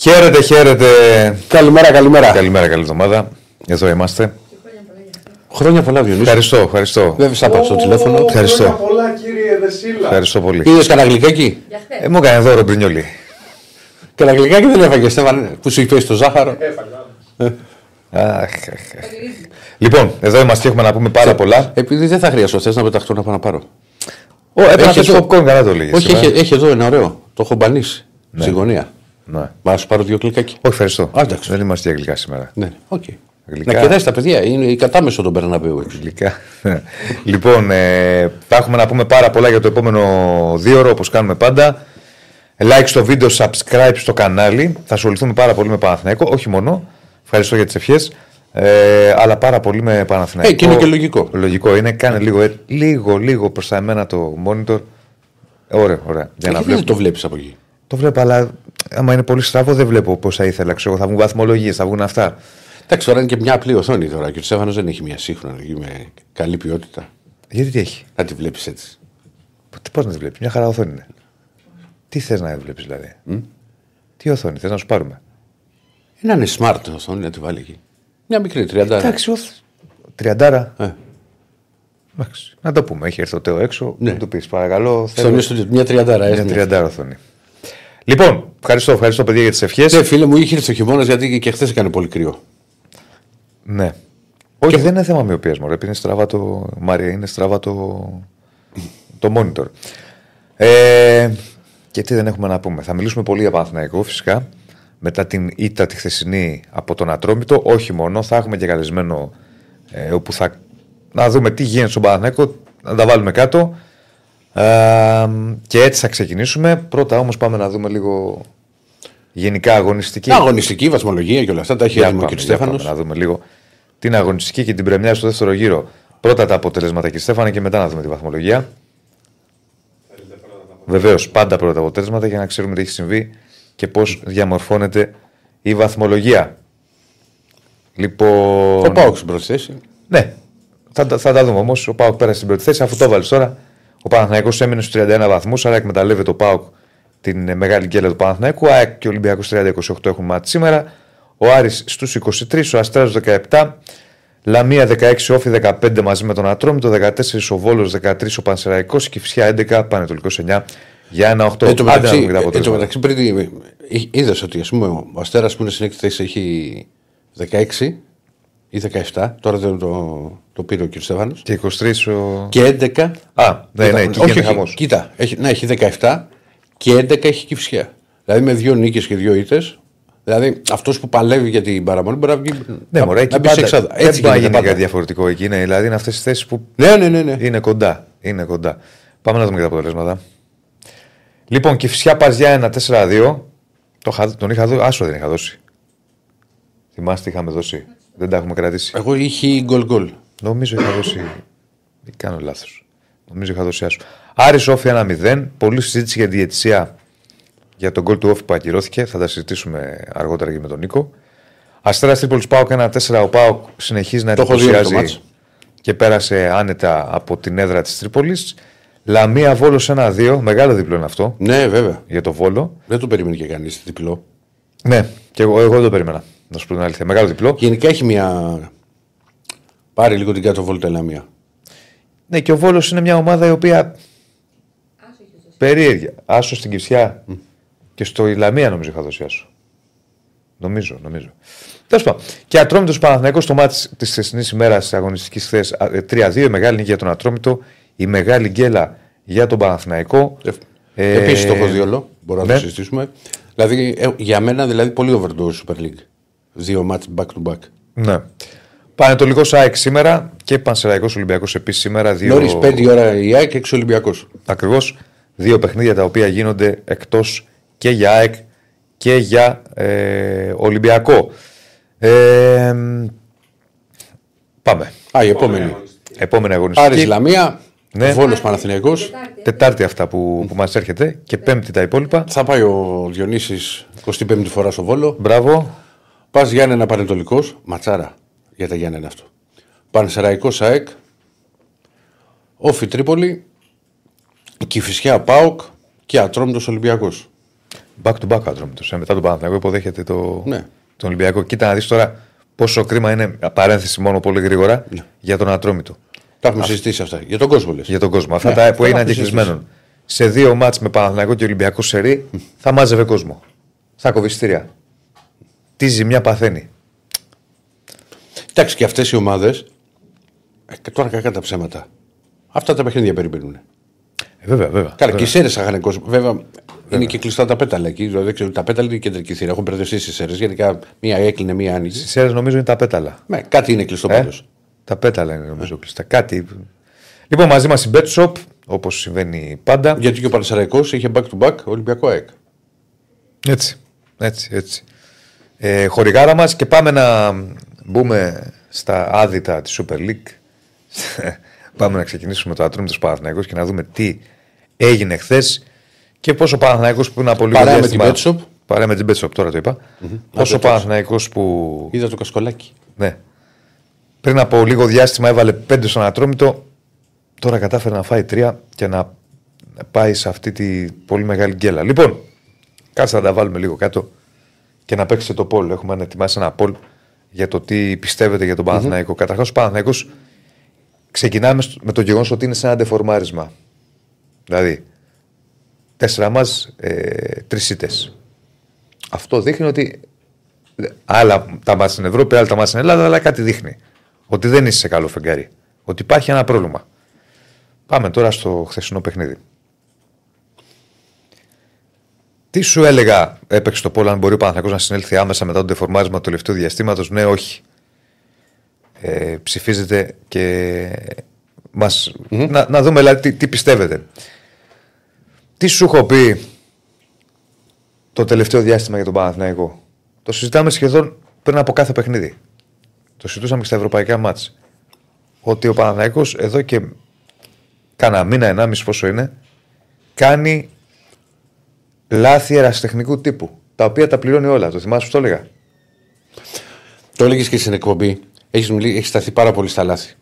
Χαίρετε, χαίρετε. Καλημέρα, καλημέρα. Καλημέρα, καλή εβδομάδα. Εδώ είμαστε. Χρόνια πολλά, Διονύσης. Ευχαριστώ, ευχαριστώ. Δεν θα πάρει το τηλέφωνο. Ευχαριστώ. Χρόνια πολλά κύριε Δεσίλα. Ευχαριστώ πολύ. Είδες κανένα γλυκάκι; Ε, μου έκανε δώρο Μπρινιόλι. Κανένα γλυκάκι δεν έφαγε, Στέφαν, που σου έχει πέσει το ζάχαρο. Έφαγα. Αχ, αχ, αχ. Λοιπόν, εδώ είμαστε και έχουμε να πούμε πάρα πολλά. Επειδή δεν θα χρειαστώ, θες να πεταχτώ να πάω να πάρω. Ω, έπρεπε να Έχεις θες εδώ- popcorn, καλά το λέγεις. Όχι, ε. έχει, έχει εδώ ένα ωραίο. Το έχω μπανίσει. Στη γωνία. Ναι. Μα να σου πάρω δύο γλυκάκι. Όχι, ευχαριστώ. Α, εντάξει. Δεν είμαστε για γλυκά σήμερα. Ναι, οκ. Γλυκά. Να κοιτάξει τα παιδιά, είναι η κατάμεσο των Περναμπέου έξω. Γλυκά. λοιπόν, ε, θα έχουμε να πούμε πάρα πολλά για το επόμενο δύο ώρο, όπως κάνουμε πάντα. Like στο βίντεο, subscribe στο κανάλι. Θα ασχοληθούμε πάρα πολύ με Παναθηναϊκό. Όχι μόνο. Ευχαριστώ για τις ευχές. Ε, αλλά πάρα πολύ με Παναθηναϊκό. Ε, και είναι και λογικό. Λογικό είναι. Κάνε λίγο, ε, λίγο, λίγο προς τα εμένα το monitor. Ωραία, ωραία. Για να Γιατί βλέπω. δεν το βλέπεις από εκεί. Το βλέπω, αλλά άμα είναι πολύ στραβό δεν βλέπω πώς θα ήθελα. Ξέρω, θα βγουν βαθμολογίες, θα βγουν αυτά. Εντάξει, τώρα είναι και μια απλή οθόνη τώρα και ο Στέφανος δεν έχει μια σύγχρονη με καλή ποιότητα. Γιατί τι έχει; Να τη βλέπεις έτσι. Πώς να τη βλέπει, μια χαρά οθόνη είναι. Τι θες να βλέπεις δηλαδή; Τι οθόνη, θες να σου πάρουμε; Να είναι smart οθόνη να τη βάλει εκεί. Μια μικρή, 30. Εντάξει, οθ... Τριαντάρα. Ε. Εντάξει. Να το πούμε, έχει έρθει ο Τέο έξω. Ναι. Να του πεις παρακαλώ. Στο Θέλω νέο στούντιο, μια τριαντάρα μια έστειλε. τριαντάρα οθόνη. Λοιπόν, ευχαριστώ, ευχαριστώ παιδιά για τις ευχές. Ναι, φίλε μου, είχε έρθει ο χειμώνας γιατί και χθες έκανε πολύ κρύο. Ναι. Όχι, δεν είναι θέμα μοιοπίας μου. Είναι στραβά το. Μάρια, είναι στραβά το. το monitor. Ε, και τι δεν έχουμε να πούμε. Θα μιλήσουμε πολύ για Παναθηναϊκό φυσικά. Μετά την ήττα τη χθεσινή από τον Ατρόμητο. Όχι μόνο, θα έχουμε και καλεσμένο ε, όπου θα να δούμε τι γίνεται στον Παναθηναϊκό. Να τα βάλουμε κάτω. Ε, και έτσι θα ξεκινήσουμε. Πρώτα όμως πάμε να δούμε λίγο γενικά αγωνιστική. Αγωνιστική, βαθμολογία και όλα αυτά τα έχει Για έτοιμο πάμε, και ο για πάμε Στέφανος. να δούμε λίγο την αγωνιστική και την πρεμιά στο δεύτερο γύρο. Πρώτα τα αποτελέσματα, κύριε Στέφανε, και μετά να δούμε τη βαθμολογία. Βεβαίως, πάντα πρώτα τα αποτελέσματα για να ξέρουμε τι έχει συμβεί και πώς διαμορφώνεται η βαθμολογία. Λοιπόν. Ο Πάοξ στην πρώτη θέση. Ναι, θα, τα- θα τα δούμε όμως. Ο Πάοκ πέρασε στην πρώτη θέση, αφού το βάλει τώρα. Ο Παναθηναϊκός έμεινε στους 31 βαθμούς, άρα εκμεταλλεύεται ο Πάοκ την ε, μεγάλη γκέλα του Παναθηναϊκού. ΑΕΚ και ο Ολυμπιακό 30-28 έχουν μάθει σήμερα. Ο Άρης στους 23, ο Αστράζος 17, Λαμία 16, Όφη 15 μαζί με τον Ατρόμητο, 14 ο Βόλος 13, ο Πανσεραϊκός και Φυσιά 11, Πανετολικός 9 για ένα 8. Εν τω Άντε να μεταξύ, δούμε και τα εν τω αποτελέσματα. μεταξύ πριν είδες ότι ας πούμε, ο Αστέρας που είναι στην έκτη θέση έχει 16 ή 17. Τώρα δεν το, το πήρε ο κ. Στέφανος. Και 23 ο. Και 11. Α, ναι, ναι, εκεί όχι, γίνεται όχι, χαμός. κοίτα, έχει, ναι, έχει 17 και 11 έχει κυφσιά. Δηλαδή με δύο νίκες και δύο ήττες. Δηλαδή αυτός που παλεύει για την παραμονή μπορεί να βγει. Ναι, να, μωρέ, εκεί να μπει σε πάντα, εξάδα. δεν Έτσι πάει να γίνεται γίνει πάντα. κάτι διαφορετικό εκεί. Είναι, δηλαδή είναι αυτές τι θέσεις που Ναι, ναι, ναι. ναι. Είναι κοντά. Είναι κοντά. Πάμε να δούμε και τα αποτελέσματα. Λοιπόν, και φυσικά πας για 1-4-2. Το, είχα- τον είχα δώσει. Άσο δεν είχα δώσει. Θυμάστε τι είχαμε δώσει. Δεν τα έχουμε κρατήσει. Εγώ είχε γκολ γκολ. Νομίζω είχα δώσει. Ή κάνω λάθος. Νομίζω είχα δώσει άσο. Άρης Όφη 1-0. Πολλή συζήτηση για τη διαιτησία για τον γκολ του Όφη που ακυρώθηκε. Θα τα συζητήσουμε αργότερα και με τον Νίκο. Αστέρας Τρίπολης Πάοκ 1-4. Ο Πάοκ συνεχίζει να Το έχω δει αυτό το εντυπωσιάζει μάτς. και πέρασε άνετα από την έδρα της Τρίπολης. Λαμία Βόλος 1-2. Μεγάλο διπλό είναι αυτό Ναι, βέβαια. για το Βόλο. Δεν το περίμενε και κανείς διπλό. Ναι, και εγώ, εγώ δεν το περίμενα. Να σου πω την αλήθεια. Μεγάλο διπλό. Γενικά έχει μια. Πάρει λίγο την κάτω βόλτα Λαμία. Ναι, και ο Βόλος είναι μια ομάδα η οποία. Περίεργα. Άσο στην Κυψιά. Και στο Ηλαμία νομίζω είχα δώσει άσο. Νομίζω, νομίζω. Τέλος πάντων. Και Ατρόμητος Παναθηναϊκός στο μάτι της χθεσινής ημέρας της αγωνιστικής χθες 3-2. Η μεγάλη νίκη για τον Ατρόμητο. Η μεγάλη γκέλα για τον Παναθηναϊκό. Ε, Επίσης το έχω δει όλο. Μπορούμε να ναι. το συζητήσουμε. Δηλαδή, ε, για μένα δηλαδή πολύ overdose Super League. Δύο μάτς back to back. Ναι. Πανετολικός ΑΕΚ σήμερα και Πανσεραϊκός Ολυμπιακός επίσης σήμερα. Δύο... Νωρίς 5 η ώρα η ΑΕΚ και 6 Ολυμπιακός. Ακριβώς δύο παιχνίδια τα οποία γίνονται εκτός και για ΑΕΚ και για ε, Ολυμπιακό. Ε, πάμε. Α, η επόμενη. Επόμενη αγωνιστική. Άρης Λαμία, Ναι. Βόλος Παναθηναϊκός. Τετάρτη αυτά που, που μας έρχεται και πέμπτη τα υπόλοιπα. Θα πάει ο Διονύσης 25η φορά στο Βόλο. Μπράβο. Πας Γιάννενα Πανετολικός. Ματσάρα για τα Γιάννενα αυτό. Πανσεραϊκό ΑΕΚ. Όφη Τρίπολη. Κυφυσιά Πάοκ και Ατρόμητος Ολυμπιακός. Back to back ατρόμητος. Ε, μετά τον Παναθηναϊκό υποδέχεται το, Ναι. τον Ολυμπιακό. Κοίτα να δεις τώρα πόσο κρίμα είναι, παρένθεση μόνο πολύ γρήγορα, Ναι. για τον ατρόμητο. Τα έχουμε συζητήσει αυτά. Για τον κόσμο λες. Για τον κόσμο. Αυτά Ναι, τα που αυτό έγιναν έχουμε και κλεισμένων. Σε δύο μάτς με Παναθηναϊκό και Ολυμπιακό Σερή θα μάζευε κόσμο. Στα κοβιστήρια. Τι ζημιά παθαίνει. Εντάξει και αυτές οι ομάδες. τώρα κακά τα ψέματα. Αυτά τα παιχνίδια περιμένουν. Ε, βέβαια, βέβαια. Καλά, και βέβαια. οι Σέρες θα είχαν κόσμο. Βέβαια, είναι και κλειστά τα πέταλα εκεί. Δηλαδή, δεν ξέρω, τα πέταλα είναι η κεντρική θύρα. Έχουν μπερδευτεί στις Σέρες. Γενικά, μία έκλεινε, μία άνοιξε. Στις αίρες νομίζω είναι τα πέταλα. Ναι, κάτι είναι κλειστό Ε, πάντως. τα πέταλα είναι νομίζω κλειστά. Κάτι. Λοιπόν, μαζί μας η Bet Shop, όπως συμβαίνει πάντα. Γιατί και ο Πανεσαιραϊκό είχε back to back Ολυμπιακό ΑΕΚ. Έτσι. Έτσι, έτσι. Ε, χορηγάρα μας και πάμε να μπούμε στα άδυτα της Super League. πάμε να ξεκινήσουμε το ατρόμητος Παναθηναϊκός και να δούμε τι έγινε χθες και πόσο ο Παναθηναϊκός που είναι από λίγο Παρέα με διάστημα- την Bet Shop. Παρέα με την Bet Shop, τώρα το είπα. Πόσο ο Παναθηναϊκός που Είδα το κασκολάκι. ναι, πριν από λίγο διάστημα έβαλε πέντε στον ατρόμητο τώρα κατάφερε να φάει τρία και να πάει σε αυτή τη πολύ μεγάλη γκέλα. Λοιπόν, κάτσε να τα βάλουμε λίγο κάτω και να παίξετε το πόλ. Έχουμε ετοιμάσει ένα πόλ για το τι πιστεύετε για τον Παναθηναϊκό. Καταρχάς, ο Παναθηναϊκός ξεκινάμε στο- με το γεγονός ότι είναι σε ένα ντεφορμάρισμα. Δηλαδή, τέσσερα μα, ε, τρεις ήττε. Αυτό δείχνει ότι άλλα τα μάτια στην Ευρώπη, άλλα τα μάτια στην Ελλάδα, αλλά κάτι δείχνει. Ότι δεν είσαι σε καλό φεγγάρι. Ότι υπάρχει ένα πρόβλημα. Πάμε τώρα στο χθεσινό παιχνίδι. Τι σου έλεγα, έπαιξε το πόλο, αν μπορεί ο Παναθηναϊκός να συνέλθει άμεσα μετά το δεφορμάρισμα του τελευταίου διαστήματος. Ναι, όχι. Ε, ψηφίζετε και μας... να, να δούμε δηλαδή, τι, τι πιστεύετε. Τι σου έχω πει το τελευταίο διάστημα για τον Παναθηναϊκό; Το συζητάμε σχεδόν πριν από κάθε παιχνίδι. Το συζητούσαμε και στα ευρωπαϊκά μάτς. Ότι ο Παναθηναϊκός εδώ και κάνα μήνα, ενάμιση πόσο είναι, κάνει λάθη ερασιτεχνικού τύπου. Τα οποία τα πληρώνει όλα. Το θυμάσαι που το έλεγα; Το έλεγες και στην εκπομπή. Έχεις έχεις σταθεί πάρα πολύ στα λάθη.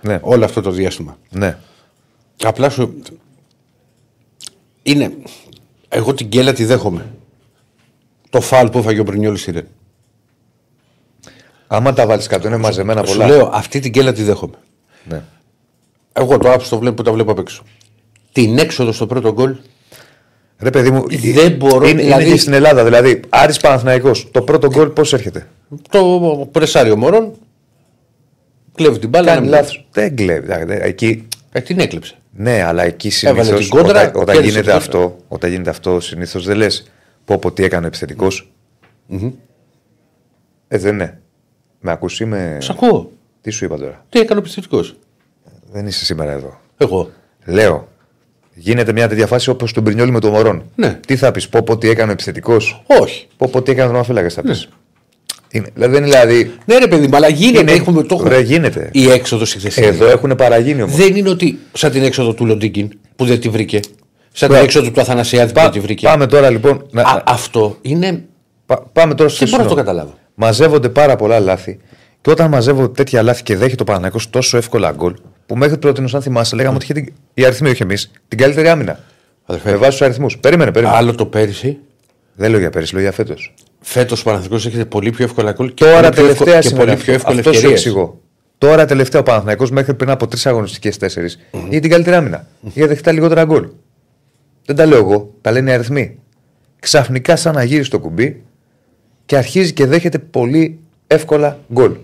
Ναι, Όλο αυτό το διάστημα. ναι. Απλά σου. Είναι. Εγώ την γκέλα τη δέχομαι. Το φάλ που έφαγε ο Μπρινιόλης στη Ρεν. Άμα τα βάλεις κάτω, είναι μαζεμένα Σου πολλά. λέω αυτή την γκέλα τη δέχομαι. Ναι. Εγώ το άψο το βλέπω που τα βλέπω απ' έξω. Την έξοδο στο πρώτο γκολ Ρε παιδί μου, Δεν μπορώ, Είναι, δηλαδή- είναι και στην Ελλάδα. Δηλαδή, Άρης Παναθηναϊκός, το πρώτο γκολ πώς έρχεται; το πρεσάριο Μωρόν κλέβει την μπάλα. Κάνει να- λάθος. Δεν κλέβει. Εντάξει, Εκεί, Ε, την έκλεψε. ναι, αλλά εκεί Έβαλε συνήθως. την κόντρα, Όταν, όταν κέρδισε γίνεται το- αυτό, όταν γίνεται αυτό συνήθως δεν λες πω πω τι έκανε ο επιθετικός. Ε, δεν είναι. Με ακούς είμαι. Σ' ακούω. Τι σου είπα τώρα; Τι έκανε ο επιθετικός; Δεν είσαι σήμερα εδώ. Εγώ. Λέω. Γίνεται μια τέτοια φάση όπως τον Πρινιόλη με τον Μωρόν. Ναι. Τι θα πεις, πω πω τι έκανε ο επιθετικός; Όχι. Πω πω τι έκανε ο Ρωμαφύλακα θα πεις. Είναι, δηλαδή δεν είναι δηλαδή. Ναι, ρε παιδί μου, αλλά γίνεται. Είναι- έχουμε, το έχουμε. Ρε, γίνεται. Η έξοδος η χθεσινή. Εδώ έχουν παραγίνει όμως. Δεν είναι ότι σαν την έξοδο του Λοντίκιν που δεν τη βρήκε. Σαν την Πα- έξοδο του Αθανασιάδη που δεν τη βρήκε. Πάμε τώρα λοιπόν. Να, Α, αυτό είναι. πα- πάμε τώρα στο Δεν μπορώ να το χθεσινό. καταλάβω. Μαζεύονται πάρα πολλά λάθη. Και όταν μαζεύω τέτοια λάθη και δέχεται ο Παναγιώ τόσο εύκολα γκολ, που μέχρι πρώτη, αν θυμάσαι, λέγαμε ότι είχε την, οι αριθμοί, όχι εμείς, την καλύτερη άμυνα. Αδερφέ. Με βάση τους αριθμούς. Περίμενε, περίμενε. Άλλο το πέρυσι. Δεν λέω για πέρυσι, λέω για φέτος. Φέτος ο Παναθηναϊκός έχετε πολύ πιο εύκολα γκολ και Τώρα πολύ πιο τελευταία εύκολα- και σήμερα. πολύ πιο εύκολες Αυτό σου ευκαιρίες. εξηγώ. Τώρα τελευταία ο Παναθηναϊκός μέχρι πριν από τρεις αγωνιστικές τέσσερις είχε την καλύτερη άμυνα. Είχε δεχτεί τα λιγότερα γκολ. Δεν τα λέω εγώ, τα λένε οι αριθμοί. Ξαφνικά σαν να γύρισε το κουμπί και αρχίζει και δέχεται πολύ εύκολα γκολ.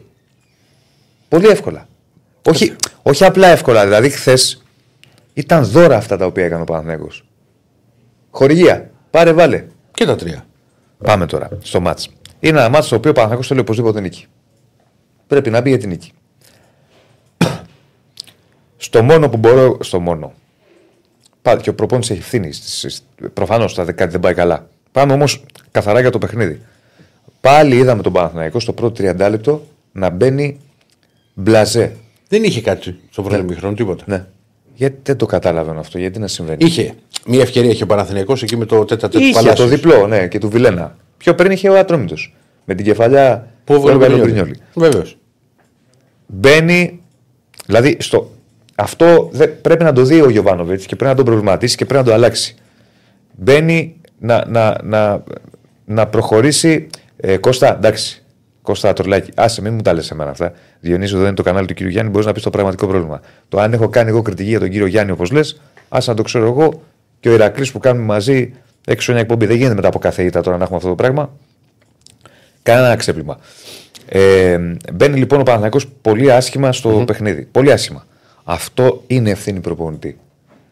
Πολύ εύκολα. Όχι, όχι απλά εύκολα. Δηλαδή χθες ήταν δώρα αυτά τα οποία έκανε ο Παναθηναϊκός. Χορηγία. Πάρε βάλε. Και τα τρία. Πάμε τώρα στο μάτς. Είναι ένα μάτς στο οποίο ο Παναθηναϊκός θέλει οπωσδήποτε νίκη. Πρέπει να μπει για την νίκη. στο μόνο που μπορώ. Στο μόνο. Πάλι και ο προπόνηση έχει ευθύνη. Προφανώς τα κάτι δεν πάει καλά. Πάμε όμως καθαρά για το παιχνίδι. Πάλι είδαμε τον Παναθηναϊκό στο πρώτο 30 λεπτό να μπαίνει μπλαζέ. Δεν είχε κάτι στο πρώτο μηχρόνο, τίποτα. Ναι. Γιατί δεν το καταλαβαίνω αυτό, γιατί να συμβαίνει; Είχε. Μία ευκαιρία είχε ο Παναθηναϊκός εκεί με το τέτα τέτα Είχε το διπλό, ναι, και του Βιλένα. Πιο πριν είχε ο Ατρόμητος. Με την κεφαλιά Πού έβγαλε έβγαλε ο ο Μπρινιόλι. Μπρινιόλι. Βεβαίως. Μπαίνει. Δηλαδή, στο, αυτό δεν, πρέπει να το δει ο Γιωβάνοβιτς και πρέπει να τον προβληματίσει και πρέπει να το αλλάξει. Μπαίνει να, να, να, να προχωρήσει. Ε, Κώστα, εντάξει. Κώστα Τορλάκη, άσε, μην μου τα λες εμένα αυτά. Διονύσιο, δεν είναι το κανάλι του κύριου Γιάννη, μπορείς να πεις το πραγματικό πρόβλημα. Το αν έχω κάνει εγώ κριτική για τον κύριο Γιάννη, όπως λες, α να το ξέρω εγώ και ο Ηρακλής που κάνουμε μαζί έξω μια εκπομπή. Δεν γίνεται μετά από κάθε ήττα τώρα να έχουμε αυτό το πράγμα. Κανένα ξέπλυμα. Ε, μπαίνει λοιπόν ο Παναθυνακό πολύ άσχημα στο παιχνίδι. Πολύ άσχημα. Αυτό είναι ευθύνη προπονητή.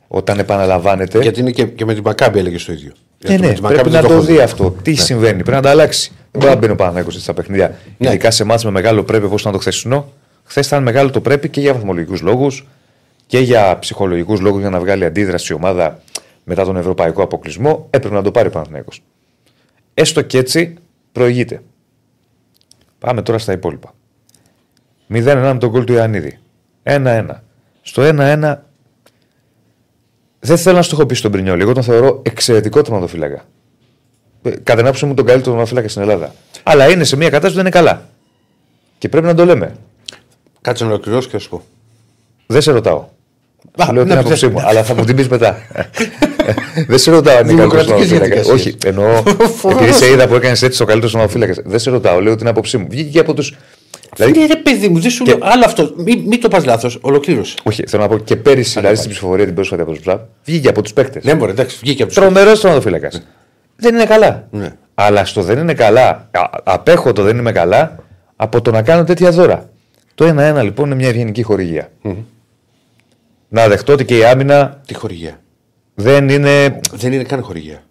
Όταν επαναλαμβάνεται. Γιατί είναι και, και με την Μακάμπη έλεγε το ίδιο. Ναι, Γιατί ναι, με την πρέπει Μακάμπη να δεν το έχω δει αυτό. Τι συμβαίνει, πρέπει να τα αλλάξει. Δεν μπορεί να μπαίνει ο Παναθυνακό στα παιχνίδια. Ναι. Ειδικά σε μάτς με μεγάλο πρέπει όπως ήταν το χθεσινό. Χθες ήταν μεγάλο το πρέπει και για βαθμολογικούς λόγους και για ψυχολογικούς λόγους για να βγάλει αντίδραση η ομάδα μετά τον ευρωπαϊκό αποκλεισμό. Έπρεπε να το πάρει ο Παναθυνακό. Έστω και έτσι προηγείται. Πάμε τώρα στα υπόλοιπα. 0-1 με τον γκολ του Ιωαννίδη. 1-1. Στο 1-1 δεν θέλω να στο έχω πει στον Πρινιόλη. Εγώ τον θεωρώ εξαιρετικό τερματοφύλακα. Ε, Κατά την άποψή μου τον καλύτερο τερματοφύλακα στην Ελλάδα. Αλλά είναι σε μια κατάσταση που δεν είναι καλά. Και πρέπει να το λέμε. Κάτσε να ολοκληρώσω και να σου πω. Δεν σε ρωτάω. Α, Σου λέω την ναι, άποψή ναι. μου, αλλά θα μου την πεις μετά. δεν σε ρωτάω αν είναι καλύτερος Δημοκρατικές τερματοφύλακα. διαδικασίες. Όχι, εννοώ. επειδή σε είδα που έκανες έτσι το καλύτερος τερματοφύλακα. Δεν σε ρωτάω, λέω την άποψή μου. Βγήκε και από του. Δηλαδή, Ναι, ρε παιδί μου, δεν σου Και- λέω. Άλλο αυτό. Μην μη το πας λάθος. Ολοκλήρωσε. όχι, θέλω να πω και πέρυσι, δηλαδή στην ψηφοφορία την πρόσφατη από τους Ψαβ, βγήκε από τους παίκτες. Ναι, μπορεί, εντάξει, βγήκε από τους. Τρομερός τερματοφύλακα. Δεν είναι καλά. Ναι. Αλλά στο δεν είναι καλά, α, απέχω το δεν είμαι καλά από το να κάνω τέτοια δώρα. Το 1-1 λοιπόν είναι μια ευγενική χορηγία. Να δεχτώ ότι και η άμυνα Τι χορηγία; δεν είναι. Δεν είναι καν χορηγία.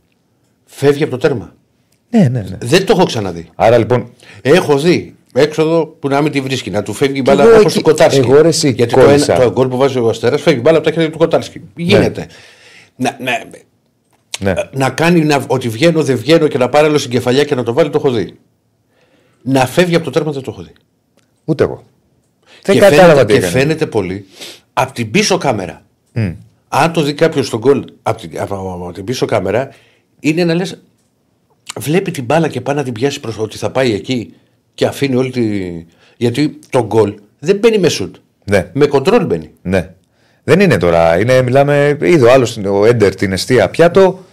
Φεύγει από το τέρμα. Ναι, ναι, ναι. Δεν το έχω ξαναδεί. Άρα λοιπόν. Έχω δει έξοδο που να μην τη βρίσκει, να του φεύγει η μπάλα εγώ όπω εκεί- του Κοτάρσκι. εγώ, ρε, εσύ, Γιατί το, κόλλησα. ένα, το γκολ που βάζει ο Αστέρας φεύγει η μπάλα από τα χέρια του Κοτάρσκι. Γίνεται. Να, να, Ναι. να κάνει να, ότι βγαίνω, δεν βγαίνω και να πάρει άλλο στην κεφαλιά και να το βάλει, το έχω δει. Να φεύγει από το τέρμα δεν το έχω δει. Ούτε εγώ. Δεν και κατάλαβα φαίνεται, τι και έκανε. φαίνεται πολύ από την πίσω κάμερα. Αν το δει κάποιος στον γκολ από την, από, από την πίσω κάμερα, είναι να λες. Βλέπει την μπάλα και πάει να την πιάσει προ ότι θα πάει εκεί και αφήνει όλη τη. Γιατί το γκολ δεν μπαίνει με σουτ. Ναι. Με κοντρόλ μπαίνει. Ναι. Δεν είναι τώρα. Είναι, μιλάμε, είδε ο άλλος ο Έντερ την αιστεία πιάτο.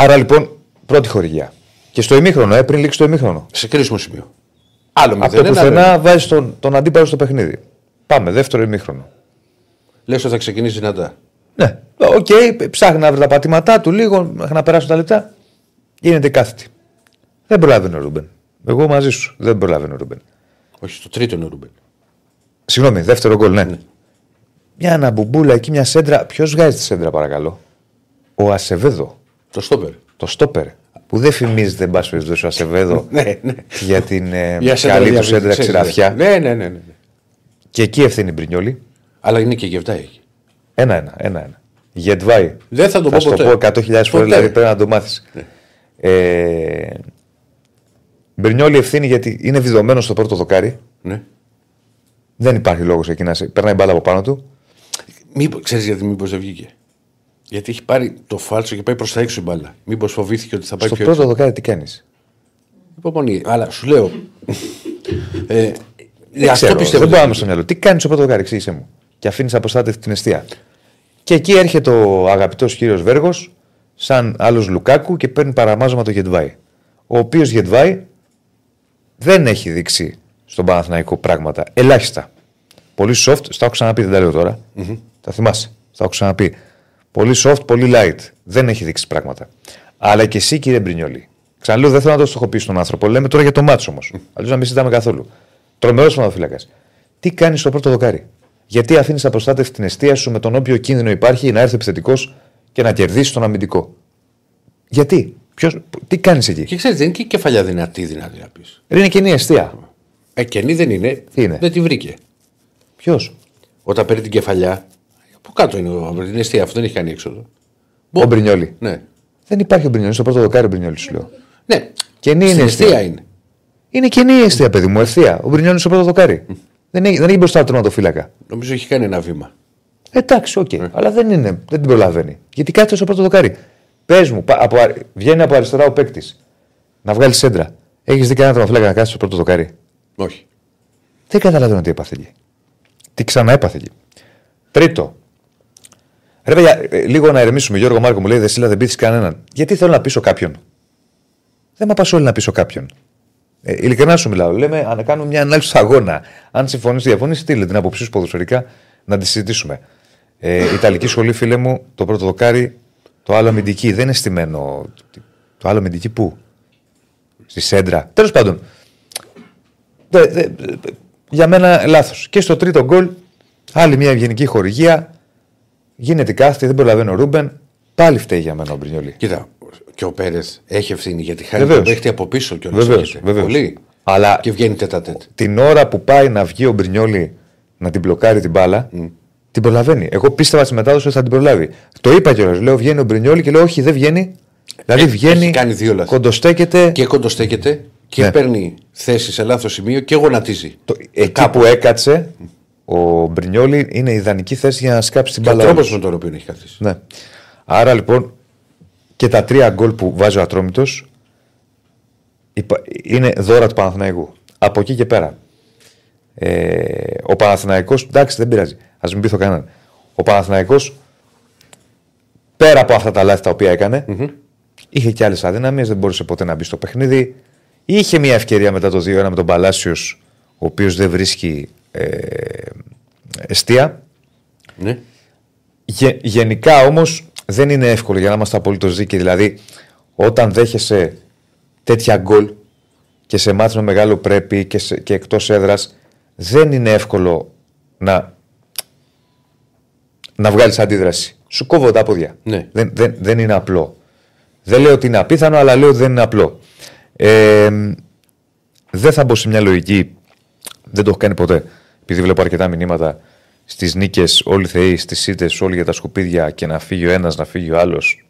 Άρα λοιπόν πρώτη χορηγία. Και στο ημίχρονο, ε, πριν λήξει το ημίχρονο. Σε κρίσιμο σημείο. Άλλο Από μηδέν. το πουθενά βάζεις τον, τον αντίπαλο στο παιχνίδι. Πάμε, δεύτερο ημίχρονο. Λες ότι θα ξεκινήσει δυνατά. Ναι, οκ, ψάχνει να βρει τα πατήματά του λίγο, μέχρι να περάσουν τα λεπτά. Γίνεται κάθετη. Δεν προλαβαίνει ο Ρούμπεν. Εγώ μαζί σου. Δεν προλαβαίνει ο Ρούμπεν. Όχι, στο τρίτο είναι ο Ρούμπεν. Συγγνώμη, δεύτερο γκολ, ναι. Μια αναμπουμπούλα εκεί, μια σέντρα. Ποιος βγάζει τη σέντρα, παρακαλώ; Ο Ασεβέδο. Το στόπερ. Το στόπερ. Που δεν φημίζεται, εν πάση περιπτώσει, ο Ασεβέδο Ναι, ναι. για την ε, Για σέντρα καλή του διαβίωση, σέντρα ξέρεις, ξηραφιά. Ναι, ναι, ναι. ναι. ναι. Και εκεί ευθύνη Μπρινιόλη. Αλλά είναι και γευτά έχει. Ένα-ένα. ένα-ένα. Γετβάη. Δεν θα το Θα πω σου το ποτέ. πω 100.000 φορές, Ποτέ. δηλαδή πρέπει να το μάθεις. Ε, Μπρινιόλη ευθύνη γιατί είναι βιδωμένος στο πρώτο δοκάρι. Ναι. Δεν υπάρχει λόγος εκεί να σε. Περνάει μπάλα από πάνω του. Μήπω ξέρεις γιατί μήπως δεν βγήκε; Γιατί έχει πάρει το φάλσο και πάει προς τα έξω η μπάλα. Μήπως φοβήθηκε ότι θα πάει Στο πιο πρώτο έξω. δοκάρι τι κάνεις; Υπομονή. Αλλά σου λέω. ε, Δεν αυτό ξέρω, πιστεύω. δεν μπορώ να είμαι στο μυαλό. Τι κάνεις στο πρώτο δοκάρι, εξήγησε μου. Και αφήνεις αποστάτευτη την αιστεία. Και εκεί έρχεται ο αγαπητός κύριος Βέργος, σαν άλλος Λουκάκου και παίρνει παραμάζωμα το Γετβάη. Ο οποίος Γετβάη δεν έχει δείξει στον Παναθηναϊκό πράγματα. Ελάχιστα. Πολύ soft, στα έχω ξαναπεί, δεν τα λέω τώρα. Τα θυμάσαι. Τα έχω ξαναπεί. Πολύ soft, πολύ light. Δεν έχει δείξει πράγματα. Αλλά και εσύ, κύριε Μπρινιόλη. Ξαναλέω, δεν θέλω να το στοχοποιήσω τον άνθρωπο. Λέμε τώρα για το μάτσο όμως. Αλλιώς να μην συζητάμε καθόλου. Τρομερός φυλακά. Τι κάνεις στο πρώτο δοκάρι; Γιατί αφήνεις απροστάτευτη την αιστεία σου με τον όποιο κίνδυνο υπάρχει να έρθει επιθετικός και να κερδίσει τον αμυντικό; Γιατί; Ποιος, τι κάνεις εκεί; Και ξέρεις, δεν είναι και η κεφαλιά δυνατή, δυνατή να πεις. Είναι κοινή αιστεία. Ε, καινή δεν είναι. Τι είναι; Δεν τη βρήκε. Ποιος; Όταν παίρνει την κεφαλιά. Από κάτω είναι ο- από την αιστεία, αυτό δεν έχει κάνει έξοδο. Ο Μπρινιόλη. Ναι. Δεν υπάρχει ο Μπρινιόλης στο πρώτο δοκάρι, ο Μπρινιόλης σου λέω. Ναι. Καινή είναι Στην αιστεία. αιστεία είναι. Είναι κοινή η αιστεία, παιδί μου, ευθεία. Ο Μπρινιόλης στο πρώτο δοκάρι. δεν, έχει, δεν έχει μπροστά του τερματοφύλακα. Νομίζω έχει κάνει ένα βήμα. Εντάξει, οκ. Αλλά δεν είναι, δεν την προλαβαίνει. Γιατί κάθεται στο πρώτο δοκάρι. Πες μου, πα- από, αρ- βγαίνει από αριστερά ο παίκτης να βγάλει σέντρα. Έχεις δει κανένα τερματοφύλακα να κάθεται στο πρώτο δοκάρι; Όχι. Δεν καταλαβαίνω τι έπαθε εκεί. Τι ξανά έπαθε εκεί. Τρίτο. Ρε παιδιά, ε, λίγο να ερεμήσουμε. Γιώργο Μάρκο μου λέει Δεσίλα δεν πείθεις κανέναν. Γιατί θέλω να πείσω κάποιον. Δεν με απασχολεί να πείσω κάποιον. Ε, ειλικρινά σου μιλάω. Λέμε αν κάνουμε μια ανάλυση του αγώνα. Αν συμφωνείς, διαφωνείς, στείλε την άποψή σου ποδοσφαιρικά να τη συζητήσουμε. Ε, Ιταλική σχολή, φίλε μου, το πρώτο δοκάρι, το άλλο αμυντική. Δεν είναι στημένο. Το άλλο αμυντική πού; Στη σέντρα. Τέλος πάντων. Δε, δε, για μένα λάθος. Και στο τρίτο γκολ, άλλη μια ευγενική χορηγία. Γίνεται κάθετη, δεν προλαβαίνει ο Ρούμπεν. Πάλι φταίει για μένα ο Μπρινιόλη. Κοίτα, και ο Πέρες έχει ευθύνη γιατί χάρη Βεβαίως. τον παίχτη από πίσω και Βεβαίως, βεβαίως. Πολύ. Αλλά Και βγαίνει τέτα τέτα. την ώρα που πάει να βγει ο Μπρινιόλη να την μπλοκάρει την μπάλα, την προλαβαίνει. Εγώ πίστευα στη μετάδοση ότι θα την προλάβει. Το είπα κιόλας. Λέω βγαίνει ο Μπρινιόλη και λέω όχι, δεν βγαίνει. Δηλαδή Ε, βγαίνει, έχει κάνει δύο λάθη. κοντοστέκεται. Και κοντοστέκεται και Ναι. παίρνει θέση σε λάθος σημείο και γονατίζει. Το, εκεί που έκατσε, ο Μπρινιόλη είναι ιδανική θέση για να σκάψει την Και ο μπάλα. τρόπος με τον οποίο έχει καθίσει. Ναι. Άρα λοιπόν και τα τρία γκολ που βάζει ο Ατρόμητος είναι δώρα του Παναθηναϊκού. Από εκεί και πέρα. Ε, ο Παναθηναϊκός, εντάξει δεν πειράζει, ας μην πείθω κανέναν. Ο Παναθηναϊκός πέρα από αυτά τα λάθη τα οποία έκανε, είχε και άλλες αδυναμίες, δεν μπορούσε ποτέ να μπει στο παιχνίδι. Είχε μια ευκαιρία μετά το 2-1 με τον Παλάσιος, ο οποίος δεν βρίσκει ε, εστία. Ναι. Γε- γενικά όμως δεν είναι εύκολο για να είμαστε απολύτως δίκαιοι. Δηλαδή, όταν δέχεσαι τέτοια γκολ και σε μάτς με μεγάλο πρέπει και, σε, και εκτός έδρας, δεν είναι εύκολο να, να βγάλεις αντίδραση. Σου κόβω τα πόδια. Ναι. Δεν, δεν, δεν είναι απλό. Δεν λέω ότι είναι απίθανο, αλλά λέω ότι δεν είναι απλό. Ε, δεν θα μπω σε μια λογική. Δεν το έχω κάνει ποτέ. Επειδή βλέπω αρκετά μηνύματα στις νίκες, όλοι οι θεοί, στις ήττε, όλοι για τα σκουπίδια και να φύγει ο ένας, να φύγει ο άλλος.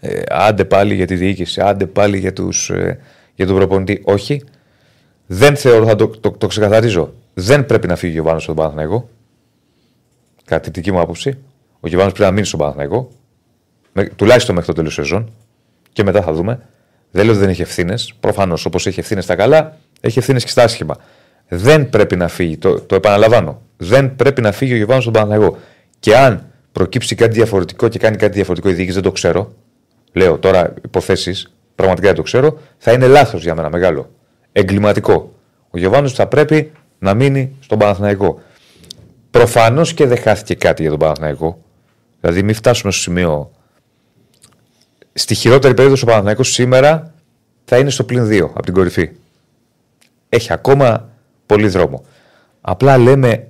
Ε, άντε πάλι για τη διοίκηση, άντε πάλι για, τους, ε, για τον προπονητή. Όχι. Δεν θεωρώ, θα το, το, το ξεκαθαρίζω. Δεν πρέπει να φύγει ο Γιωβάνος στον Παναθηναϊκό. Κατά τη δική μου άποψη. Ο Γιωβάνος πρέπει να μείνει στον Παναθηναϊκό. Με, τουλάχιστον μέχρι το τέλος σεζόν. Και μετά θα δούμε. Δεν λέω ότι δεν έχει ευθύνες. Προφανώς όπως έχει ευθύνες στα καλά, έχει ευθύνες και στα άσχημα. Δεν πρέπει να φύγει. Το, το επαναλαμβάνω. Δεν πρέπει να φύγει ο Γιωβάνος στον Παναθηναϊκό. Και αν προκύψει κάτι διαφορετικό και κάνει κάτι διαφορετικό η διοίκηση, δεν το ξέρω. Λέω τώρα υποθέσεις, πραγματικά δεν το ξέρω. Θα είναι λάθος για μένα μεγάλο. Εγκληματικό. Ο Γιωβάνος θα πρέπει να μείνει στον Παναθηναϊκό. Προφανώς και δεν χάθηκε κάτι για τον Παναθηναϊκό. Δηλαδή, μην φτάσουμε στο σημείο. Στη χειρότερη περίοδο ο Παναθηναϊκός σήμερα θα είναι στο πλην 2 από την κορυφή. Έχει ακόμα πολύ δρόμο. Απλά λέμε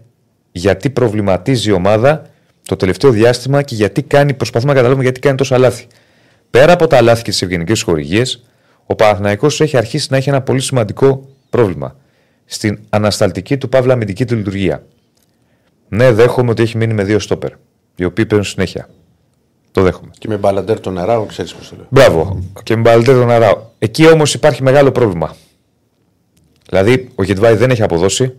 γιατί προβληματίζει η ομάδα το τελευταίο διάστημα και γιατί κάνει, προσπαθούμε να καταλάβουμε γιατί κάνει τόσα λάθη. Πέρα από τα λάθη και τις ευγενικές χορηγίες, ο Παναθηναϊκός έχει αρχίσει να έχει ένα πολύ σημαντικό πρόβλημα. Στην ανασταλτική του παύλα αμυντική του λειτουργία. Ναι, δέχομαι ότι έχει μείνει με δύο στόπερ, οι οποίοι παίρνουν συνέχεια. Το δέχομαι. Και με μπαλαντέρ τον Αράου, ξέρεις πώς το λέω. Μπράβο. Και με Μπαλτέ τον Αράο. Εκεί όμως υπάρχει μεγάλο πρόβλημα. Δηλαδή, ο Γετβάη δεν έχει αποδώσει.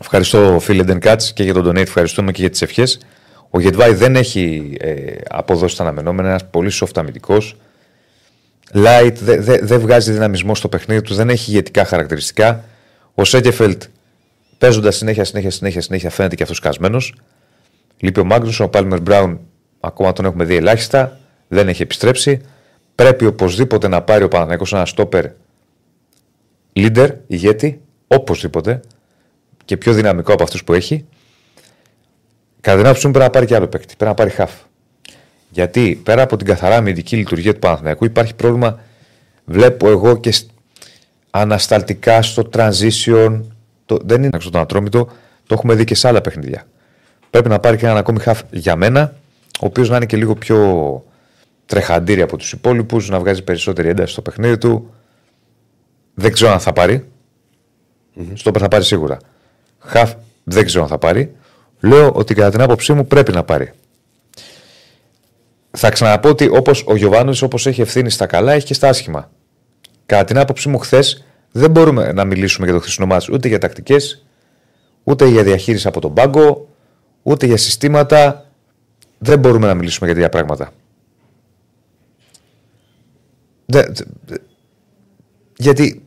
Ευχαριστώ, φίλε Ντεν Κάτ, και για τον Donate, ευχαριστούμε και για τις ευχές. Ο Γετβάη δεν έχει ε, αποδώσει τα αναμενόμενα. Ένας πολύ soft αμυντικός. Light, δεν δε, δεν βγάζει δυναμισμό στο παιχνίδι του, δεν έχει ηγετικά χαρακτηριστικά. Ο Σέκεφελτ παίζοντας συνέχεια, συνέχεια, συνέχεια, συνέχεια φαίνεται και αυτός κασμένος. Λείπει ο Μάγνουσον, ο Πάλμερ Μπράουν ακόμα τον έχουμε δει ελάχιστα. Δεν έχει επιστρέψει. Πρέπει οπωσδήποτε να πάρει ο Παναθηναϊκός ένα στόπερ leader, ηγέτη, οπωσδήποτε και πιο δυναμικό από αυτούς που έχει. Κατά την άποψή μου πρέπει να πάρει και άλλο παίκτη. Πρέπει να πάρει χαφ. Γιατί πέρα από την καθαρά αμυντική λειτουργία του Παναθηναϊκού υπάρχει πρόβλημα. Βλέπω εγώ και σ- ανασταλτικά στο transition. Το, δεν είναι στον ατρόμητο. Το έχουμε δει και σε άλλα παιχνίδια. Πρέπει να πάρει και έναν ακόμη χαφ για μένα, ο οποίος να είναι και λίγο πιο τρεχαντήρι από τους υπόλοιπους, να βγάζει περισσότερη ένταση στο παιχνίδι του. Δεν ξέρω αν θα πάρει. Στο θα πάρει σίγουρα. Χαφ δεν ξέρω αν θα πάρει. Λέω ότι κατά την άποψή μου πρέπει να πάρει. Θα ξαναπώ ότι όπως ο Γιωβάνο, όπως έχει ευθύνη στα καλά, έχει και στα άσχημα. Κατά την άποψή μου, χθες δεν μπορούμε να μιλήσουμε για το χθεσινό μάτς ούτε για τακτικές, ούτε για διαχείριση από τον πάγκο, ούτε για συστήματα. Δεν μπορούμε να μιλήσουμε για τέτοια πράγματα. Δεν- δε- γιατί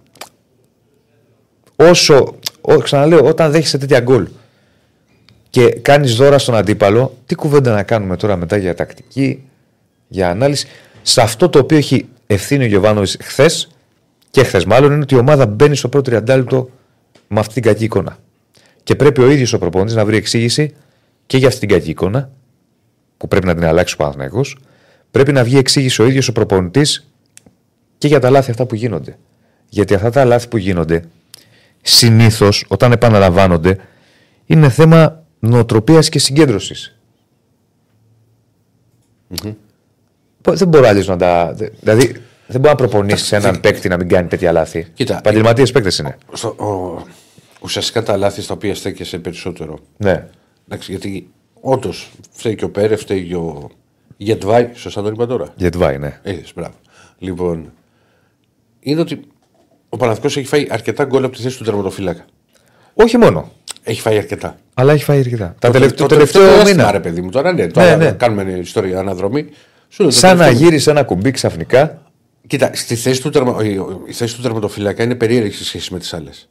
όσο, ό, ξαναλέω, όταν δέχεσαι τέτοια γκολ και κάνεις δώρα στον αντίπαλο, τι κουβέντα να κάνουμε τώρα μετά για τακτική, για ανάλυση. Σε αυτό το οποίο έχει ευθύνη ο Γιωβάνοβιτς χθες και χθες μάλλον είναι ότι η ομάδα μπαίνει στο πρώτο τριαντάλεπτο με αυτή την κακή εικόνα. Και πρέπει ο ίδιος ο προπονητής να βρει εξήγηση και για αυτή την κακή εικόνα, που πρέπει να την αλλάξει ο Παναθυναϊκό. Πρέπει να βγει εξήγηση ο ίδιος ο προπονητής και για τα λάθη αυτά που γίνονται. Γιατί αυτά τα λάθη που γίνονται συνήθως όταν επαναλαμβάνονται είναι θέμα νοοτροπίας και συγκέντρωσης. Δεν μπορεί άλλο να τα. Δηλαδή, δεν μπορεί να προπονήσει έναν παίκτη να μην κάνει τέτοια λάθη. Κοίτα, Επαγγελματίες παίκτες είναι. Στο, ο, ουσιαστικά τα λάθη στα οποία στέκεσαι περισσότερο. Ναι. Εντάξει, γιατί όντως φταίει και ο Πέρε, φταίει και ο Γετβάη. Σωστά το είπα τώρα. Γετβάη, ναι. Είδες, μπράβο. Λοιπόν, είναι ότι ο Παναθηναϊκός έχει φάει αρκετά γκολ από τη θέση του τερματοφύλακα. Όχι μόνο. Έχει φάει αρκετά. Αλλά έχει φάει αρκετά. Τα Το- τελευ- το το τελευταίο διάστημα, μήνα. Ρε παιδί μου, τώρα ναι, τώρα ναι. κάνουμε ιστορία αναδρομή. Σου λέω, το Σαν να τελευταίο- γύρισε ένα κουμπί ξαφνικά. Κοίτα, στη θέση του τερμα... η- η θέση του τερματοφύλακα είναι περίεργη σε σχέση με τις άλλες.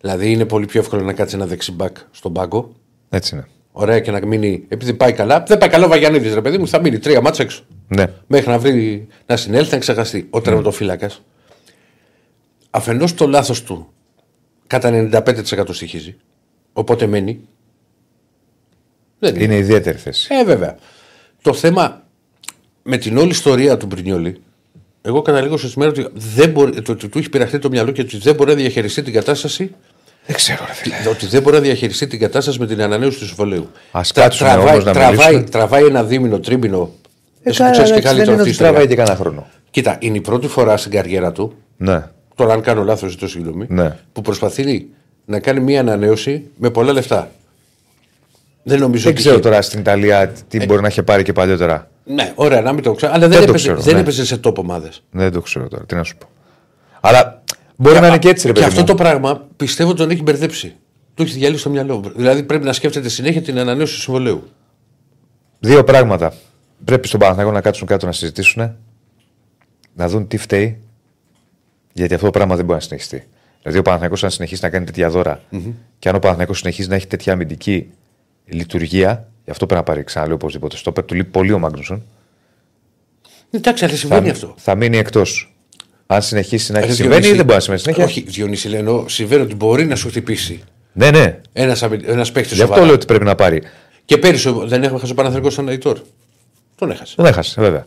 Δηλαδή είναι πολύ πιο εύκολο να κάτσει ένα δεξιμπάκ στον πάγκο. Έτσι είναι. Ωραία και να μείνει. Επειδή πάει καλά. Δεν πάει καλά ο Βαγιανίδης, ρε παιδί μου, θα μείνει τρία μάτσα έξω. Ναι. Μέχρι να βρει να συνέλθει, να ξεχαστεί. Ο τερματοφύλακας. Αφενός το λάθος του κατά 95% στοιχίζει. Οπότε μένει. Δεν είναι. Είναι ιδιαίτερη θέση. Ε, βέβαια. Το θέμα με την όλη ιστορία του Μπρινιόλη, εγώ καταλήγω στο σημείο ότι, δεν μπορεί, το, ότι του έχει πειραχτεί το μυαλό και ότι δεν μπορεί να διαχειριστεί την κατάσταση. Δεν ξέρω, ρε φίλε. Ότι δεν μπορεί να διαχειριστεί την κατάσταση με την ανανέωση του συμβολέου. Ας Τρα- κάτσουμε τραβάει, όμως να τραβάει, μιλήσουμε. τραβάει ένα δίμηνο, τρίμηνο. Ε, Εσύ καλά, ξέρεις και εντάξει, δεν καλύτερα είναι αυτή η ότι τραβάει ιστορία. και κανένα χρόνο. Κοίτα, είναι η πρώτη φορά στην καριέρα του, Ναι. Τώρα αν κάνω λάθος, ζητώ συγγνώμη, Ναι. που προσπαθεί να κάνει μια ανανέωση με πολλά λεφτά. Δεν νομίζω Δεν ότι ξέρω είχε- τώρα στην Ιταλία τι μπορεί να είχε πάρει και παλιότερα. Ναι, ωραία, να μην το ξέρω. Αλλά δεν, Δεν το έπαιζε, ξέρω, δεν ναι. έπαιζε σε τόπο ομάδες. Δεν το ξέρω τώρα. Τι να σου πω. Αλλά μπορεί να είναι και έτσι, ρε Και παιδί αυτό μου. το πράγμα πιστεύω τον έχει μπερδέψει. Το έχει διαλύσει στο μυαλό. Δηλαδή πρέπει να σκέφτεται συνέχεια την ανανέωση του συμβολέου. Δύο πράγματα. Πρέπει στον Παναθηναϊκό να κάτσουν κάτω να συζητήσουν, να δουν τι φταίει, γιατί αυτό το πράγμα δεν μπορεί να συνεχιστεί. Δηλαδή, ο Παναθηναϊκός αν συνεχίσει να κάνει τέτοια δώρα και αν ο Παναθηναϊκός συνεχίζει να έχει τέτοια αμυντική λειτουργία, γι' αυτό πρέπει να πάρει ξαναλέω οπωσδήποτε. Στο του λείπει πολύ ο Μάγνουσον. Εντάξει, αλλά συμβαίνει Θα, αυτό. θα μείνει εκτός. Αν συνεχίσει να έχει Αλλά, συμβαίνει, Διονύση- δεν μπορεί να συμβαίνει συνέχεια. Όχι, Διονύση, λένε, συμβαίνει ότι μπορεί να σου χτυπήσει Ναι, ναι. ένας ένας παίκτης Γι' αυτό λέω ότι πρέπει να πάρει. Και πέρυσι δεν έχασε ο Παναθηναϊκός στον Αϊτόρ. Τον έχασε. Δεν έχασε, βέβαια.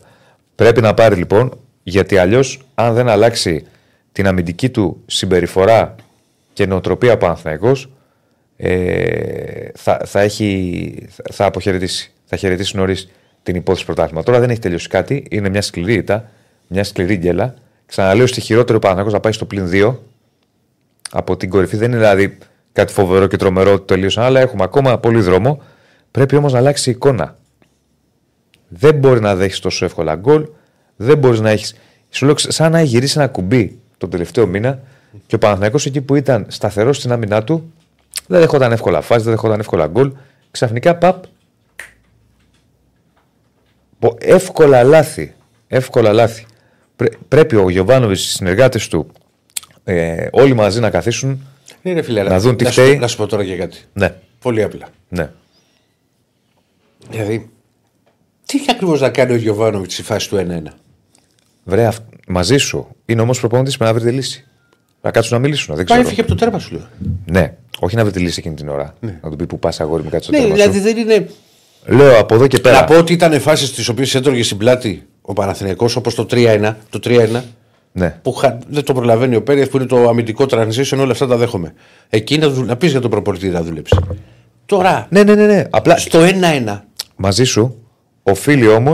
Πρέπει να πάρει λοιπόν, γιατί αλλιώς, αν δεν αλλάξει την αμυντική του συμπεριφορά και νοοτροπία ο Παναθηναϊκός, ε, θα, θα, έχει, θα αποχαιρετήσει. Θα χαιρετήσει νωρίς την υπόθεση πρωτάθλημα. Τώρα δεν έχει τελειώσει κάτι. Είναι μια σκληρή ήττα, μια σκληρή γκέλα. Ξαναλέω στη χειρότερη ο Παναθηναϊκός να πάει στο πλην 2 από την κορυφή. Δεν είναι δηλαδή κάτι φοβερό και τρομερό ότι τελείωσαν, αλλά έχουμε ακόμα πολύ δρόμο. Πρέπει όμως να αλλάξει η εικόνα. Δεν μπορεί να δέχεις τόσο εύκολα γκολ. Δεν μπορείς να έχεις. Σου λέω, σαν να έχει γυρίσεις ένα κουμπί τον τελευταίο μήνα και ο Παναθηναϊκός εκεί που ήταν σταθερός στην άμυνά του, δεν δεχόταν εύκολα φάση, δεν δεχόταν εύκολα γκολ. Ξαφνικά παπ. Πο- Εύκολα λάθη. Εύκολα λάθη. Πρέ- πρέπει ο Γιωβάνοβιτς, οι συνεργάτες του, ε, όλοι μαζί να καθίσουν. Ναι, ρε φίλε, Να αλλά δουν τι να σου- φταίει. Να σου πω τώρα και κάτι. Ναι, Πολύ απλά. ναι. Δηλαδή, τι ακριβώς να κάνει ο Γιωβάνοβιτς στη φάση του 1-1. Βρε, αυ- μαζί σου. Είναι όμως προπονητή με να βρει τη λύση. Να κάτσουν να μιλήσουν. Δεν Πάει ξέρω. έφυγε από το τέρμα σου λέω. Ναι, όχι να βρει τη λύση εκείνη την ώρα. Να του πει που πας αγόρι μου κάτσε στο Ναι, τέρμα δηλαδή σου. δεν είναι. Λέω από εδώ και πέρα. Να πω ότι ήταν φάσεις τις οποίες έτρωγε στην πλάτη ο Παναθηναϊκός όπως το 3-1. Το 3-1 Ναι. που χα- δεν το προλαβαίνει ο Πέρεθ που είναι το αμυντικό transition, όλα αυτά τα δέχομαι. Εκεί να, δου... να πεις για τον προπολιτή να δουλέψει. Τώρα, ναι, ναι, ναι, ναι. Απλά στο 1-1. μαζί σου οφείλει όμω.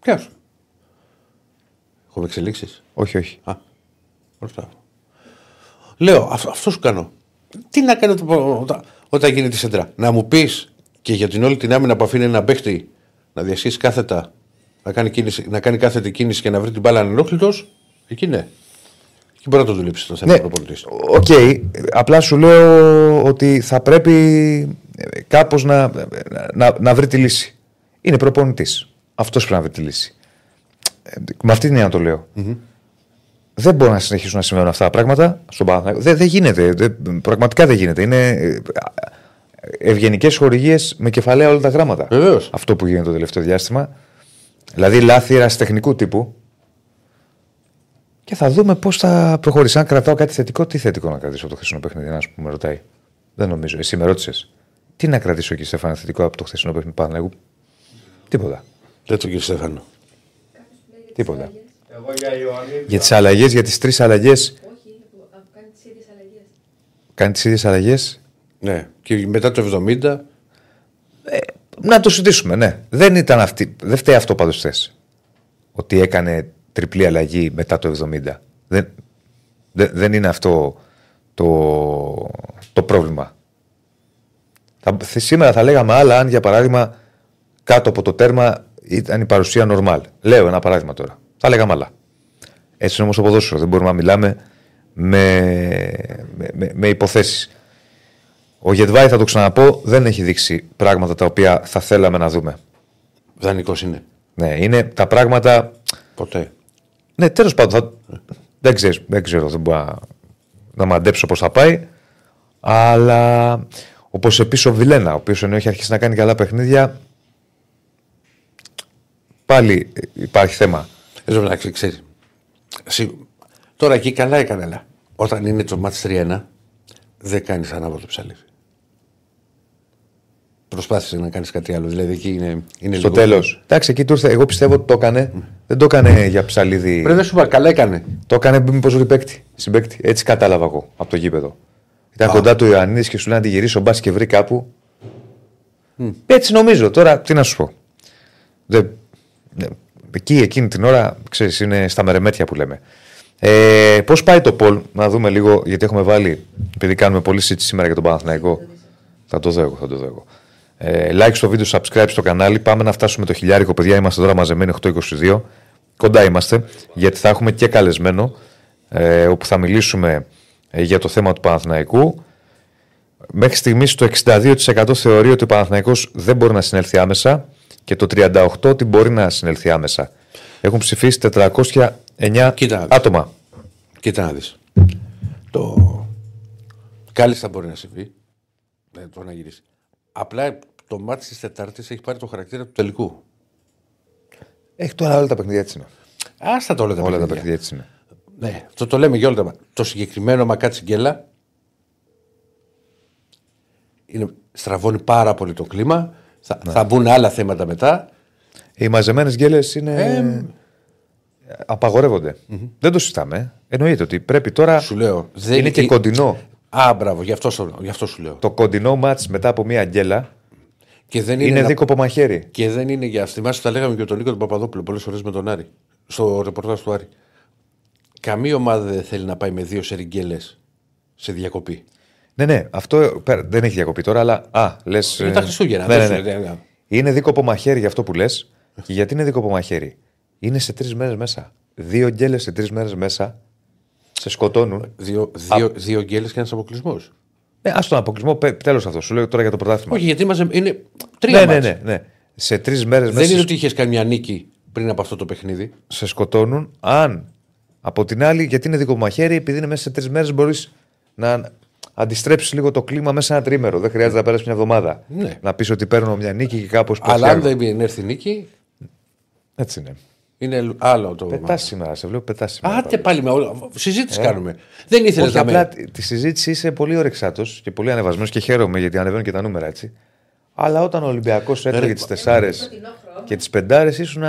Ποιο. Έχουμε εξελίξεις; Όχι, όχι. Α, μπροστά. Λέω, αυτό, αυτό σου κάνω. Τι να κάνω το- όταν, όταν γίνει τη σέντρα; Να μου πεις και για την όλη την άμυνα που αφήνει ένα παίχτη να διασχίσει κάθετα, να κάνει, κίνηση, να κάνει κάθετη κίνηση και να βρει την μπάλα ανενόχλητος, εκεί ναι. Εκεί μπορεί να το δουλέψει το θέμα Ναι, του προπονητής. οκ. Απλά σου λέω ότι θα πρέπει κάπως να, να, να βρει τη λύση. Είναι προπονητής. Αυτός πρέπει να βρει τη λύση. Ε, Με αυτή την έννοια το λέω. δεν μπορούν να συνεχίσουν να συμβαίνουν αυτά τα πράγματα στον Παναθηναϊκό. Δεν, δεν γίνεται. Δεν, πραγματικά δεν γίνεται. Είναι ευγενικές χορηγίες με κεφαλαία όλα τα γράμματα. Βεβαίως. Αυτό που γίνεται το τελευταίο διάστημα. Δηλαδή λάθη ερασιτεχνικού τύπου. Και θα δούμε πώς θα προχωρήσει. Αν κρατάω κάτι θετικό, τι θετικό να κρατήσω από το χθεσινό παιχνίδι, ένας που με ρωτάει. Δεν νομίζω. Εσύ με ρώτησες. Τι να κρατήσω εκεί, Στέφανα, θετικό από το χθεσινό παιχνίδι Παναθηναϊκού; Τίποτα. Δεν το κύριε Στέφανο. Τίποτα. Εγώ για Ιωαννίδη. Για τις αλλαγές, για τις τρεις αλλαγές. Όχι, που που κάνει τις ίδιες αλλαγές. Κάνει τις ίδιες αλλαγές; Ναι. Και μετά το 70. Να το συζητήσουμε, ναι. Δεν ήταν αυτή. Δεν φταίει αυτό πάντως χθε. Ότι έκανε τριπλή αλλαγή μετά το 70. Δεν, δεν, δεν είναι αυτό το, το πρόβλημα. Θα, θε- σήμερα θα λέγαμε άλλα αν για παράδειγμα κάτω από το τέρμα ήταν η παρουσία normal. Λέω ένα παράδειγμα τώρα. Θα λέγαμε άλλα. Έτσι είναι όμω το ποδόσφαιρο. Δεν μπορούμε να μιλάμε με, με, με, με υποθέσεις. Ο Γετβάη, θα το ξαναπώ, δεν έχει δείξει πράγματα τα οποία θα θέλαμε να δούμε. Δανεικός είναι. Ναι, είναι τα πράγματα. Ποτέ. Ναι, τέλος πάντων. Θα... Δεν, ξέρω, δεν ξέρω, δεν μπορώ να, να μαντέψω πώς θα πάει. Αλλά όπως επίσης ο Βιλένα, ο οποίος ενώ έχει αρχίσει να κάνει καλά παιχνίδια. Πάλι υπάρχει θέμα. Εδώ μεταξύ, ξέρεις. Τώρα εκεί καλά έκανε, αλλά όταν είναι το μάτς 3-1, δεν κάνεις ανάποδο ψαλίδι. Προσπάθησε να κάνεις κάτι άλλο. Δηλαδή εκεί είναι. είναι Στο λίγο- τέλος. Εντάξει, εκεί του ήρθε. Εγώ πιστεύω ότι το έκανε. Δεν το έκανε για ψαλίδι. Πρέπει να σου είπα, καλά έκανε. Το έκανε μήπως ρηπέκτη. Συμπέκτη. Έτσι κατάλαβα εγώ από το γήπεδο. Ήταν κοντά του Ιωαννίδη και σου λέει να τη γυρίσω μπα και βρει κάπου. Έτσι νομίζω. Τώρα τι να σου πω. Δεν... ναι, Εκεί εκείνη την ώρα, ξέρεις, είναι στα μερεμέτια που λέμε. Ε, Πώς πάει το Πολ, να δούμε λίγο, γιατί έχουμε βάλει, επειδή κάνουμε πολύ συζήτηση σήμερα για τον Παναθηναϊκό. Θα το δω εγώ, θα το δω εγώ. Ε, like στο βίντεο, subscribe στο κανάλι. Πάμε να φτάσουμε το χιλιάρικο, παιδιά. Είμαστε τώρα μαζεμένοι 8.22. Κοντά είμαστε, γιατί θα έχουμε και καλεσμένο, ε, όπου θα μιλήσουμε ε, για το θέμα του Παναθηναϊκού. Μέχρι στιγμής το 62% θεωρεί ότι ο Παναθηναϊκός δεν μπορεί να συνέλθει άμεσα και το 38% ότι μπορεί να συνέλθει άμεσα. Έχουν ψηφίσει 409 Κοίτα. άτομα. Κοίτα να δεις. Το... Κάλλιστα μπορεί να συμβεί. Δεν το να γυρίσει. Απλά το μάτι της Τετάρτης έχει πάρει το χαρακτήρα του τελικού. Έχει τώρα όλα τα παιχνίδια έτσι είναι. Άστα το όλα τα Όλα τα παιχνίδια. παιχνίδια έτσι είναι. Ναι, το, το λέμε για όλα τα. Το συγκεκριμένο Μακάτσι Γκέλα είναι, στραβώνει πάρα πολύ το κλίμα. Θα, Ναι. θα μπουν άλλα θέματα μετά. Οι μαζεμένες γκέλες είναι. Ε, απαγορεύονται. Δεν το συζητάμε. ε. Εννοείται ότι πρέπει τώρα. Σου λέω. Δεν είναι και κοντινό. Α, μπράβο, γι' αυτό, σου- γι αυτό σου λέω. Το κοντινό μάτς μετά από μία γκέλα Και δεν είναι, είναι, ένα- δίκοπο μαχαίρι. Και δεν είναι για θυμάσαι, τα λέγαμε και τον Νίκο τον Παπαδόπουλο πολλές φορές με τον Άρη. Στο ρεπορτάζ του Άρη. Καμία ομάδα δεν θέλει να πάει με δύο σεριγγέλε σε διακοπή. Ναι, ναι, αυτό πέρα- δεν έχει διακοπή τώρα, αλλά. Α, λες. Είναι τα Χριστούγεννα, Ναι, δεν ναι, σου ναι. λέει, ναι. Είναι δίκοπο μαχαίρι για αυτό που λες. Και γιατί είναι δίκοπο μαχαίρι; Είναι σε τρεις μέρες μέσα. Δύο γκέλες σε τρεις μέρες μέσα σε σκοτώνουν. Δύο, δύο, δύο γκέλες και ένας αποκλεισμός. Ναι, ας τον αποκλεισμό, τέλος αυτό. Σου λέω τώρα για το πρωτάθλημα. Όχι, γιατί μαζε, είναι τρία ναι, ναι, μάτς. ναι, ναι. Σε τρεις μέρες Δεν μέσα είναι ότι είχες κάνει μια νίκη πριν από αυτό το παιχνίδι. σε σκοτώνουν. Αν από την άλλη, γιατί είναι δίκοπο μαχαίρι, επειδή είναι μέσα σε τρεις μέρες μπορείς να αντιστρέψεις λίγο το κλίμα μέσα σε ένα τρίμερο. Δεν χρειάζεται να περάσει μια εβδομάδα. Ναι. Να πεις ότι παίρνω μια νίκη και κάπως Αλλά αν δεν έρθει νίκη, Έτσι είναι. είναι άλλο το. Πετάς σήμερα, σε βλέπω πετάς σήμερα. Άτε πάλι με όλα. Συζήτηση κάνουμε. Δεν ήθελες Όχι, να απλά με. τη- τη συζήτηση είσαι πολύ ορεξάτο και πολύ ανεβασμένος και χαίρομαι γιατί ανεβαίνουν και τα νούμερα έτσι. Αλλά όταν ο Ολυμπιακός έτρωγε τις τεσσάρες και τις πεντάρες, ήσουν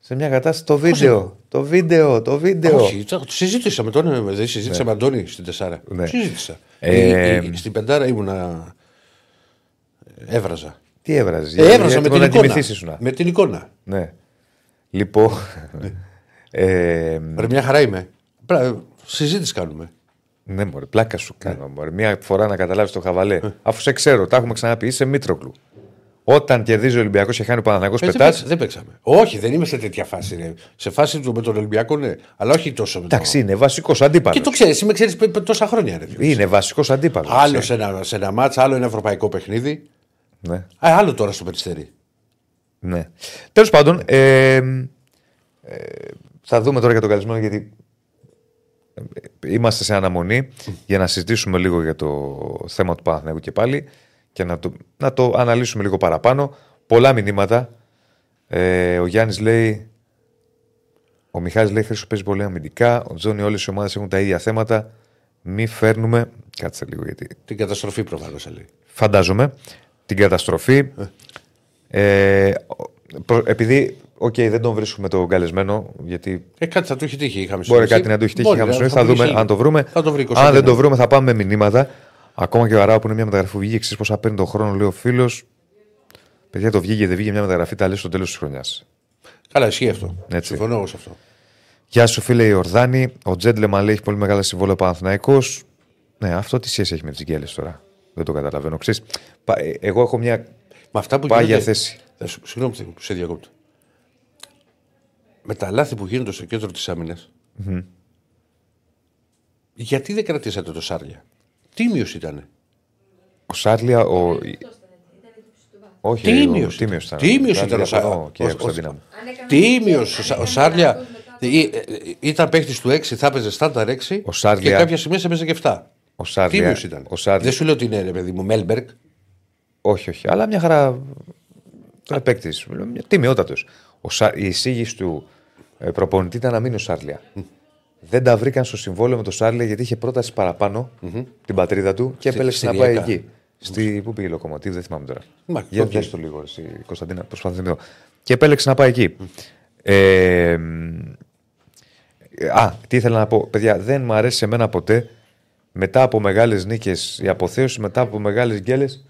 σε μια κατάσταση. Το βίντεο, το βίντεο, το βίντεο. Όχι, το συζήτησα με τον. Δεν συζήτησα με Αντώνη στην Τεσσάρα. Ναι. Συζήτησα. Ε, Ε, στην Πεντάρα ήμουνα. Έβραζα. Τι έβραζες. Ε, έβραζα με την εικόνα. ήσουν. Με την εικόνα. Ναι. Λοιπόν. ε, Ρε, μια χαρά είμαι. Πρά- Συζήτηση κάνουμε. ναι, μωρέ, πλάκα σου κάνω. Μωρέ. Μια φορά να καταλάβεις το χαβαλέ. Αφού σε ξέρω, τα έχουμε ξαναπεί, είσαι Μήτροκλου. Όταν κερδίζει ο Ολυμπιακός και χάνει ο Παναθανικό, Ε, δεν, πετάς. παίξα- δεν παίξαμε. Όχι, δεν είμαι σε τέτοια φάση. Ρε. Σε φάση του με τον Ολυμπιακό, ναι. Αλλά όχι τόσο με τον. Εντάξει, είναι βασικός αντίπαλος. Και το ξέρεις, είμαι ξέρεις, π- π- τόσα χρόνια. Ρε. Είναι βασικός αντίπαλος. Άλλο σε ένα, σε ένα μάτσα, άλλο ένα ευρωπαϊκό παιχνίδι. Ναι. Α, άλλο τώρα στο περιστέρι. ναι. Τέλος πάντων, ε, ε, θα δούμε τώρα για τον καλεσμένο γιατί είμαστε σε αναμονή για να συζητήσουμε λίγο για το θέμα του Παναθηναϊκού και πάλι και να το, να το αναλύσουμε λίγο παραπάνω. Πολλά μηνύματα. Ε, ο Γιάννης λέει. Ο Μιχάλης λέει: Χρήσος παίζει πολύ αμυντικά. Ο Τζόνι, όλες οι ομάδες έχουν τα ίδια θέματα. Μη φέρνουμε. Κάτσε λίγο γιατί. Την καταστροφή προφανώς λέει. Φαντάζομαι. Την καταστροφή. Ε, προ- επειδή, οκ, δεν τον βρίσκουμε τον καλεσμένο, γιατί Ε, κάτι θα του έχει τύχει. Είχαμε Μπορεί συζητήσει. κάτι να του έχει τύχει. Μπορεί, είχαμε θα συνεννοηθεί. Θα βρει δούμε σε αν το βρούμε. Θα το βρει αν 21. δεν το βρούμε, θα πάμε με μηνύματα. Ακόμα και ο Αράου που είναι μια μεταγραφή που βγήκε, ξέρεις πόσα παίρνει τον χρόνο, λέει ο φίλος. Παιδιά, το βγήκε, δεν βγήκε μια μεταγραφή, τα λες στο τέλος της χρονιάς. Καλά, ισχύει αυτό. Έτσι. Συμφωνώ εγώ σε αυτό. Γεια σου, φίλε Ιορδάνη. Ο Τζέντλεμαν λέει έχει πολύ μεγάλα συμβόλαια Παναθηναϊκό. Ναι, αυτό τι σχέση έχει με τις γκέλες τώρα; Δεν το καταλαβαίνω. Ξέρεις, πα- ε, εγώ έχω μια Με αυτά που πάγια γίνονται- θέση. Θα σου- Συγγνώμη που σε διακόπτω. Με τα λάθη που γίνονται στο κέντρο της άμυνας, γιατί δεν κρατήσατε το Σάρλια; Τίμιος ήταν. Ο Σάρλια, ο. Αυτό ήταν έτσι. Ήταν εντύπωση του βάθου. Όχι, Τίμιος ο Τίμιος ήταν. Τίμιος Σάρλια ήταν ο διαφωνώ, Σάρλια. κύριε Ο- ο- Κωνσταντίνα μου. Αν έκανε- Τίμιος. αν Ο, έκανε ο Σάρλια μετά από- ε, ε, ήταν παίχτης του 6, θα έπαιζε στάνταρ 6 Ο Σάρλια- και κάποια στιγμή έπαιζε και 7. Ο Σάρλια. Τίμιος ήταν. Ο Σάρλια Δεν σου λέω ότι είναι ρε παιδί μου, Μέλμπεργκ. Όχι, όχι. Αλλά μια χαρά. Παίκτης. Τιμιότατος. Η εισήγηση του ε, προπονητή ήταν να μείνει ο Σάρλια. Δεν τα βρήκαν στο συμβόλαιο με τον Σάρλια γιατί είχε πρόταση παραπάνω την πατρίδα του και επέλεξε να πάει Συριακά. εκεί. Στη, πού πήγε η Λοκομοτίβ, δεν θυμάμαι τώρα. Μα, Για οκ. δες το λίγο, εσύ, Κωνσταντίνα, προσπαθώ να θυμηθώ. Και επέλεξε να πάει εκεί. Ε, μ, α, τι ήθελα να πω. Παιδιά, δεν μου αρέσει σε μένα ποτέ μετά από μεγάλες νίκες η αποθέωση, μετά από μεγάλες γκέλες.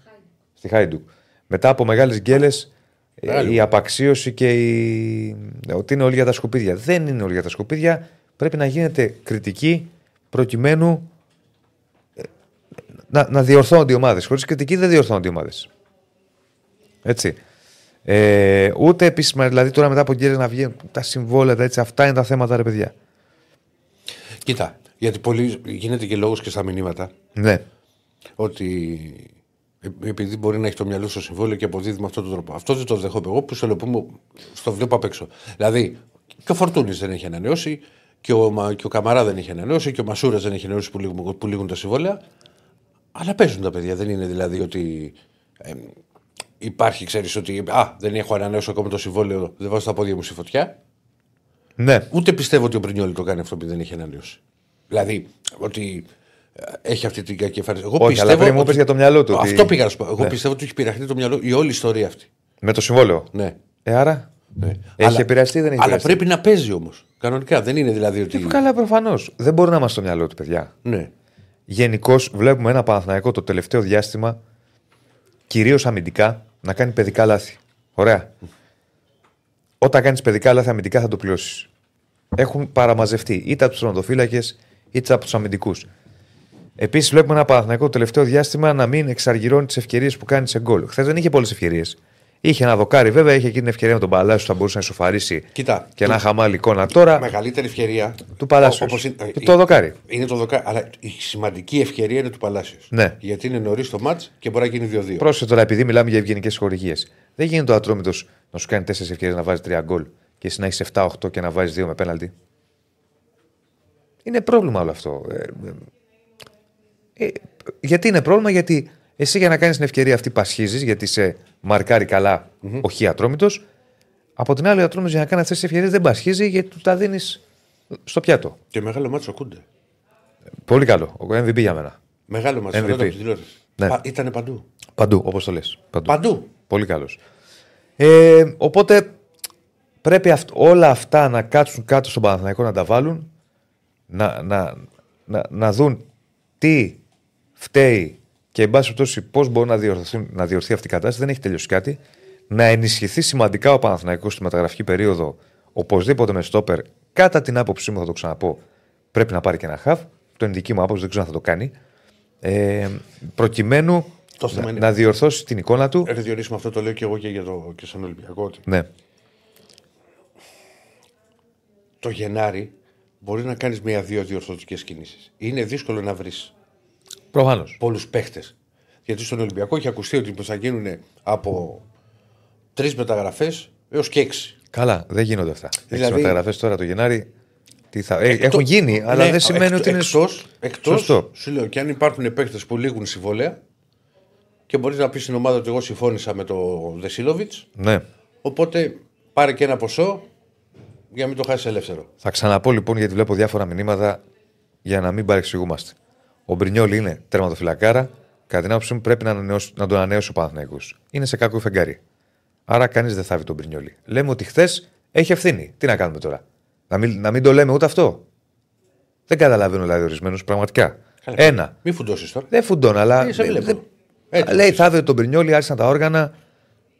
Στη Χάιντουκ. Μετά από μεγάλες γκέλες Μεγάλη. η απαξίωση και η... ότι είναι όλοι για τα σκουπίδια. Δεν είναι όλοι για τα σκουπίδια. Πρέπει να γίνεται κριτική προκειμένου ε, να, να διορθώνονται οι ομάδες. Χωρίς κριτική δεν διορθώνονται οι ομάδες. Έτσι. Ε, ούτε επίσημα, δηλαδή τώρα μετά από γκέλε να βγαίνουν τα συμβόλαια, τα έτσι, αυτά είναι τα θέματα, ρε παιδιά. Κοίτα, γιατί πολύ, γίνεται και λόγος και στα μηνύματα Ναι. ότι ε- επειδή μπορεί να έχει το μυαλό στο συμβόλαιο και αποδίδει με αυτόν τον τρόπο. Αυτό δεν το δεχόμαι εγώ που στο, λέω, που μου- στο βλέπω απ' έξω. Δηλαδή, και ο Φορτούνης δεν έχει ανανεώσει, και ο, Μα- και ο Καμαρά δεν έχει ανανεώσει, και ο Μασούρας δεν έχει ανανεώσει που λήγουν, που λήγουν τα συμβόλαια. Αλλά παίζουν τα παιδιά. Δεν είναι δηλαδή ότι ε, υπάρχει, ξέρεις ότι α, δεν έχω ανανεώσει ακόμα το συμβόλαιο, δεν βάζω τα πόδια μου στη φωτιά. Ναι. Ούτε πιστεύω ότι ο Πρινιόλη το κάνει αυτό που δεν έχει ανανεώσει. Δηλαδή, ότι ε, έχει αυτή την κακή εμφάνιση. Εγώ Όχι, πιστεύω αλλά πριν μου ότι- είπες για το μυαλό του ότι- Αυτό πήγα να σου πω. Εγώ Ναι. πιστεύω ότι του έχει πειραχτεί το μυαλό η όλη ιστορία αυτή. Με το συμβόλαιο. Ναι. Ε, άρα. ναι. Έχει επηρεαστεί ή δεν έχει Αλλά επηρεαστεί; πρέπει να παίζει όμως. Κανονικά. Δεν είναι δηλαδή ότι. Ε, καλά, προφανώς. Δεν μπορεί να είμαστε στο μυαλό του, παιδιά. Ναι. Γενικώς βλέπουμε ένα Παναθηναϊκό το τελευταίο διάστημα, κυρίως αμυντικά, να κάνει παιδικά λάθη. Ωραία. Όταν κάνεις παιδικά λάθη αμυντικά θα το πληρώσεις. Έχουν παραμαζευτεί είτε από τους τροματοφύλακε είτε από τους αμυντικούς. Επίσης, βλέπουμε ένα Παναθηναϊκό το τελευταίο διάστημα να μην εξαργυρώνει τις ευκαιρίες που κάνει σε γκολ. Χθες δεν είχε πολλές ευκαιρίες. Είχε ένα δοκάρι, βέβαια, είχε εκείνη την ευκαιρία με τον Παλάσιο που θα μπορούσε να ισοφαρίσει Κοίτα. και του- να χαμάλει εικόνα. Τώρα Μεγαλύτερη ευκαιρία. του Παλάσιος. όπως είναι- Και το δοκάρι. Είναι το δοκάρι. Αλλά η σημαντική ευκαιρία είναι του Παλάσιος. Ναι. Γιατί είναι νωρίς το μάτς και μπορεί να γίνει 2-2. Πρόσεχε τώρα, επειδή μιλάμε για ευγενικές χορηγίες. Δεν γίνεται ο Ατρόμητος να σου κάνει τέσσερις ευκαιρίες να βάζει τρία γκολ και εσύ να έχει 7-8 και να βάζεις δύο με πέναλτι. Είναι πρόβλημα όλο αυτό. Ε, ε, ε, γιατί είναι πρόβλημα, γιατί εσύ για να κάνεις την ευκαιρία αυτή πασχίζει, γιατί σε μαρκάρει καλά ο Χ Ατρόμητος. Από την άλλη, ο Ατρόμητος για να κάνει αυτές τις ευκαιρίες δεν πασχίζει γιατί του τα δίνεις στο πιάτο. Και μεγάλο μάτσο ακούνται. Πολύ καλό. Ο MVP για μένα. Μεγάλο μάτσο. MVP. Φαίνεται από την τηλεόραση. Ναι. Πα- Ήτανε παντού. Παντού, όπως το λες. Παντού. Παντού. Πολύ καλός. Ε, οπότε πρέπει αυτ- όλα αυτά να κάτσουν κάτω στον Παναθηναϊκό να τα βάλουν, να, να, να, να δουν τι φταίει και εν πάση περιπτώσει πώς μπορεί να, διορθωθούν- να διορθεί αυτή η κατάσταση. Δεν έχει τελειώσει κάτι. Να ενισχυθεί σημαντικά ο Παναθηναϊκός στη μεταγραφική περίοδο, οπωσδήποτε με στόπερ, κατά την άποψή μου θα το ξαναπώ, πρέπει να πάρει και ένα χαβ. Το είναι δική μου άποψη, δεν ξέρω αν θα το κάνει. Ε, προκειμένου Το θέμα να, είναι- να διορθώσει την εικόνα του. Ρε Διονύση, αυτό το λέω και εγώ και, για το, και στον Ολυμπιακό. Ότι Ναι. το Γενάρη μπορεί να κάνεις μία-δύο διορθωτικές κινήσεις. Είναι δύσκολο να βρεις Προφανώς. πολλούς παίχτες. Γιατί στον Ολυμπιακό έχει ακουστεί ότι θα γίνουν από τρεις μεταγραφές έως και έξι. Καλά, δεν γίνονται αυτά. Δηλαδή- Δηλαδή... μεταγραφές τώρα το Γενάρη. Τι θα... ε, έχουν γίνει, αλλά Ναι, δεν σημαίνει εκτό- ότι είναι. εκτός, εκτός, Σωστό. Σου λέω και αν υπάρχουν παίκτε που λήγουν συμβόλαια και μπορείς να πεις στην ομάδα ότι εγώ συμφώνησα με το Δεσίλοβιτς. Ναι. Οπότε πάρε και ένα ποσό για να μην το χάσεις ελεύθερο. Θα ξαναπώ λοιπόν γιατί βλέπω διάφορα μηνύματα για να μην παρεξηγούμαστε. Ο Μπρινιόλ είναι τερματοφυλακάρα. Κατά την άποψή μου πρέπει να, ανανεώσει, να τον ανανεώσει ο Παναθηναϊκός. Είναι σε κακό φεγγάρι. Άρα κανείς δεν θα βρει τον Μπρινιόλ. Λέμε ότι χθες έχει ευθύνη. Τι να κάνουμε τώρα; Να μην, να μην το λέμε ούτε αυτό. Δεν καταλαβαίνω δηλαδή ορισμένους πραγματικά. Καλά. Ένα. Μην φουντώσεις τώρα. Δεν φουντώνω, αλλά. Ε, σε βλέπω. δεν- Έτσι. λέει θα βρει τον Μπρινιόλ, άρχισαν τα όργανα.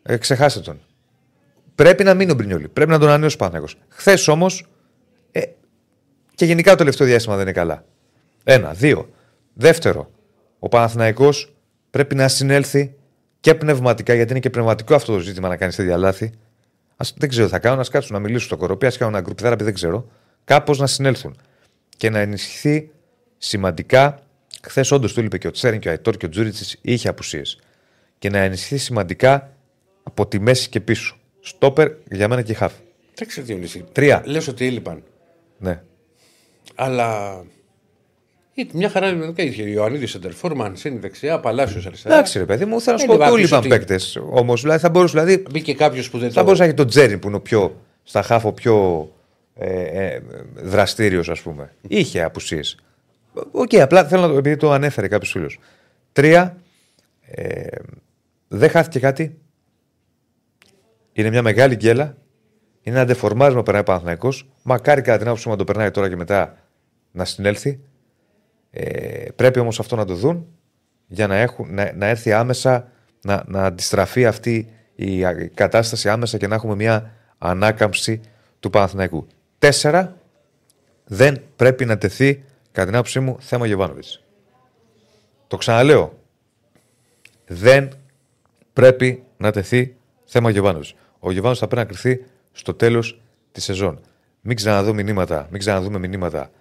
Ε, ξεχάστε τον. Πρέπει να μείνει ο Μπρινιόλ. Πρέπει να τον ανανεώσει ο Παναθηναϊκός. Χθες όμως. Ε, και γενικά το τελευταίο διάστημα δεν είναι καλά. Ένα. Δύο. Δεύτερο. Ο Παναθηναϊκός πρέπει να συνέλθει και πνευματικά, γιατί είναι και πνευματικό αυτό το ζήτημα να κάνεις τέτοια λάθη. Ας, δεν ξέρω τι θα κάνουν, να κάτσουν να μιλήσουν στο κοροπή, ας κάνουν ένα group therapy, δεν ξέρω. Κάπως να συνέλθουν και να ενισχυθεί σημαντικά. Χθες όντως το είπε και ο Τσέριν και ο Αϊτόρ και ο Τζούριτσις είχε απουσίες. Και να ενισχυθεί σημαντικά από τη μέση και πίσω. Στόπερ για μένα και χαφ. Εντάξει, Διονύση. Τρία. Λες ότι έλειπαν. Ναι. Αλλά. Ή- Μια χαρά ελληνικά είχε. Ιωαννίδης Σεντερφόρ, Μανσίνη δεξιά, Παλάσιο αριστερά. Εντάξει, ρε παιδί μου, θέλω να σου Δεν πω είναι ότι βάθος λείπαν ότι- παίκτες. Όμως δηλαδή, θα μπορούσε δηλαδή, Μπήκε κάποιος που δεν θα το. μπορούσε να έχει τον Τζέριν που είναι ο πιο στα χαφ ο πιο ε, ε, δραστήριος, ας πούμε. Είχε απουσίες. Οκ, απλά θέλω να το. επειδή το ανέφερε κάποιος φίλος. Τρία. Ε, δεν χάθηκε κάτι. Είναι μια μεγάλη γκέλα. Είναι ένα ντεφορμάρισμα που περνάει ο Παναθηναϊκός. Μακάρι κατά την άποψή μου να το περνάει τώρα και μετά να συνέλθει. Ε, πρέπει όμως αυτό να το δουν για να, έχουν, να, να έρθει άμεσα να, να αντιστραφεί αυτή η α- η κατάσταση άμεσα και να έχουμε μια ανάκαμψη του Παναθηναϊκού. Τέσσερα, δεν πρέπει να τεθεί, κατά την άποψή μου, θέμα Γεβάνοβιτς. Το ξαναλέω. Δεν πρέπει να τεθεί θέμα Γεβάνοβιτς. Ο Γεβάνοβιτς θα πρέπει να κρυθεί στο τέλος της σεζόν. Μην ξαναδώ μηνύματα, μην ξαναδούμε μηνύματα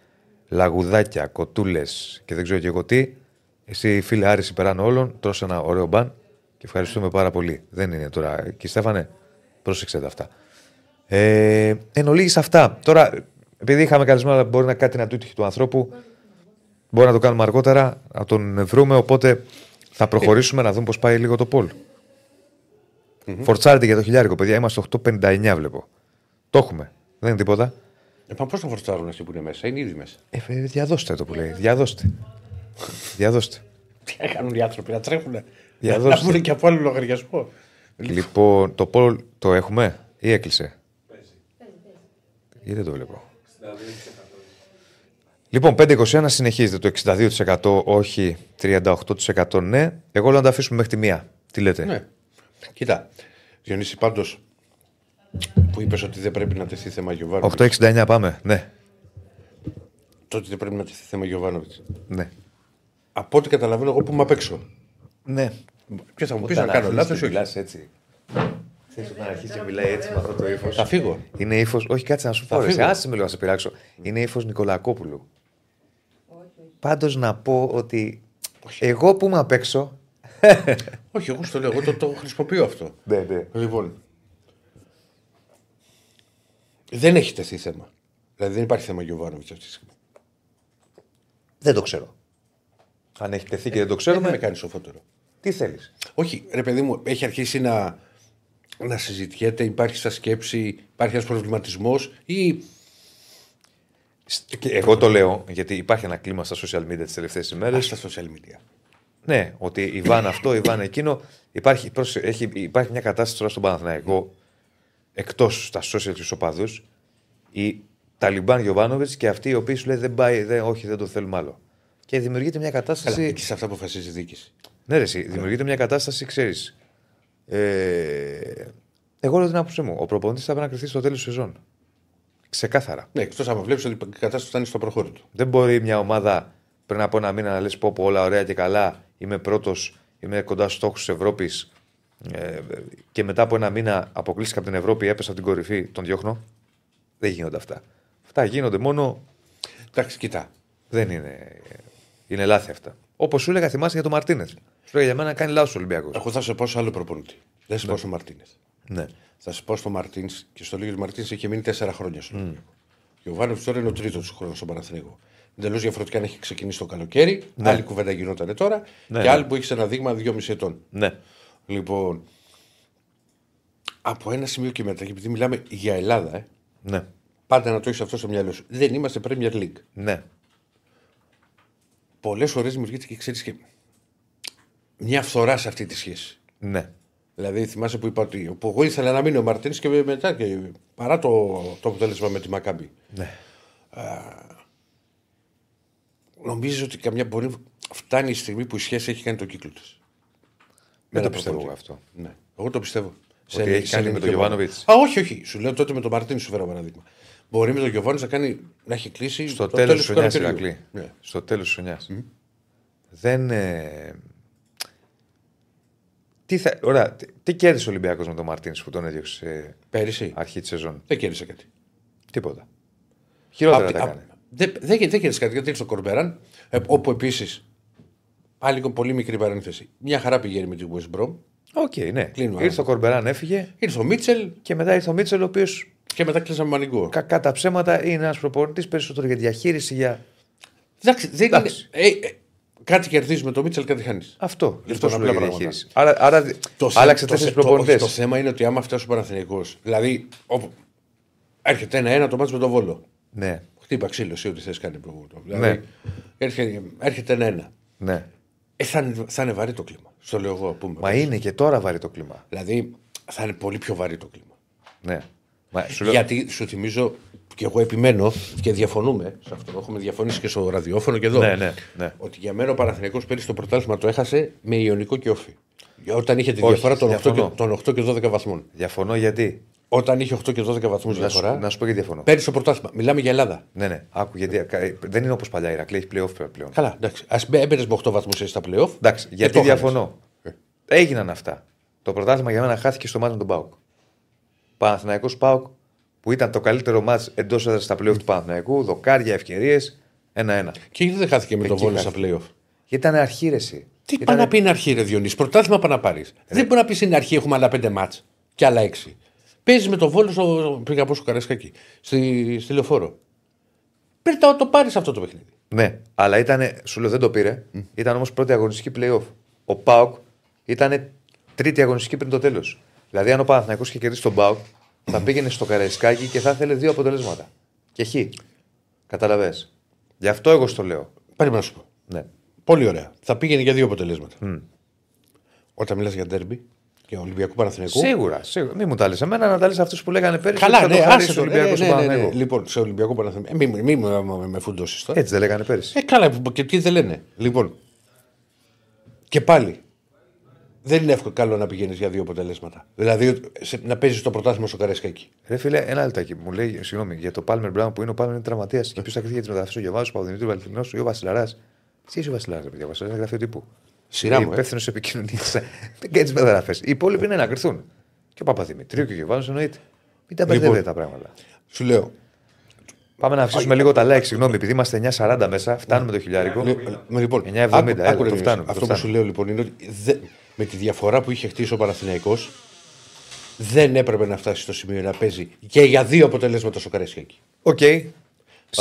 λαγουδάκια, κοτούλες και δεν ξέρω και εγώ τι. Εσύ, φίλε Άρης, υπεράνω όλων, τρως ένα ωραίο μπαν και ευχαριστούμε πάρα πολύ. Δεν είναι τώρα. Και Στέφανε, πρόσεξε τα αυτά. Ε, εν ολίγης αυτά. Τώρα, επειδή είχαμε καλεσμένο, αλλά μπορεί να κάτι να τούτυχε του ανθρώπου, μπορεί να το κάνουμε αργότερα, να τον βρούμε. Οπότε θα προχωρήσουμε να δούμε πώς πάει λίγο το πολ. Φορτσάρετε για το χιλιάρικο, παιδιά. Είμαστε 8,59 βλέπω. Το έχουμε. Δεν είναι τίποτα. Ε, μα πώς να φορτσάρουν αυτοί που είναι μέσα, είναι ήδη μέσα. Ε, ε, διαδώστε το που λέει. Διαδώστε. διαδώστε. Τι έκαναν οι άνθρωποι, να τρέχουν. Για να δώστε. βγουν και από άλλο λογαριασμό. Λοιπόν, το Πολ το έχουμε ή έκλεισε; Ή δεν το βλέπω. Λοιπόν, 5-21 συνεχίζεται το 62% όχι, 38% ναι. Εγώ λέω να τα αφήσουμε μέχρι τη μία. Τι λέτε; Ναι. Κοίτα, Διονύση, πάντως που είπες ότι δεν πρέπει να τεθεί θέμα Γιωβάνοβιτς. 8-69 πάμε. Ναι. Το ότι δεν πρέπει να τεθεί θέμα Γιωβάνοβιτς. Ναι. Από ό,τι καταλαβαίνω, εγώ που είμαι απ' έξω. Ναι. Και θα μου πει να κάνω λάθος ή όχι. Μιλάς έτσι; Ξέρεις όταν αρχίσει και μιλάει έτσι με αυτό το ύφος; Θα φύγω. Είναι ύφο. Όχι, κάτσε να σου πω. Θα ρε, φύγω. Άσε με λίγο να σε πειράξω. Είναι ύφος Νικολακόπουλου. Πάντως να πω ότι εγώ που είμαι απ' έξω. Όχι, εγώ στο λέω, εγώ το, το χρησιμοποιώ αυτό. Ναι, ναι. Λοιπόν. Δεν έχει τεθεί θέμα. Δηλαδή δεν υπάρχει θέμα Γιωβάνοβιτς αυτή τη στιγμή. Δεν το ξέρω. Αν έχει τεθεί και δεν το Δεν με ξέρουμε, κάνει σοφότερο. τι θέλεις; Όχι, ρε παιδί μου, έχει αρχίσει να, να συζητιέται, υπάρχει στα σκέψη, υπάρχει ένας προβληματισμός ή. Εγώ το λέω γιατί υπάρχει ένα κλίμα στα social media τις τελευταίες ημέρες. Α, στα social media. Ναι, ότι η Βαν αυτό, η Βαν εκείνο. Υπάρχει, πρόσεχε, έχει, υπάρχει μια κατάσταση τώρα στον Παναθηναϊκό εκτός στα social τους οπαδούς. Η Ταλιμπάν Γιοβάνοβιτ και αυτοί οι οποίοι σου λέει δεν πάει, δεν, όχι, δεν το θέλουμε άλλο. Και δημιουργείται μια Καλά, κατάσταση. εκεί σε αυτά αποφασίζει η διοίκηση. Ναι, ρε, εσύ, δημιουργείται μια κατάσταση, ξέρεις. Ε, εγώ λέω την άποψή μου. Ο προπονητής θα πρέπει να κρυφτεί στο τέλος της σεζόν. Ξεκάθαρα. Ναι, εκτός αν βλέπεις ότι η κατάσταση φτάνει στο προχώρο του. Δεν μπορεί μια ομάδα πριν από ένα μήνα να λες: Πω, πω, όλα ωραία και καλά. Είμαι πρώτος, είμαι κοντά στους στόχους της Ευρώπης. Ε, και μετά από ένα μήνα αποκλείστηκα από την Ευρώπη, έπεσα από την κορυφή, τον διώχνω. Δεν γίνονται αυτά. Αυτά γίνονται μόνο. Εντάξει, κοιτά. Δεν είναι. Είναι λάθη αυτά. Όπως σου έλεγα, θυμάσαι για τον Μαρτίνεθ. Σου έλεγα για μένα να κάνει λάθος ο Ολυμπιακός. Εγώ θα σε πω σε άλλο προπονητή. Δεν σε πω στο Μαρτίνεθ. Ναι. Θα σε πω στο Μαρτίνς και στο Λίγιο Μαρτίνς είχε μείνει τέσσερα χρόνια σου. Ο Γιωβάνοβιτ τώρα είναι ο τρίτος του χρόνου στον Παναθηναϊκό. Εντελώς διαφορετικά αν έχει ξεκινήσει το καλοκαίρι. Άλλη κουβέντα γινόταν τώρα. Ναι, και ναι. άλλη που έχεις ένα δείγμα 2,5 ετών. Ναι. Λοιπόν, από ένα σημείο και μετά, και επειδή μιλάμε για Ελλάδα, ε, Ναι. πάντα να το έχεις αυτό στο μυαλό σου. Δεν είμαστε Premier League. Ναι. Πολλές φορές δημιουργείται και ξέρεις και μια φθορά σε αυτή τη σχέση. Ναι. Δηλαδή, θυμάσαι που είπα ότι που εγώ ήθελα να μείνει ο Μαρτίνη και μετά και παρά το, το αποτέλεσμα με τη Μακάμπη. Ναι. Νομίζω ότι καμιά μπορεί φτάνει η στιγμή που η σχέση έχει κάνει τον κύκλο της. Δεν το πιστεύω εγώ αυτό. Ναι, εγώ το πιστεύω. Ότι έχει κάνει με τον Γιωβάνοβιτ. Γιωβάνοβιτς. Α, όχι, όχι. Σου λέω τότε με τον Μαρτίνη σου φέρω παράδειγμα. Μπορεί με τον Γιωβάνοβιτς να, κάνει, να έχει κλείσει Στο το τέλος τέλος της χρονιάς, καλοκαιριού. Ηρακλή. Ναι. Στο τέλος της χρονιάς. Δεν. Ε... Τι, θα... Ωραία, τι, τι κέρδισε ο Ολυμπιακός με τον Μαρτίνης που τον έδιωξε σε Πέρυσι αρχή της σεζόν; δεν κέρδισε κάτι. Τίποτα. Χειρότερα Απ' τα τη- έκανε. α- Δεν δεν- δεν κέρδισε κάτι γιατί ήρθε ο Κορμπέραν, ε, όπου επίσης. Πάλι λίγο πολύ μικρή παρένθεση. Μια χαρά πηγαίνει με την West Brom. OK, ναι. Κλείνουμε. Ήρθε ο Κορμπεράν, έφυγε Ήρθε ο Μίτσελ και μετά ήρθε ο Μίτσελ, ο οποίος και μετά κλείσαμε μανιγκό. κακά τα ψέματα είναι ένας προπονητής περισσότερο για διαχείριση. Για... Εντάξει, δεν είναι. Εντάξει. Ε, ε, κάτι κερδίζει με το Μίτσελ, κάτι χάνεις. Αυτό. Γι' αυτό Λοιπόν, σου απλά λέω για πράγματα. διαχείρισης. Άρα, άρα Το άλλαξε θε- τέσσερις το- το- προπονητές. Το θέμα είναι ότι άμα φτάσει ο Παναθηναϊκός, δηλαδή όπου έρχεται ένα-ένα το μάτι με τον Βόλο. Ναι, Χτύπα ξύλο, εσύ ό,τι θες κάνει. προ- Δηλαδή, Ναι. έρχεται, έρχεται ένα-ένα. ναι. Ε, θα, είναι, θα είναι βαρύ το κλίμα. Στο λέω εγώ. Πούμε. Μα είναι και τώρα βαρύ το κλίμα. Δηλαδή θα είναι πολύ πιο βαρύ το κλίμα. Ναι. Μα, σου λέω... Γιατί σου θυμίζω και εγώ επιμένω και διαφωνούμε σε αυτό. Έχουμε διαφωνήσει και στο ραδιόφωνο και εδώ. Ναι, ναι, ναι. Ότι για μένα ο Παναθηναϊκός πέρυσι το πρωτάθλημα το έχασε με ιονικό και όφη. Όταν είχε τη Όχι, διαφορά των 8, και, διαφωνώ. των 8 και 12 βαθμών. Διαφωνώ γιατί; Όταν είχε 8 και 12 βαθμούς Να σου, διαφορά. να σου πω γιατί διαφωνώ. Πέρυσι το πρωτάθλημα. Μιλάμε για Ελλάδα. Ναι, ναι. Άκου, γιατί ε, δεν είναι όπως παλιά η Ηρακλή, έχει playoff πλέον. Καλά, εντάξει. Α έμπαινες με 8 βαθμούς στα playoff. Εντάξει, και γιατί το χάνεις. διαφωνώ. Έγιναν αυτά. Το πρωτάθλημα για μένα χάθηκε στο μάτι με τον Πάουκ. Παναθηναϊκός Πάουκ που ήταν το καλύτερο μάτς εντός έδρας στα playoff του Παναθηναϊκού, δοκάρια, ευκαιρίες. Ένα-ένα. Και γιατί δεν χάθηκε με τον Εκεί Βόλο στα χάθηκε. playoff. Γιατί ήταν αρχήρεση. Τι πάει να πει είναι αρχή, Ρε Διονύση; Πρωτάθλημα πάει να πάρεις. Δεν μπορεί να πεις στην αρχή έχουμε άλλα πέντε μάτς και άλλα έξι. Παίζεις με τον Βόλο στο. Πήγα από στο Καραϊσκάκι. Στη, στη λεωφόρο. Πρέπει να το πάρεις αυτό το παιχνίδι. Ναι, αλλά ήταν, σου λέω δεν το πήρε. Ήταν όμως πρώτη αγωνιστική playoff. Ο Πάουκ ήταν τρίτη αγωνιστική πριν το τέλος. Δηλαδή, αν ο Παναθηναϊκός είχε κερδίσει τον Πάουκ, θα πήγαινε στο Καραϊσκάκι και θα ήθελε δύο αποτελέσματα. Και χ. Καταλαβέ. Γι' αυτό εγώ στο λέω. Πρέπει να σου πω. Ναι. Πολύ ωραία. Θα πήγαινε για δύο αποτελέσματα. Όταν μιλάς για ντέρμπι και Ολυμπιακού Παναθηναϊκού. Σίγουρα, σίγουρα. Μην μου τα λες εμένα, να τα λες αυτούς που λέγανε πέρυσι. Καλά, ότι ναι, θα το χαρίσει άσε ο το. Ολυμπιακός Ναι, στον ναι, ναι, ναι. Παναθηναϊκό. Λοιπόν, σε Ολυμπιακό Παναθηναϊκό. Μην μη, μη, μη, με φουντώσεις τώρα. Έτσι δεν λέγανε πέρυσι. Ε, καλά, που- και τι δεν λένε. Λοιπόν, και πάλι δεν είναι εύκολο καλό να πηγαίνεις για δύο αποτελέσματα. Δηλαδή σε- να παίζεις το πρωτάθλημα στο Καραϊσκάκι. Ρε φίλε, ένα λεπτάκι. Μου λέει, συγγνώμη, για το Πάλμερ Μπράουν που είναι ο Πάλμερ είναι τραυματίας. Και ποιος θα κρυθεί για τις μεταγραφές, ο Γεβάζο, ο Παπαδημητρίου, ο Βαλτινό, ο Ιω Βασιλαρά. Τι είσαι ο Βασιλαρά, παιδιά, ο Βασιλαράς είναι γραφείο τύπου. Σειρά μου, ε. Υπεύθυνος επικοινωνίας. Δεν κάνεις τις μεταγραφές. Οι υπόλοιποι είναι να κριθούν. Και ο Παπαδημητρίου και ο Γεβάζο εννοείται. Μην τα μπερδεύετε Λοιπόν. τα πράγματα. Σου λέω. Πάμε να αφήσουμε λίγο τα like, συγγνώμη, επειδή είμαστε 9.40 μέσα, φτάνουμε το χιλιάρικο. Με, λοιπόν, 9,70, άκου- έλα, άκου, το ρε, Διονύση. φτάνουμε, το Αυτό που φτάνουμε. σου λέω λοιπόν είναι ότι δε- με τη διαφορά που είχε χτίσει ο Παναθηναϊκός δεν έπρεπε να φτάσει στο σημείο να παίζει και για δύο αποτελέσματα στο Καραϊσκάκι. Οκ.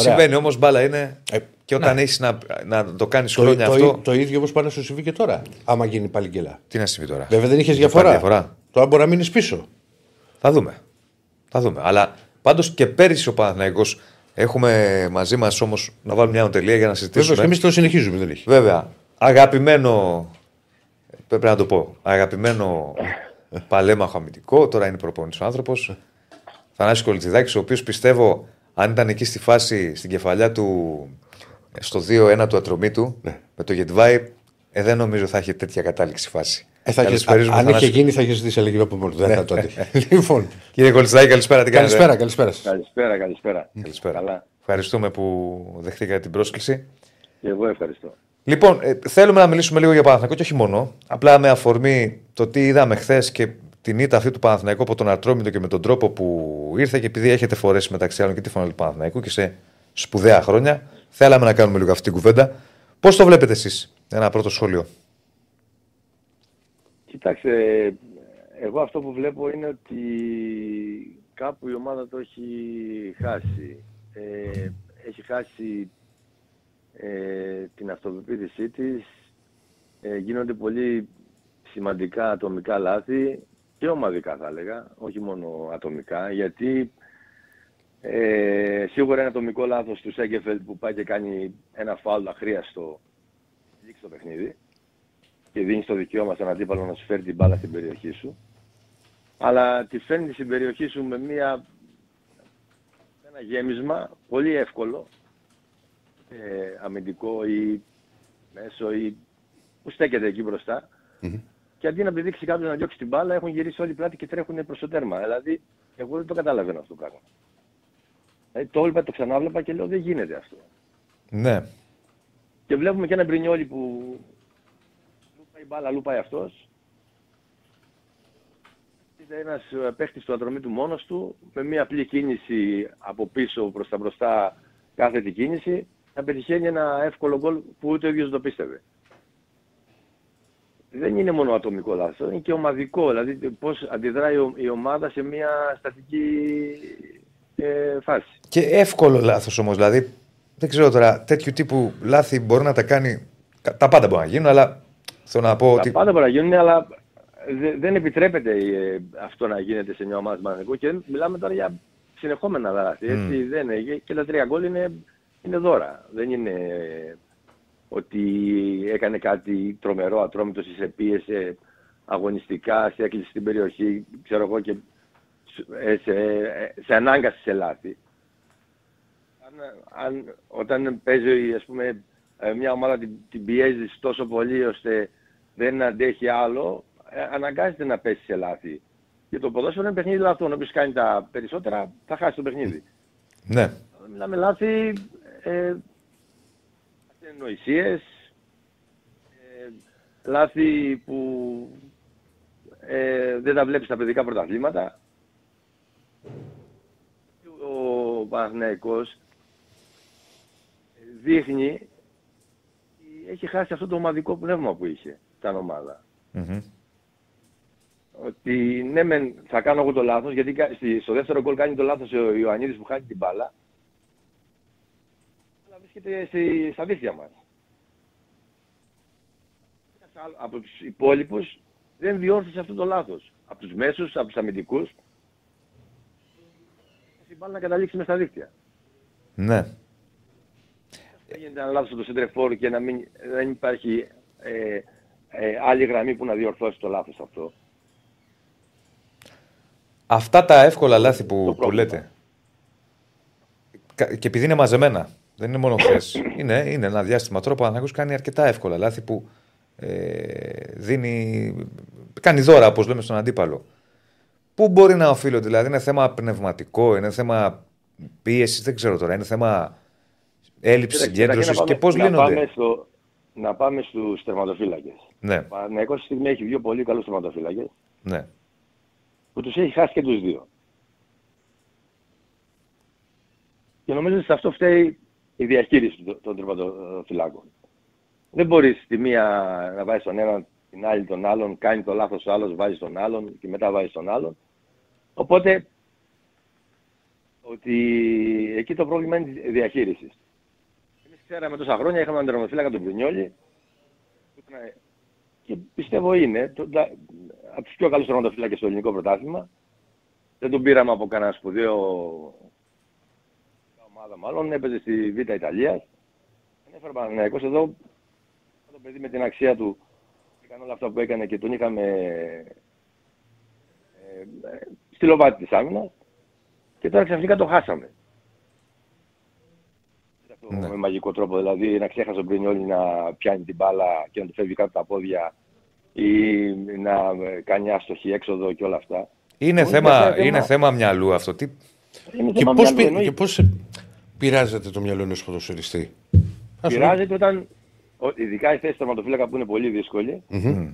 Συμβαίνει όμως, μπάλα είναι. Ε, και όταν έχεις να, να το κάνεις Το, χρόνια το, αυτό. το ίδιο όμω πάει να σου συμβεί και τώρα. Άμα γίνει πάλι γκελά. Τι να συμβεί τώρα; Βέβαια δεν είχες Υπάρχει διαφορά. διαφορά. Τώρα μπορεί να μείνεις πίσω. Θα δούμε. Θα δούμε. Αλλά πάντως και πέρυσι ο Παναθηναϊκός έχουμε μαζί μας όμως να βάλουμε μια τελεία για να Βέβαια συζητήσουμε. και εμείς το συνεχίζουμε, δεν έχει. Βέβαια, αγαπημένο. Πρέπει να το πω. Αγαπημένο παλέμαχο αμυντικό. Τώρα είναι προπονητής ο άνθρωπος. Θανάσης Κολτσιδάκη, ο οποίος πιστεύω αν ήταν εκεί στη φάση, στην κεφαλιά του, στο 2-1 του ατρωμίτου, με το Γετβάη, ε, δεν νομίζω θα έχει τέτοια κατάληξη φάση. Ε, θα έχεις, Καλησπερίζουμε, αν είχε Θανάση. γίνει, θα είχες ζητήσει αλλαγή από μόνο. του. Δεν θα το άντεχε. λοιπόν, Κύριε Κολτσιδάκη, καλησπέρα. Τι κάνετε; καλησπέρα, καλησπέρα. σας. Καλησπέρα, καλησπέρα. Καλησπέρα. Καλά. Ευχαριστούμε που δεχτήκατε την πρόσκληση. Και εγώ ευχαριστώ. Λοιπόν, ε, θέλουμε να μιλήσουμε λίγο για Παναθηναϊκό και όχι μόνο. Απλά με αφορμή το τι είδαμε χθες και την ήττα αυτή του Παναθηναϊκού από τον Ατρόμητο και με τον τρόπο που ήρθε και επειδή έχετε φορέσει μεταξύ άλλων και τη φωνή του Παναθηναϊκού και σε σπουδαία χρόνια, θέλαμε να κάνουμε λίγο αυτή την κουβέντα. Πώς το βλέπετε εσείς, ένα πρώτο σχόλιο; Κοιτάξτε, εγώ αυτό που βλέπω είναι ότι κάπου η ομάδα το έχει χάσει. ε, έχει χάσει ε, την αυτοπεποίθησή της. Ε, γίνονται πολύ σημαντικά ατομικά λάθη και ομαδικά θα έλεγα, όχι μόνο ατομικά, γιατί ε, σίγουρα είναι ατομικό λάθος του Σέγκεφελτ που πάει και κάνει ένα φάουλ αχρίαστο λήξει το παιχνίδι και δίνεις το δικαίωμα στον αντίπαλο να σου φέρει την μπάλα στην περιοχή σου. Αλλά τη φέρνει στην περιοχή σου με μια, ένα γέμισμα πολύ εύκολο, ε, αμυντικό ή μέσο ή που στέκεται εκεί μπροστά. Και αντί να πηδήξει κάποιος να διώξει την μπάλα, έχουν γυρίσει όλοι πλάτη και τρέχουν προς το τέρμα. Δηλαδή, εγώ δεν το καταλαβαίνω αυτό το πράγμα. Δηλαδή, το έβλεπα, το ξανάβλεπα και λέω δεν γίνεται αυτό. Ναι. Και βλέπουμε και ένα Μπρινιόλι που λου πάει η μπάλα, λου πάει αυτός. Είναι ένας ε, παίχτης του ατρομή του μόνος του, με μια απλή κίνηση από πίσω προς τα μπροστά κάθετη κίνηση, να πετυχαίνει ένα εύκολο γκολ που ούτε ο ίδιος δεν το πίστευε. Δεν είναι μόνο ατομικό λάθος, είναι και ομαδικό. Δηλαδή πώς αντιδράει ο- η ομάδα σε μια στατική ε, φάση. Και εύκολο λάθος όμως. Δηλαδή, δεν ξέρω τώρα, τέτοιου τύπου λάθη μπορεί να τα κάνει. Τα πάντα μπορεί να γίνουν, αλλά θέλω να πω Τα ότι. πάντα μπορεί να γίνουν, αλλά δε- δεν επιτρέπεται ε, αυτό να γίνεται σε μια ομάδα του Παναθηναϊκού και δεν- μιλάμε τώρα για συνεχόμενα λάθη. Έτσι, δεν είναι. Και τα τρία γκολ είναι, είναι δώρα. Δεν είναι ε, ότι έκανε κάτι τρομερό, ατρόμητος, σε πίεσε αγωνιστικά, σε έκλεισε στην περιοχή, ξέρω εγώ, και σε, ε, σε, ε, σε ανάγκασε σε λάθη. Αν, αν, όταν παίζει ας πούμε, ε, μια ομάδα την, την πιέζεις τόσο πολύ ώστε δεν αντέχει άλλο, ε, αναγκάζεται να πέσει σε λάθη. Και το ποδόσφαιρο είναι παιχνίδι λαθών. Όποιος κάνει τα περισσότερα θα χάσει το παιχνίδι. Ναι. Μιλάμε λάθη, ε, νοησίες, ε, λάθη που ε, δεν τα βλέπεις στα παιδικά πρωταθλήματα. Ο Παναθηναϊκός δείχνει ότι έχει χάσει αυτό το ομαδικό πνεύμα που είχε σαν ομάδα. Μμμ. Ότι ναι μεν θα κάνω εγώ το λάθος, γιατί κα- στη- στο δεύτερο γκολ κάνει το λάθος ο Ιωαννίδης που χάνει την μπάλα. Αλλά βρίσκεται στη, στα δίχτυα μας. Ένας άλλο- Από τους υπόλοιπους δεν διόρθωσε αυτό το λάθος. Από τους μέσους, από τους αμυντικούς. Η μπάλα να καταλήξει μες στα δίχτυα. Ναι. Δεν γίνεται ένα λάθος στο σεντρεφόρ και να μην, δεν υπάρχει ε, ε, άλλη γραμμή που να διορθώσει το λάθος αυτό. Αυτά τα εύκολα λάθη που, Το που πρόβλημα. λέτε. Κα- Και επειδή είναι μαζεμένα, δεν είναι μόνο χθες. είναι, είναι ένα διάστημα τώρα που ο Παναθηναϊκός κάνει αρκετά εύκολα λάθη που ε, δίνει. κάνει δώρα, όπως λέμε στον αντίπαλο. Πού μπορεί να οφείλονται, δηλαδή είναι θέμα πνευματικό, είναι θέμα πίεσης, δεν ξέρω τώρα, είναι θέμα έλλειψης Κοίτα, καταρχήν συγκέντρωσης να και πάμε- πώς να λύνονται; Πάμε στο, να πάμε στους τερματοφύλακες. Ναι, Ο Παναθηναϊκός στη στιγμή έχει δύο πολύ καλούς τερματοφύλακες ναι. που τους έχει χάσει και τους δύο. Και νομίζω ότι σε αυτό φταίει η διαχείριση των- των τερματοφυλάκων. Δεν μπορείς τη μία να βάζεις τον έναν, την άλλη τον άλλον, κάνει το λάθος ο άλλος, βάζει τον άλλον και μετά βάζεις τον άλλον. Οπότε, ότι εκεί το πρόβλημα είναι της διαχείρισης. Εμείς ξέραμε τόσα χρόνια, είχαμε έναν τερματοφύλακα τον Πρινιόλη, που ήταν- και πιστεύω είναι το, τα, από τους πιο καλούς τερματοφύλακες στο ελληνικό πρωτάθλημα. Δεν τον πήραμε από κανένα σπουδαίο ομάδα μάλλον, έπαιζε στη Β' Ιταλίας. Δεν έφερε Παναθηναϊκός εδώ, το παιδί με την αξία του, έκανε όλα αυτά που έκανε και τον είχαμε ε, ε, στη λοβάτη της άμυνας και τώρα ξαφνικά το χάσαμε. Αυτό Ναι. Με μαγικό τρόπο, δηλαδή να ξέχασε ο Μπρινιόλι να πιάνει την μπάλα και να του φεύγει κάτω από τα πόδια ή να ε, κάνει άστοχη έξοδο και όλα αυτά. Είναι, Όχι, θέμα, είναι θέμα- είναι θέμα μυαλού αυτό. Τι, Είναι Και θέμα πώς, μυαλού, πει- εννοείται. και πώς ε, πειράζεται το μυαλό ενός ποδοσφαιριστή. Ας πούμε. Πειράζεται όταν, ο- ειδικά η θέση του τερματοφύλακα που είναι πολύ δύσκολη, Μμμ.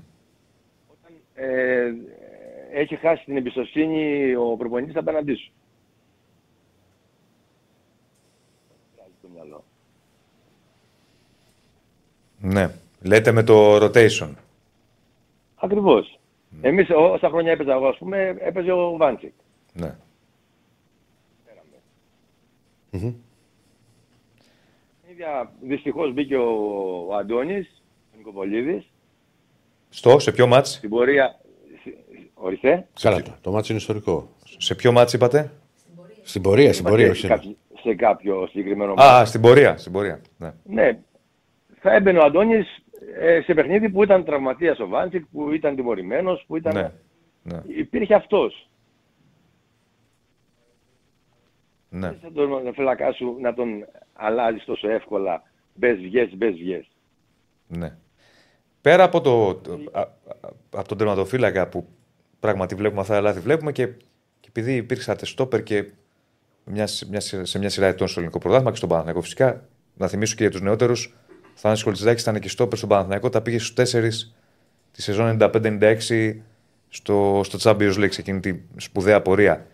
ε, έχει χάσει την εμπιστοσύνη ο προπονητής απέναντί σου. Πειράζει το μυαλό. ναι. Λέτε με το rotation. Ακριβώς. Εμείς ό- όσα χρόνια έπαιζα εγώ, ας πούμε, έπαιζε ο Βάντσικ. Ναι. Μμμ. Δυστυχώς μπήκε ο, ο Αντώνης, ο Νικοπολίδη. Στο, σε ποιο μάτς, Στην πορεία. Ορίστε. Καλά, το, το μάτσο είναι ιστορικό. σε ποιο μάτς είπατε; Στην πορεία, στην πορεία, Είμαστε όχι. σε, κάποιο, σε κάποιο συγκεκριμένο Α, στην πορεία, στην πορεία. Ναι. Ναι. Θα έμπαινε ο Αντώνης σε παιχνίδι που ήταν τραυματίας ο Βάντσικ, που ήταν τιμωρημένος, που ήταν. Ναι. Ναι. Υπήρχε αυτός. ναι. Δεν θα τον φυλακά σου να τον αλλάζεις τόσο εύκολα. Μπες, βγες, μπες, βγες. Ναι. Πέρα από, το, το- α- α- από τον τερματοφύλακα που πράγματι βλέπουμε αυτά τα λάθη, βλέπουμε και, και επειδή υπήρξατε στόπερ και μια, μια, σε μια σειρά ετών στο ελληνικό πρωτάθλημα και στον Παναθηναϊκό φυσικά, να θυμίσω και για τους νεότερους, Θάνης Κολτσιδάκης ήταν και στόπερ στον Παναθηναϊκό, τα πήγε στους 4 τη σεζόν 95-96 στο, στο Champions League, σε εκείνη τη σπουδαία πορεία.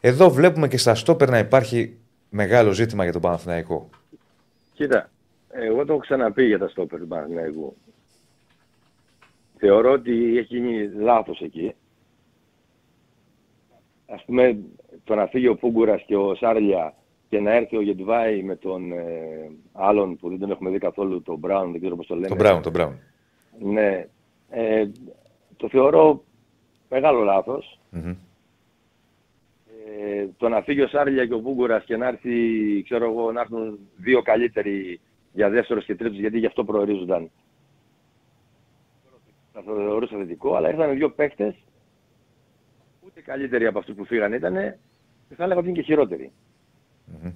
Εδώ βλέπουμε και στα στόπερ να υπάρχει μεγάλο ζήτημα για τον Παναθηναϊκό. Κοίτα, εγώ το έχω ξαναπεί για τα στόπερ του Παναθηναϊκού. Θεωρώ ότι έχει γίνει λάθος εκεί. Ας πούμε, το να φύγει ο Πούγκουρας και ο Σάρλια και να έρθει ο Γετβάη με τον ε, άλλον που δεν τον έχουμε δει καθόλου, τον Μπράουν, δεν ξέρω πώς το λένε. Τον Μπράουν, τον Μπράουν. Ναι. Ε, το θεωρώ μεγάλο λάθος. Μμμ. Ε, το να φύγει ο Σάρλια και ο Πούγκουρας και να έρθει, ξέρω εγώ, να έρθουν δύο καλύτεροι για δεύτερος και τρίτος, γιατί γι' αυτό προορίζονταν. Θα το θεωρούσα θετικό, αλλά ήρθαν δύο παίκτες, ούτε καλύτεροι από αυτούς που φύγαν ήτανε, και θα έλεγα ότι είναι και χειρότεροι. Μμμ.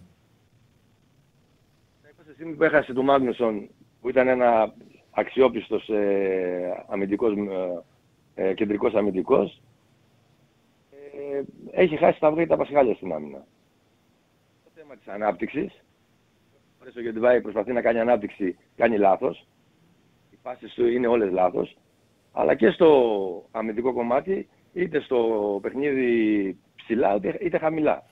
Στη στιγμή που έχασε του Μάγνουσον, που ήταν ένα αξιόπιστος ε, αμυντικός, ε, ε, κεντρικός αμυντικός, ε, έχει χάσει τα αυγά και τα πασχάλια στην άμυνα. Το θέμα της ανάπτυξης, φορές ο Γεντβάη προσπαθεί να κάνει ανάπτυξη, κάνει λάθος. Οι πάσες του είναι όλες λάθος. Αλλά και στο αμυντικό κομμάτι, είτε στο παιχνίδι ψηλά, είτε, είτε χαμηλά.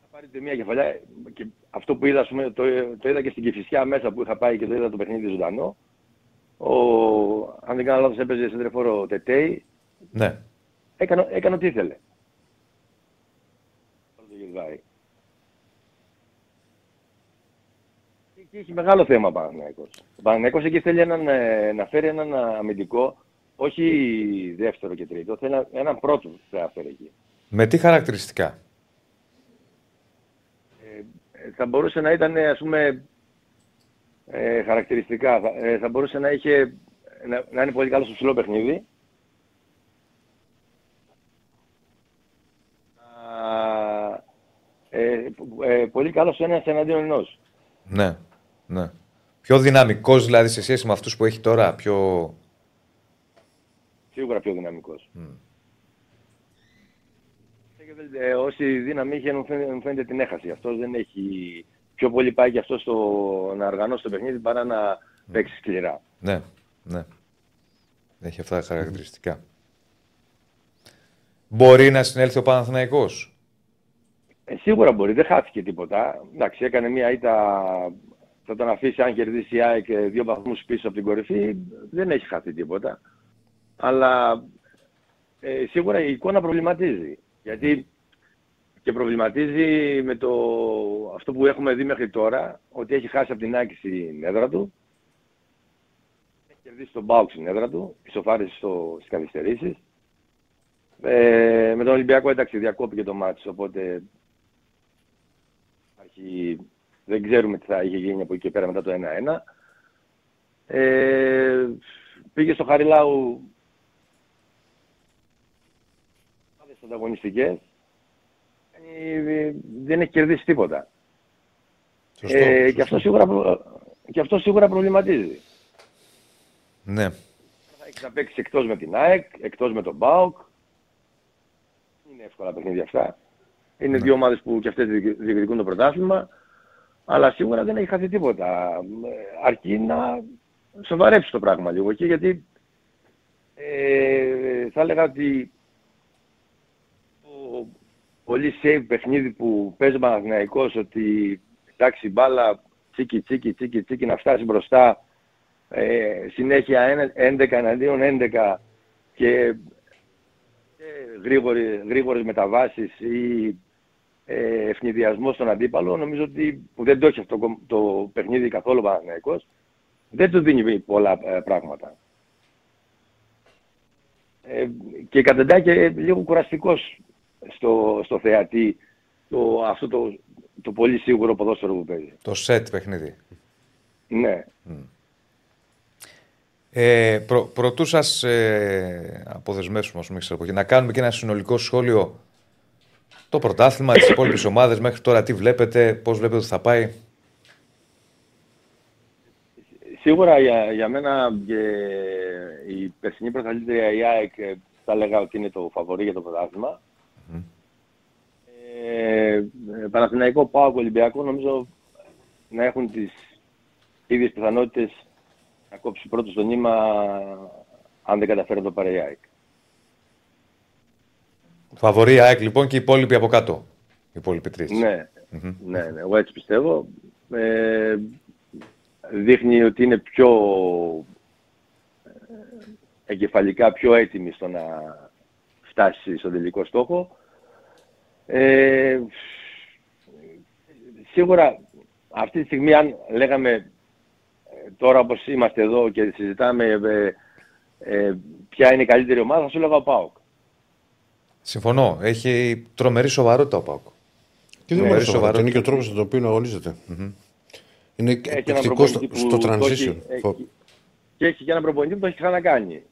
Θα πάρετε μια κεφαλιά και αυτό που είδα, ας πούμε, το, το είδα και στην Κηφισιά μέσα που είχα πάει και το είδα το παιχνίδι ζωντανό. Ο, αν δεν κάνω λάθος έπαιζε σε τρεφόρο Τετέι, Ναι. Έκανε, έκανε ό,τι ήθελε. Το Γετβάη. Και εκεί έχει μεγάλο θέμα ο Παναθηναϊκός. Ο Παναθηναϊκός εκεί θέλει έναν, ε, να φέρει έναν αμυντικό, όχι δεύτερο και τρίτο, θέλει ένα- έναν πρώτο που θα φέρει εκεί. Με τι χαρακτηριστικά; Ε, θα μπορούσε να ήταν, ας πούμε, ε, χαρακτηριστικά. Θα, ε, θα μπορούσε να, είχε, να, να είναι πολύ καλό στο ψηλό παιχνίδι. Ε, ε, πολύ καλός στο ένας εναντίον ενός. Ναι, ναι. Πιο δυναμικός δηλαδή σε σχέση με αυτούς που έχει τώρα. Πιο. Σίγουρα πιο δυναμικός. Ε, όση δύναμη είχε μου φαίνεται, μου φαίνεται την έχασε. Αυτός δεν έχει... Πιο πολύ πάει και αυτό στο, να οργανώσει το παιχνίδι παρά να παίξει σκληρά. Ναι, ναι. Έχει αυτά τα χαρακτηριστικά. Μπορεί να συνέλθει ο Παναθηναϊκός; Ε, σίγουρα μπορεί, δεν χάθηκε τίποτα. Εντάξει, έκανε μια ήττα, θα τον αφήσει αν κερδίσει η ΑΕΚ ε, δύο βαθμούς πίσω από την κορυφή, δεν έχει χαθεί τίποτα. Αλλά ε, σίγουρα η εικόνα προβληματίζει. Γιατί και προβληματίζει με το, αυτό που έχουμε δει μέχρι τώρα, ότι έχει χάσει από την ΑΕΚ στην έδρα του, έχει κερδίσει τον Μπάουξ στην έδρα του, ισοφάρισε στο, στις καθυστερήσεις. Ε, με τον Ολυμπιακό εντάξει διακόπηκε το μάτς, οπότε υπάρχει, δεν ξέρουμε τι θα είχε γίνει από εκεί και πέρα μετά το 1-1. Ε, πήγε στο Χαριλάου άλλες ανταγωνιστικές. Ε, δεν έχει κερδίσει τίποτα. Σωστό, Ε, σωστό. και, αυτό σίγουρα, προ- και αυτό σίγουρα προβληματίζει. Ναι. Θα έχεις να παίξεις εκτός με την ΑΕΚ, εκτός με τον ΜΠΑΟΚ. Δεν είναι εύκολα παιχνίδια αυτά. Είναι δύο ομάδες που και αυτές διεκ- διεκδικούν το πρωτάθλημα. Αλλά σίγουρα δεν έχει χαθεί τίποτα. Ε, Αρκεί να σοβαρέψει το πράγμα λίγο εκεί, γιατί ε, θα έλεγα ότι το πολύ safe παιχνίδι που παίζει ο Παναθηναϊκός ότι εντάξει η μπάλα τσίκι τσίκι τσίκι τσίκι να φτάσει μπροστά ε, συνέχεια ένα- 11 εναντίον 11 και, και γρήγορη, γρήγορες μεταβάσεις ή ε, ευνηδιασμός στον αντίπαλο, νομίζω ότι που δεν το έχει αυτό το, το παιχνίδι καθόλου ο Παναθηναϊκός, δεν του δίνει πολλά ε, πράγματα. Ε, και καταντά και λίγο κουραστικός στο, στο θεατή το, αυτό το, το πολύ σίγουρο ποδόσφαιρο που παίζει. Το σετ παιχνίδι. Ναι. Ε, προ, προτού σας ε, αποδεσμεύσουμε, ας πούμε, ξέρω, και να κάνουμε και ένα συνολικό σχόλιο το πρωτάθλημα, τις υπόλοιπες ομάδες μέχρι τώρα, τι βλέπετε, πώς βλέπετε ότι θα πάει; Σίγουρα για, για μένα και η περσινή πρωταθλήτρια η ΑΕΚ ε, θα έλεγα ότι είναι το φαβορή για το πρωτάθλημα. Ε, ε, Παναθηναϊκό, Πάο Ολυμπιακό νομίζω να έχουν τις ίδιες πιθανότητες να κόψει πρώτο στο νήμα αν δεν καταφέρει να το πάρει η ΑΕΚ. Φαβορή ΑΕΚ λοιπόν και οι υπόλοιποι από κάτω. Οι υπόλοιποι τρεις. Ναι, ναι, ναι, εγώ έτσι πιστεύω. Ε, δείχνει ότι είναι πιο ε, εγκεφαλικά πιο έτοιμη στο να φτάσει στον τελικό στόχο. Ε, σίγουρα αυτή τη στιγμή αν λέγαμε ε, τώρα όπως είμαστε εδώ και συζητάμε ε, ε, ποια είναι η καλύτερη ομάδα θα σου λέγα ο ΠΑΟΚ. Συμφωνώ. Έχει τρομερή σοβαρότητα ο Πάουκ. Και δεν Ναι, μου αρέσει σοβαρό. αυτό. Είναι και ο τρόπος με τον οποίο αγωνίζεται. Είναι Έχει έναν εκπληκτικός στο, προπονητή στο που το transition. έχει- Φο- έχει- Και έχει και έναν προπονητή που το έχει ξανακάνει.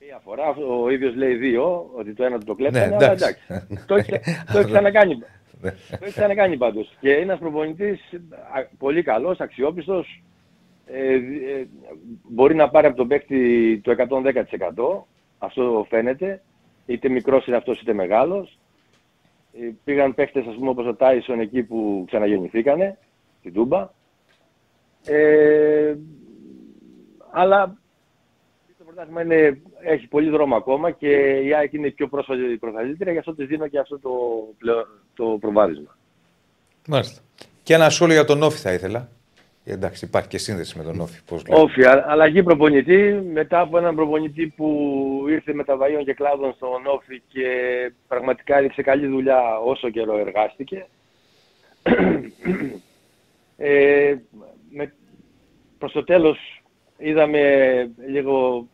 Μία φορά, ο ίδιος λέει δύο, ότι το ένα του το κλέψανε, Ναι, αλλά εντάξει. εντάξει. το, έχει, το έχει ξανακάνει. το έχει ξανακάνει πάντως. Και είναι ένας προπονητής α, πολύ καλός, αξιόπιστος, ε, δι- ε, μπορεί να πάρει από τον παίκτη το 110%, αυτό φαίνεται, είτε μικρός είναι αυτός είτε μεγάλος. Ε, πήγαν παίκτες ας πούμε όπως ο Τάισον εκεί που ξαναγεννηθήκανε, στην Τούμπα. Ε, αλλά το πρωτάθλημα είναι, έχει πολύ δρόμο ακόμα και η ΑΕΚ είναι η πιο πρόσφατη πρωταθλήτρια, γι' αυτό της δίνω και αυτό το, πλεο- το προβάδισμα. Μάλιστα. Και ένα σχόλιο για τον Όφη θα ήθελα. Ε, Εντάξει, υπάρχει και σύνδεση με τον Όφη. Πώς λέει. Όφη, α- αλλαγή προπονητή, μετά από έναν προπονητή που ήρθε με τα βαΐων και κλάδων στον Όφη και πραγματικά έδειξε καλή δουλειά όσο καιρό εργάστηκε. ε, με, προς το τέλος είδαμε λίγο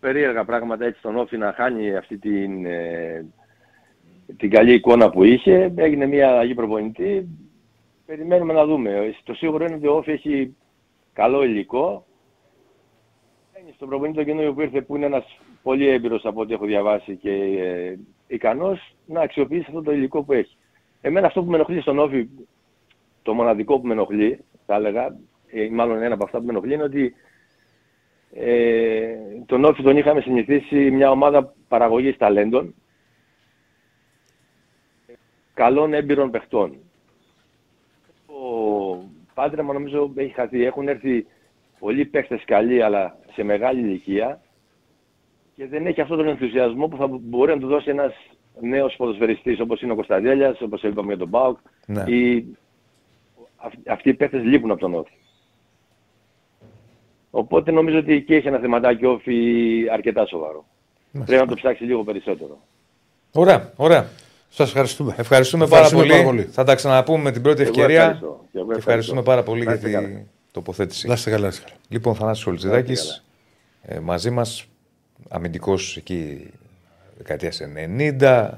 περίεργα πράγματα έτσι στον Όφη να χάνει αυτή την, ε, την καλή εικόνα που είχε. Έγινε μια αλλαγή προπονητή. Περιμένουμε να δούμε. Το σίγουρο είναι ότι ο Όφη έχει καλό υλικό. Είναι στον προπονητή το καινούριο που ήρθε που είναι ένας πολύ έμπειρος από ό,τι έχω διαβάσει και ε, ικανός να αξιοποιήσει αυτό το υλικό που έχει. Εμένα αυτό που με ενοχλεί στον Όφη, το μοναδικό που με ενοχλεί, θα έλεγα, ε, ή μάλλον ένα από αυτά που με ενοχλεί είναι ότι ε, τον Όφη τον είχαμε συνηθίσει μια ομάδα παραγωγής ταλέντων, καλών έμπειρων παιχτών. Ο Πάντρεμα νομίζω έχει χαθεί. Έχουν έρθει πολλοί παίχτες καλοί αλλά σε μεγάλη ηλικία και δεν έχει αυτόν τον ενθουσιασμό που θα μπορεί να του δώσει ένας νέος ποδοσφαιριστής όπως είναι ο Κωνσταντέλιας, όπως είπαμε για τον Μπάουκ. Ναι. Ή... αυ- Αυτοί οι παίχτες λείπουν από τον Όφη. Οπότε νομίζω ότι εκεί έχει ένα θεματάκι ο Όφη αρκετά σοβαρό. Πρέπει να το ψάξει λίγο περισσότερο. Ωραία, ωραία. Σας ευχαριστούμε. Ευχαριστούμε, Ευχαριστούμε πάρα, πολύ. πάρα πολύ. Θα τα ξαναπούμε με την πρώτη Εγώ ευκαιρία. ευχαριστώ. Και εγώ Και ευχαριστούμε ευχαριστώ. πάρα πολύ Να για είστε την καλά. τοποθέτηση. Να είστε καλά, να είστε καλά. Λοιπόν, Θανάσης Να Ολτζηδάκης, είστε ε, μαζί μας, αμυντικός εκεί δεκαετίας 90,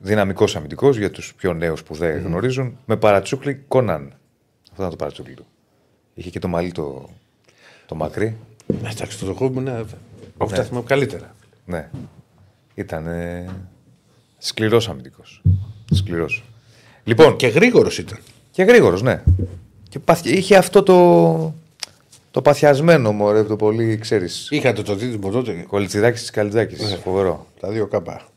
δυναμικός αμυντικός για τους πιο νέους που δεν γνωρίζουν, με παρατσούκλι Κόναν. Αυτό ήταν το παρατσούκλι του. Είχε και το μαλλί το, το μακρύ. Εντάξει, το δοχό μου είναι. Από τα θυμάμαι καλύτερα. Ναι. Ήταν ε, σκληρός αμυντικός. Σκληρός. Λοιπόν, Και γρήγορος ήταν. Και γρήγορος, ναι. Και παθ... είχε αυτό το. Το παθιασμένο μωρέ, το πολύ ξέρεις. Είχατε το δίδυμο τότε. Κολιτσιδάκη της Καλιτζάκη. Φοβερό. Τα δύο κάπα.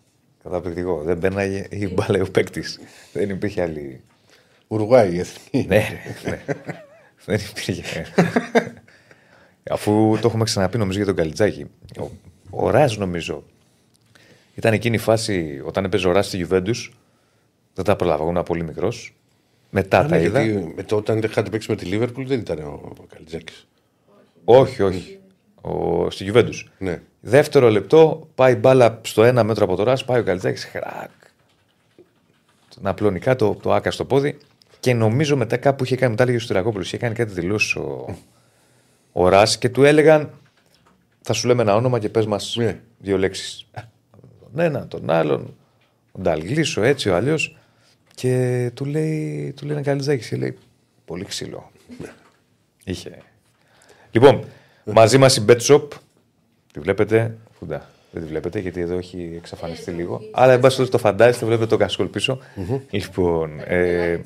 Καταπληκτικό. Δεν μπαίναγε η μπάλα ο παίκτης. Δεν υπήρχε άλλη. Ουρουάη, η εθνική. ναι, ναι. Δεν υπήρχε. Αφού το έχουμε ξαναπεί νομίζω για τον Καλιτζάκη. Ο, ο Ράζ νομίζω. Ήταν εκείνη η φάση όταν έπαιζε ο Ράζ στη Γιουβέντους. Δεν τα προλάβα, ήμουν πολύ μικρός. Μετά τα Ναι, είδα. γιατί μετά όταν είχατε παίξει με τη Λίβερπουλ δεν ήταν ο Καλιτζάκης. Όχι, όχι. Ο, στη Γιουβέντους. Ναι. Δεύτερο λεπτό πάει μπάλα στο ένα μέτρο από το Ρας, πάει ο Καλιτζάκης, χρακ. να απλώνει κάτω το άκα στο πόδι. Και νομίζω μετά κάπου είχε κάνει, μετά λέγε ο Στυρακόπουλο, είχε κάνει κάτι δηλώσεις ο, ο Ρας και του έλεγαν θα σου λέμε ένα όνομα και πες μας Ναι. δύο λέξεις. Τον ένα, τον άλλον, ο Νταλγλίσο, έτσι ο αλλιώς. Και του λέει, του λέει ένα καλυζάκι και λέει Πολύ ξύλο. Είχε. Λοιπόν, μαζί μας η Bet Shop. Τη βλέπετε. Φουντά. Δεν τη βλέπετε γιατί εδώ έχει εξαφανιστεί λίγο. Αλλά εν πάση περιπτώσει, το φαντάζεστε, βλέπετε το κασκόλ πίσω. Λοιπόν, ε,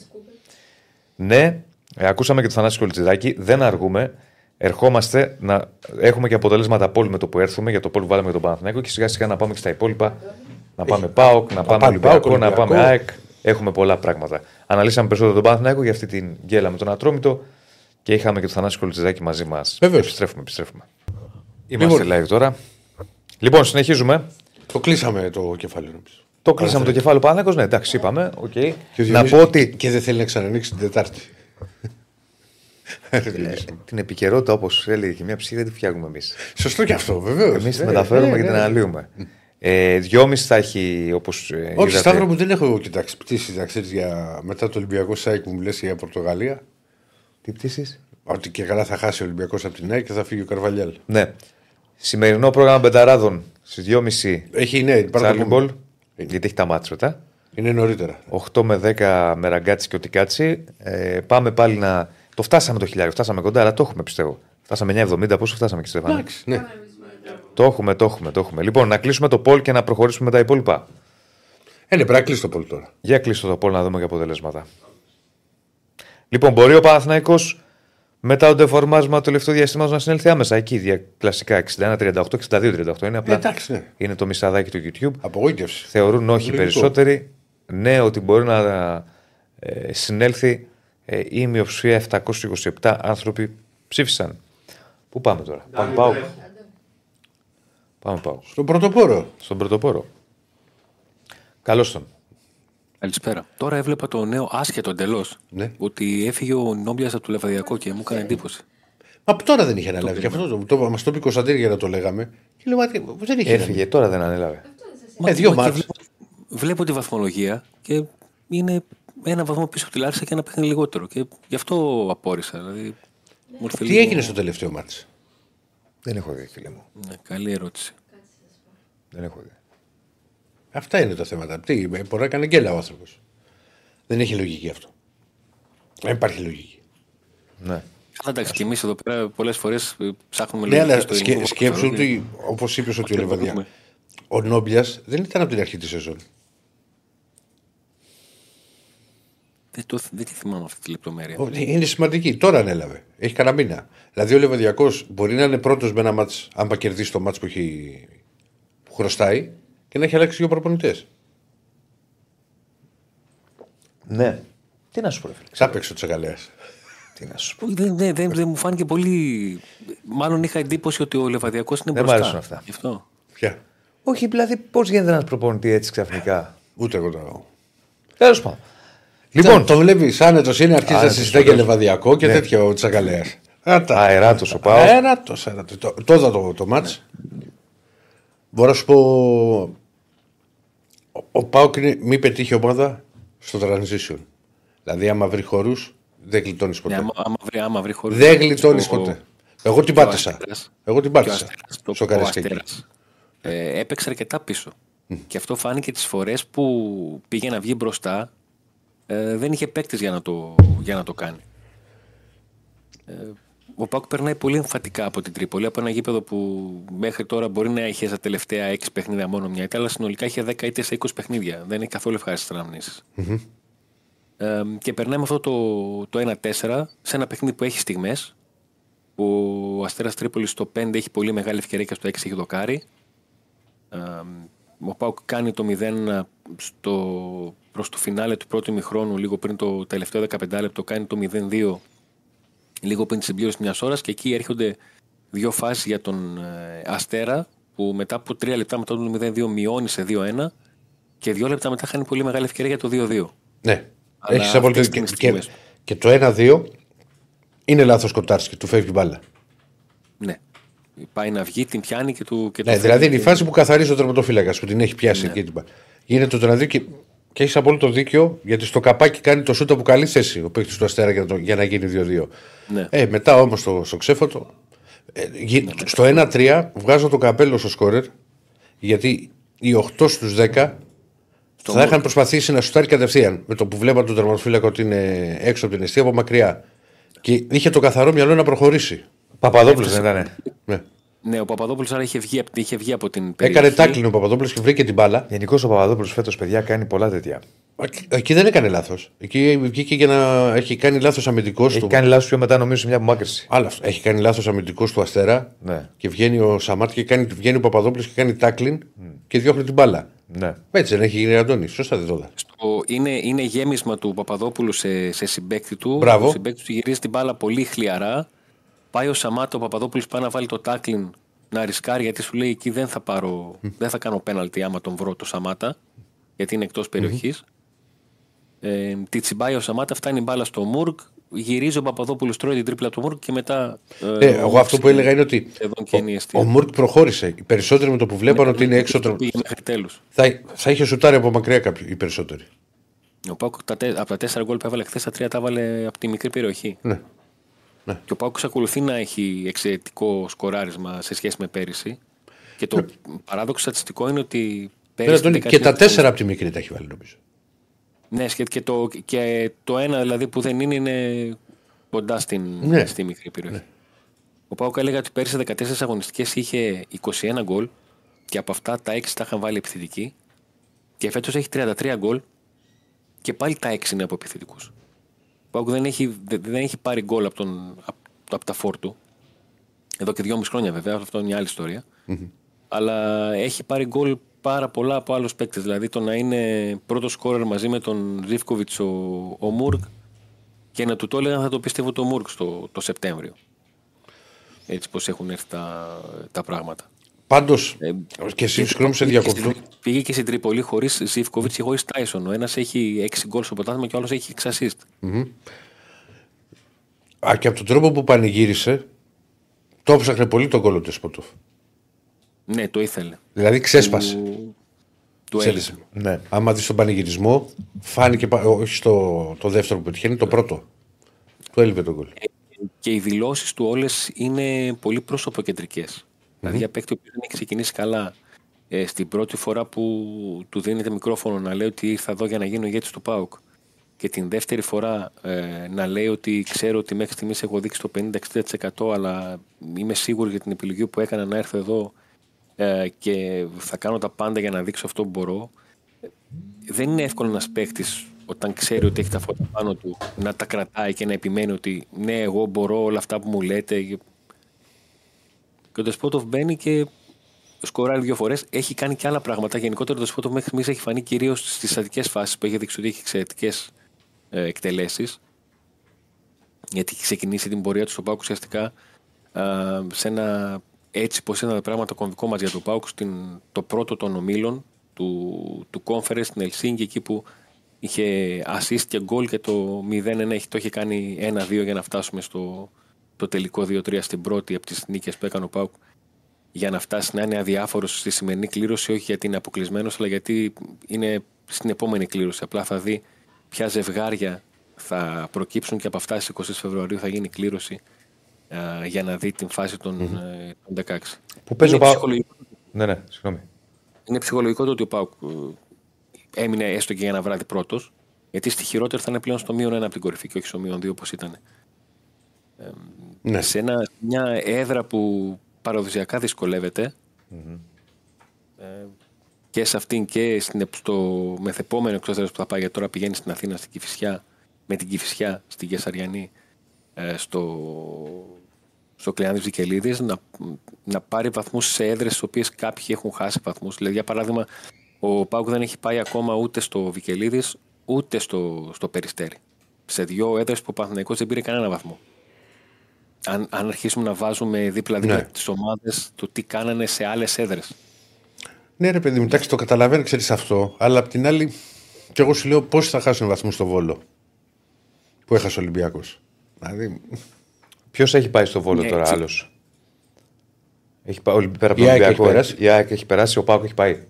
ναι, ε, ακούσαμε και το Θανάση Κολτσιδάκη. Δεν αργούμε. Ερχόμαστε να έχουμε και αποτελέσματα poll με το που έρθουμε για το poll που βάλαμε για τον Παναθηναϊκό και σιγά σιγά να πάμε και στα υπόλοιπα. Να πάμε ΠΑΟΚ, να πάμε πάμε Ολυμπιακό, ΠΑΟΚ, να πάμε Ολυμπιακό. ΑΕΚ. Έχουμε πολλά πράγματα. Αναλύσαμε περισσότερο τον Παναθηναϊκό για αυτή την γκέλα με τον Ατρόμητο και είχαμε και το Θανάση Κολτσιδάκη μαζί μας. Βεβαίως. Επιστρέφουμε, επιστρέφουμε. Είμαστε live τώρα. Λοιπόν, συνεχίζουμε. Το κλείσαμε το κεφάλαιο. νομίζω. Το κλείσαμε το κεφάλαιο Παναθηναϊκός. Ναι, εντάξει, είπαμε. οκ. Και ο Να Διονύσης- πω ότι Και δεν θέλει να ξανανοίξει την Τετάρτη. Ε, την επικαιρότητα, όπως έλεγε και μια ψυχή, δεν τη φτιάχνουμε εμείς. Σωστό και αυτό, βεβαίως. Εμείς τη μεταφέρουμε και την αναλύουμε. Ε, δυόμιση θα έχει όπως. Όχι, Σταύρο μου δεν έχω κοιτάξει πτήσεις να ξέρεις για μετά το Ολυμπιακός ΑΕΚ που μου λες για Πορτογαλία. Τι πτήσεις; Ότι και καλά θα χάσει ο Ολυμπιακός από την ΑΕΚ και θα φύγει ο Καρβαλιάλ. Ναι. Σημερινό πρόγραμμα Μπεταράδων στις 2.30 Έχει, ναι, πάρ' το Τσάρλι πούμε. Μπολ. Γιατί έχει τα ματς μετά. Είναι νωρίτερα. 8 με 10 με ραγκάτσι και οτικάτσι. Ε, πάμε πάλι να. Το φτάσαμε το χιλιάριο, φτάσαμε κοντά, αλλά το έχουμε πιστεύω. Φτάσαμε 9,70. Πόσο φτάσαμε και Στεφάνη. Εντάξει, ναι. Το έχουμε, το έχουμε, το έχουμε. Λοιπόν, να κλείσουμε το πόλ και να προχωρήσουμε με τα υπόλοιπα. Ε, ναι, πρέπει να κλείσει το πόλ τώρα. Για κλείσω το πόλ να δούμε και αποτελέσματα. Λοιπόν, μπορεί ο Παναθηναϊκός μετά το ντεφορμάσμα του τελευταίου διαστήματο να συνέλθει άμεσα εκεί. Δια, κλασικά 61-38, 62-38. Είναι απλά. Ε, εντάξει, ναι. Είναι το μισαδάκι του YouTube. Απογοήτευση. Θεωρούν όχι Λογικό. περισσότεροι. Ναι, ότι μπορεί να ε, συνέλθει ε, η μειοψηφία 727 άνθρωποι ψήφισαν. Πού πάμε τώρα, Πάμε πάω. Πάμε πάω. Στον πρωτοπόρο. Στον πρωτοπόρο. Καλώς τον. Καλησπέρα. Τώρα έβλεπα το νέο άσχετο εντελώς. Ναι. Ότι έφυγε ο Νόμπιας από το Λεβαδιακό και μου έκανε εντύπωση. Μα από τώρα δεν είχε αναλάβει. Και αυτό το, το, μας το είπε η Κωνσταντίνη για να το λέγαμε. Και λέω, «Μα τι, δεν είχε. Έφυγε, τώρα δεν ανέλαβε. Ε, δύο Μα και μάτς. Βλέπω, βλέπω τη βαθμολογία και είναι ένα βαθμό πίσω από τη Λάρισα και ένα παιχνίδι λιγότερο. Και γι' αυτό απόρρισα. Δηλαδή, μου ήρθε Τι λίγο- έγινε στο τελευταίο μάτς; Δεν έχω δει, φίλε μου. Ναι, καλή ερώτηση. Δεν έχω δει. Αυτά είναι τα θέματα. Τι, ε, μπορεί να κάνει γκέλα ο άνθρωπος. Δεν έχει λογική αυτό. Δεν υπάρχει λογική. Ναι. Καλά, εντάξει, και εμείς εδώ πέρα πολλές φορές ψάχνουμε Ναι, λογική αλλά στο σκε, ελληνικό σκέψου ποδόσφαιρο ότι, όπως είπες ότι ο Αυτό Λεβαδιά, μπορούμε. ο Νόμπιας δεν ήταν από την αρχή της σεζόν. Δεν, το, δεν τη θυμάμαι αυτή τη λεπτομέρεια. Ο- Είναι σημαντική. Τώρα ανέλαβε. Έχει κανένα μήνα. Δηλαδή ο Λεβαδιακός μπορεί να είναι πρώτος με ένα μάτς, αν πα κερδίσει το μάτς που, έχει... που χρωστάει και να έχει αλλάξει δύο προπονητές. Ναι. Τι να σου πω, ρε φίλε. Ξάπεξε ο Τσακαλέα. Τι να σου πω. Όχι, Δεν, δεν, δεν, δεν μου φάνηκε πολύ. Μάλλον είχα εντύπωση ότι ο Λεβαδιακός είναι Δεν μ' μπροστά. αρέσουν αυτά. Γι' αυτό. Ποια; Όχι, δηλαδή, πώς γίνεται ένας προπονητής έτσι ξαφνικά; Ούτε εγώ το. Τέλος πάντων. Λοιπόν, Λοιπόν, το βλέπεις άνετος είναι, αρχίζει να Άνετος, συζητάει για βεβαίως. Λεβαδιακό και Ναι. τέτοια ο Τσακαλέας. αεράτο ο Πάο. Αεράτο, αεράτο. Το, το είδα το, το μάτς. Μπορώ να σου πω. Ο, ο Πάοκ είναι μη πετύχει ομάδα στο transition. Δηλαδή, άμα βρει χώρου, δεν γλιτώνεις ποτέ. Ναι, άμα, άμα βρει, άμα βρει χώρο. δεν γλιτώνεις ποτέ. Εγώ την και ο πάτησα. Αστέρας- Εγώ την και ο πάτησα. Αστέρας, το- Στο ο Καραϊσκάκι. Αστέρας, ε, έπαιξε αρκετά πίσω. Και αυτό φάνηκε τις φορές που πήγε να βγει μπροστά. Ε, δεν είχε παίκτη για, να το- για να το κάνει. Ε, ο Πάκου περνάει πολύ εμφατικά από την Τρίπολη, από ένα γήπεδο που μέχρι τώρα μπορεί να είχε στα τελευταία 6 παιχνίδια μόνο μια ήττα, αλλά συνολικά είχε 10 είτε σε 20 παιχνίδια. Δεν έχει καθόλου ευχάριστες αναμνήσεις. Ε, και περνάει με αυτό το, το 1-4 σε ένα παιχνίδι που έχει στιγμές που ο Αστέρας Τρίπολης στο 5 έχει πολύ μεγάλη ευκαιρία και στο 6 έχει δοκάρει. Ε, ο Πάουκ κάνει το 0 στο, προς το φινάλε του πρώτου ημιχρόνου, λίγο πριν το τελευταίο 15 λεπτό, κάνει το 0-2 λίγο πριν τη συμπλήρωση μιας ώρας και εκεί έρχονται δύο φάσεις για τον ε, Αστέρα που μετά από τρία λεπτά μετά το 0-2 μειώνει σε 2-1 και δύο λεπτά μετά χάνει πολύ μεγάλη ευκαιρία για το 2-2. Ναι. Αλλά Έχεις απολύτω. αυτές Και, είναι οι και, στιγμές. και το 1-2 είναι λάθος Κοτάρσκι, του φεύγει μπάλα. Ναι. Πάει να βγει, την πιάνει και του. Και Ναι, του δηλαδή φέρνει είναι η και- φάση που καθαρίζει ο τερματοφύλακας που την έχει πιάσει Ναι. εκεί. την μπάλα. Γίνεται το 1-2 και Και έχεις απόλυτο δίκιο γιατί στο καπάκι κάνει το σούτ από καλή θέση ο παίκτης του Αστέρα για, το, για να γίνει 2-2. Ναι. Ε, μετά όμως στο, στο ξέφωτο. Ε, γι- στο 1-3 βγάζω το καπέλο στο σκόρερ γιατί οι 8 στους 10 θα είχαν προσπαθήσει να σουτάρει κατευθείαν με το που βλέπαν τον τερματοφύλακα ότι είναι έξω από την αιστεία από μακριά. Και είχε το καθαρό μυαλό να προχωρήσει. Παπαδόπουλος δεν ήταν. Ναι. Ναι, ο Παπαδόπουλος άρα είχε βγει, απ- είχε βγει από την περιοχή. Έκανε τάκλινο ο Παπαδόπουλος και βρήκε την μπάλα. Γενικώς ο Παπαδόπουλος φέτος, παιδιά, κάνει πολλά τέτοια. Εκεί- Εκεί δεν έκανε λάθος. Εκεί βγήκε για να έχει κάνει λάθος αμυντικός Έχει του. κάνει λάθος πιο μετά, νομίζω, σε μια απομάκρυση. Άλλο αυτό. Έχει κάνει λάθος αμυντικός του Αστέρα Ναι. και βγαίνει ο Σαμάρτ και κάνει, βγαίνει ο Παπαδόπουλος και κάνει τάκλιν και διώχνει την μπάλα. Ναι. Έτσι δεν έχει γίνει Αντώνη. Σωστά δεν το είδα. Στο- είναι, είναι γέμισμα του Παπαδόπουλου σε, σε συμπέκτη του. Μπράβο. Ο συμπέκτης του γυρίζει την μπάλα πολύ χλιαρά. Πάει ο Σαμάτα, ο Παπαδόπουλος πάει να βάλει το τάκλιν να ρισκάρει γιατί σου λέει εκεί δεν θα, πάρω, δεν θα κάνω πέναλτι άμα τον βρω το Σαμάτα γιατί είναι εκτός περιοχής. Ε, τη τσιμπάει ο Σαμάτα, φτάνει η μπάλα στο Μουρκ. Γυρίζει ο Παπαδόπουλος, τρώει την τρίπλα του Μουρκ και μετά. Ε, εγώ αυτό που έλεγα είναι ότι Σχεδόν και είναι η ο, αιστεία. ο Μουρκ προχώρησε. Οι περισσότεροι με το που βλέπαν ότι είναι έξω. τρο- Πήγε μέχρι τέλου. Θα, θα είχε σουτάρει από μακριά κάποιοι οι περισσότεροι. Ο Πάουκ τα τε- από τα τέσσερα γκολ που έβαλε χθες, τα τρία τα έβαλε από τη μικρή περιοχή. Ναι. Και ο Πάουκ εξακολουθεί να έχει εξαιρετικό σκοράρισμα σε σχέση με πέρυσι. Και το παράδοξο στατιστικό είναι ότι Ναι, πέρυσι. Αντώνη, την και τα δεκαετία- τέσσερα από τη μικρή τα έχει βάλει νομίζω. Ναι, και, και, το, και το ένα δηλαδή που δεν είναι είναι κοντά στην, Ναι. στη μικρή περιοχή. Ο Πάουκ έλεγα ότι πέρυσι 14 αγωνιστικές είχε 21 γκολ και από αυτά τα 6 τα είχαν βάλει επιθετικοί. Και φέτος έχει 33 γκολ και πάλι τα 6 είναι από επιθετικούς. Ο Πάουκ δεν έχει, δεν δεν έχει πάρει γκολ από, τον, από, από τα φόρ του. Εδώ και δυόμιση χρόνια βέβαια, αυτό είναι μια άλλη ιστορία. Αλλά έχει πάρει γκολ πάρα πολλά από άλλους παίκτες. Δηλαδή το να είναι πρώτος σκόρερ μαζί με τον Ζήφκοβιτς ο, ο Μουρκ και να του το έλεγαν θα το πιστεύω το Μουρκ στο, το Σεπτέμβριο. Έτσι πως έχουν έρθει τα, τα πράγματα. Πάντως, Ε, και συγγνώμη σε διακοπτώ. Πήγε και στην Τρίπολη χωρίς Ζήφκοβιτς και χωρίς Τάισον. Ο ένας έχει 6 γκολ στο πρωτάθλημα και ο άλλος έχει 6 assist. Α, και από τον τρόπο που πανηγύρισε, το έψαχνε πολύ τον κόλλο του Σποτόφ. Ναι, το ήθελε. Δηλαδή ξέσπασε. Του, του Σε έλυσε. Ναι. Άμα δεις τον πανηγυρισμό, φάνηκε, πα- όχι στο το δεύτερο που πετυχαίνει, το πρώτο. Του έλειπε τον κόλλο. Και οι δηλώσεις του όλες είναι πολύ προσωποκεντρικέ. Δηλαδή, για παίκτη ο οποίος δεν έχει ξεκινήσει καλά ε, στην πρώτη φορά που του δίνεται μικρόφωνο να λέει ότι ήρθα εδώ για να γίνω ηγέτης του ΠΑΟΚ και την δεύτερη φορά ε, να λέει ότι ξέρω ότι μέχρι στιγμής έχω δείξει το 50-60% αλλά είμαι σίγουρο για την επιλογή που έκανα να έρθω εδώ ε, και θα κάνω τα πάντα για να δείξω αυτό που μπορώ. Δεν είναι εύκολο ένας παίκτης όταν ξέρει ότι έχει τα φώτα πάνω του να τα κρατάει και να επιμένει ότι ναι, εγώ μπορώ όλα αυτά που μου λέτε. Και ο Δεσπότοφ μπαίνει και σκοράρει δύο φορές. Έχει κάνει και άλλα πράγματα. Γενικότερα ο Δεσπότοφ μέχρι στιγμής έχει φανεί κυρίως στις στατικές φάσεις που έχει δείξει ότι έχει εξαιρετικές ε, εκτελέσεις. Γιατί έχει ξεκινήσει την πορεία του στο Πάουκ ουσιαστικά α, σε ένα έτσι πως ήταν τα πράγματα κομβικό μας για το Πάουκ στην, το πρώτο των ομίλων του, του Conference στην Ελσίνγκη εκεί που είχε assist και goal και το 0-1 έχει- το είχε κάνει 1-2 για να φτάσουμε στο το τελικό 2-3 στην πρώτη από τις νίκες που έκανε ο Πάουκ για να φτάσει να είναι αδιάφορος στη σημερινή κλήρωση όχι γιατί είναι αποκλεισμένος, αλλά γιατί είναι στην επόμενη κλήρωση απλά θα δει ποια ζευγάρια θα προκύψουν και από αυτά στις 20 Φεβρουαρίου θα γίνει κλήρωση α, για να δει την φάση των, ε, των 16. Που παίζει ο είναι, Πάο- ψυχολογικό, Ναι, ναι, συγγνώμη. είναι ψυχολογικό το ότι ο Πάουκ ε, έμεινε έστω και για ένα βράδυ πρώτος, γιατί στη χειρότερη θα είναι πλέον στο μείον ένα από την κορυφή και όχι στο μείον δύο όπως ήταν. Ναι. Σε ένα, μια έδρα που παραδοσιακά δυσκολεύεται ε, και σε αυτήν και στην, στο μεθεπόμενο εκτός έδρας που θα πάει γιατί τώρα πηγαίνει στην Αθήνα στην Κηφισιά, με την Κηφισιά στην Κεσαριανή ε, στο, στο Κλεάνδης Βικελίδης να, να πάρει βαθμούς σε έδρες στις οποίες κάποιοι έχουν χάσει βαθμούς. Δηλαδή για παράδειγμα ο Πάουκ δεν έχει πάει ακόμα ούτε στο Βικελίδης ούτε στο, στο Περιστέρι. Σε δύο έδρες που ο Παναθηναϊκός δεν πήρε κανένα βαθμό αν, αν αρχίσουμε να βάζουμε δίπλα-δίπλα Ναι. τις ομάδες το τι κάνανε σε άλλες έδρες. Ναι, ρε παιδί μου, εντάξει, το καταλαβαίνω, ξέρεις αυτό. Αλλά απ' την άλλη, και εγώ σου λέω πόσοι θα χάσουν βαθμούς στο βόλο που έχασε ο Ολυμπιακός. Δηλαδή, Ποιος έχει πάει στο Βόλο Ναι, τώρα, έτσι. άλλος; Έχει πάει, Ολυ- πέρα από Η τον ΑΕΚ Ολυμπιακό. έχει περάσει. Η ΑΕΚ έχει περάσει, ο Πάκο έχει πάει.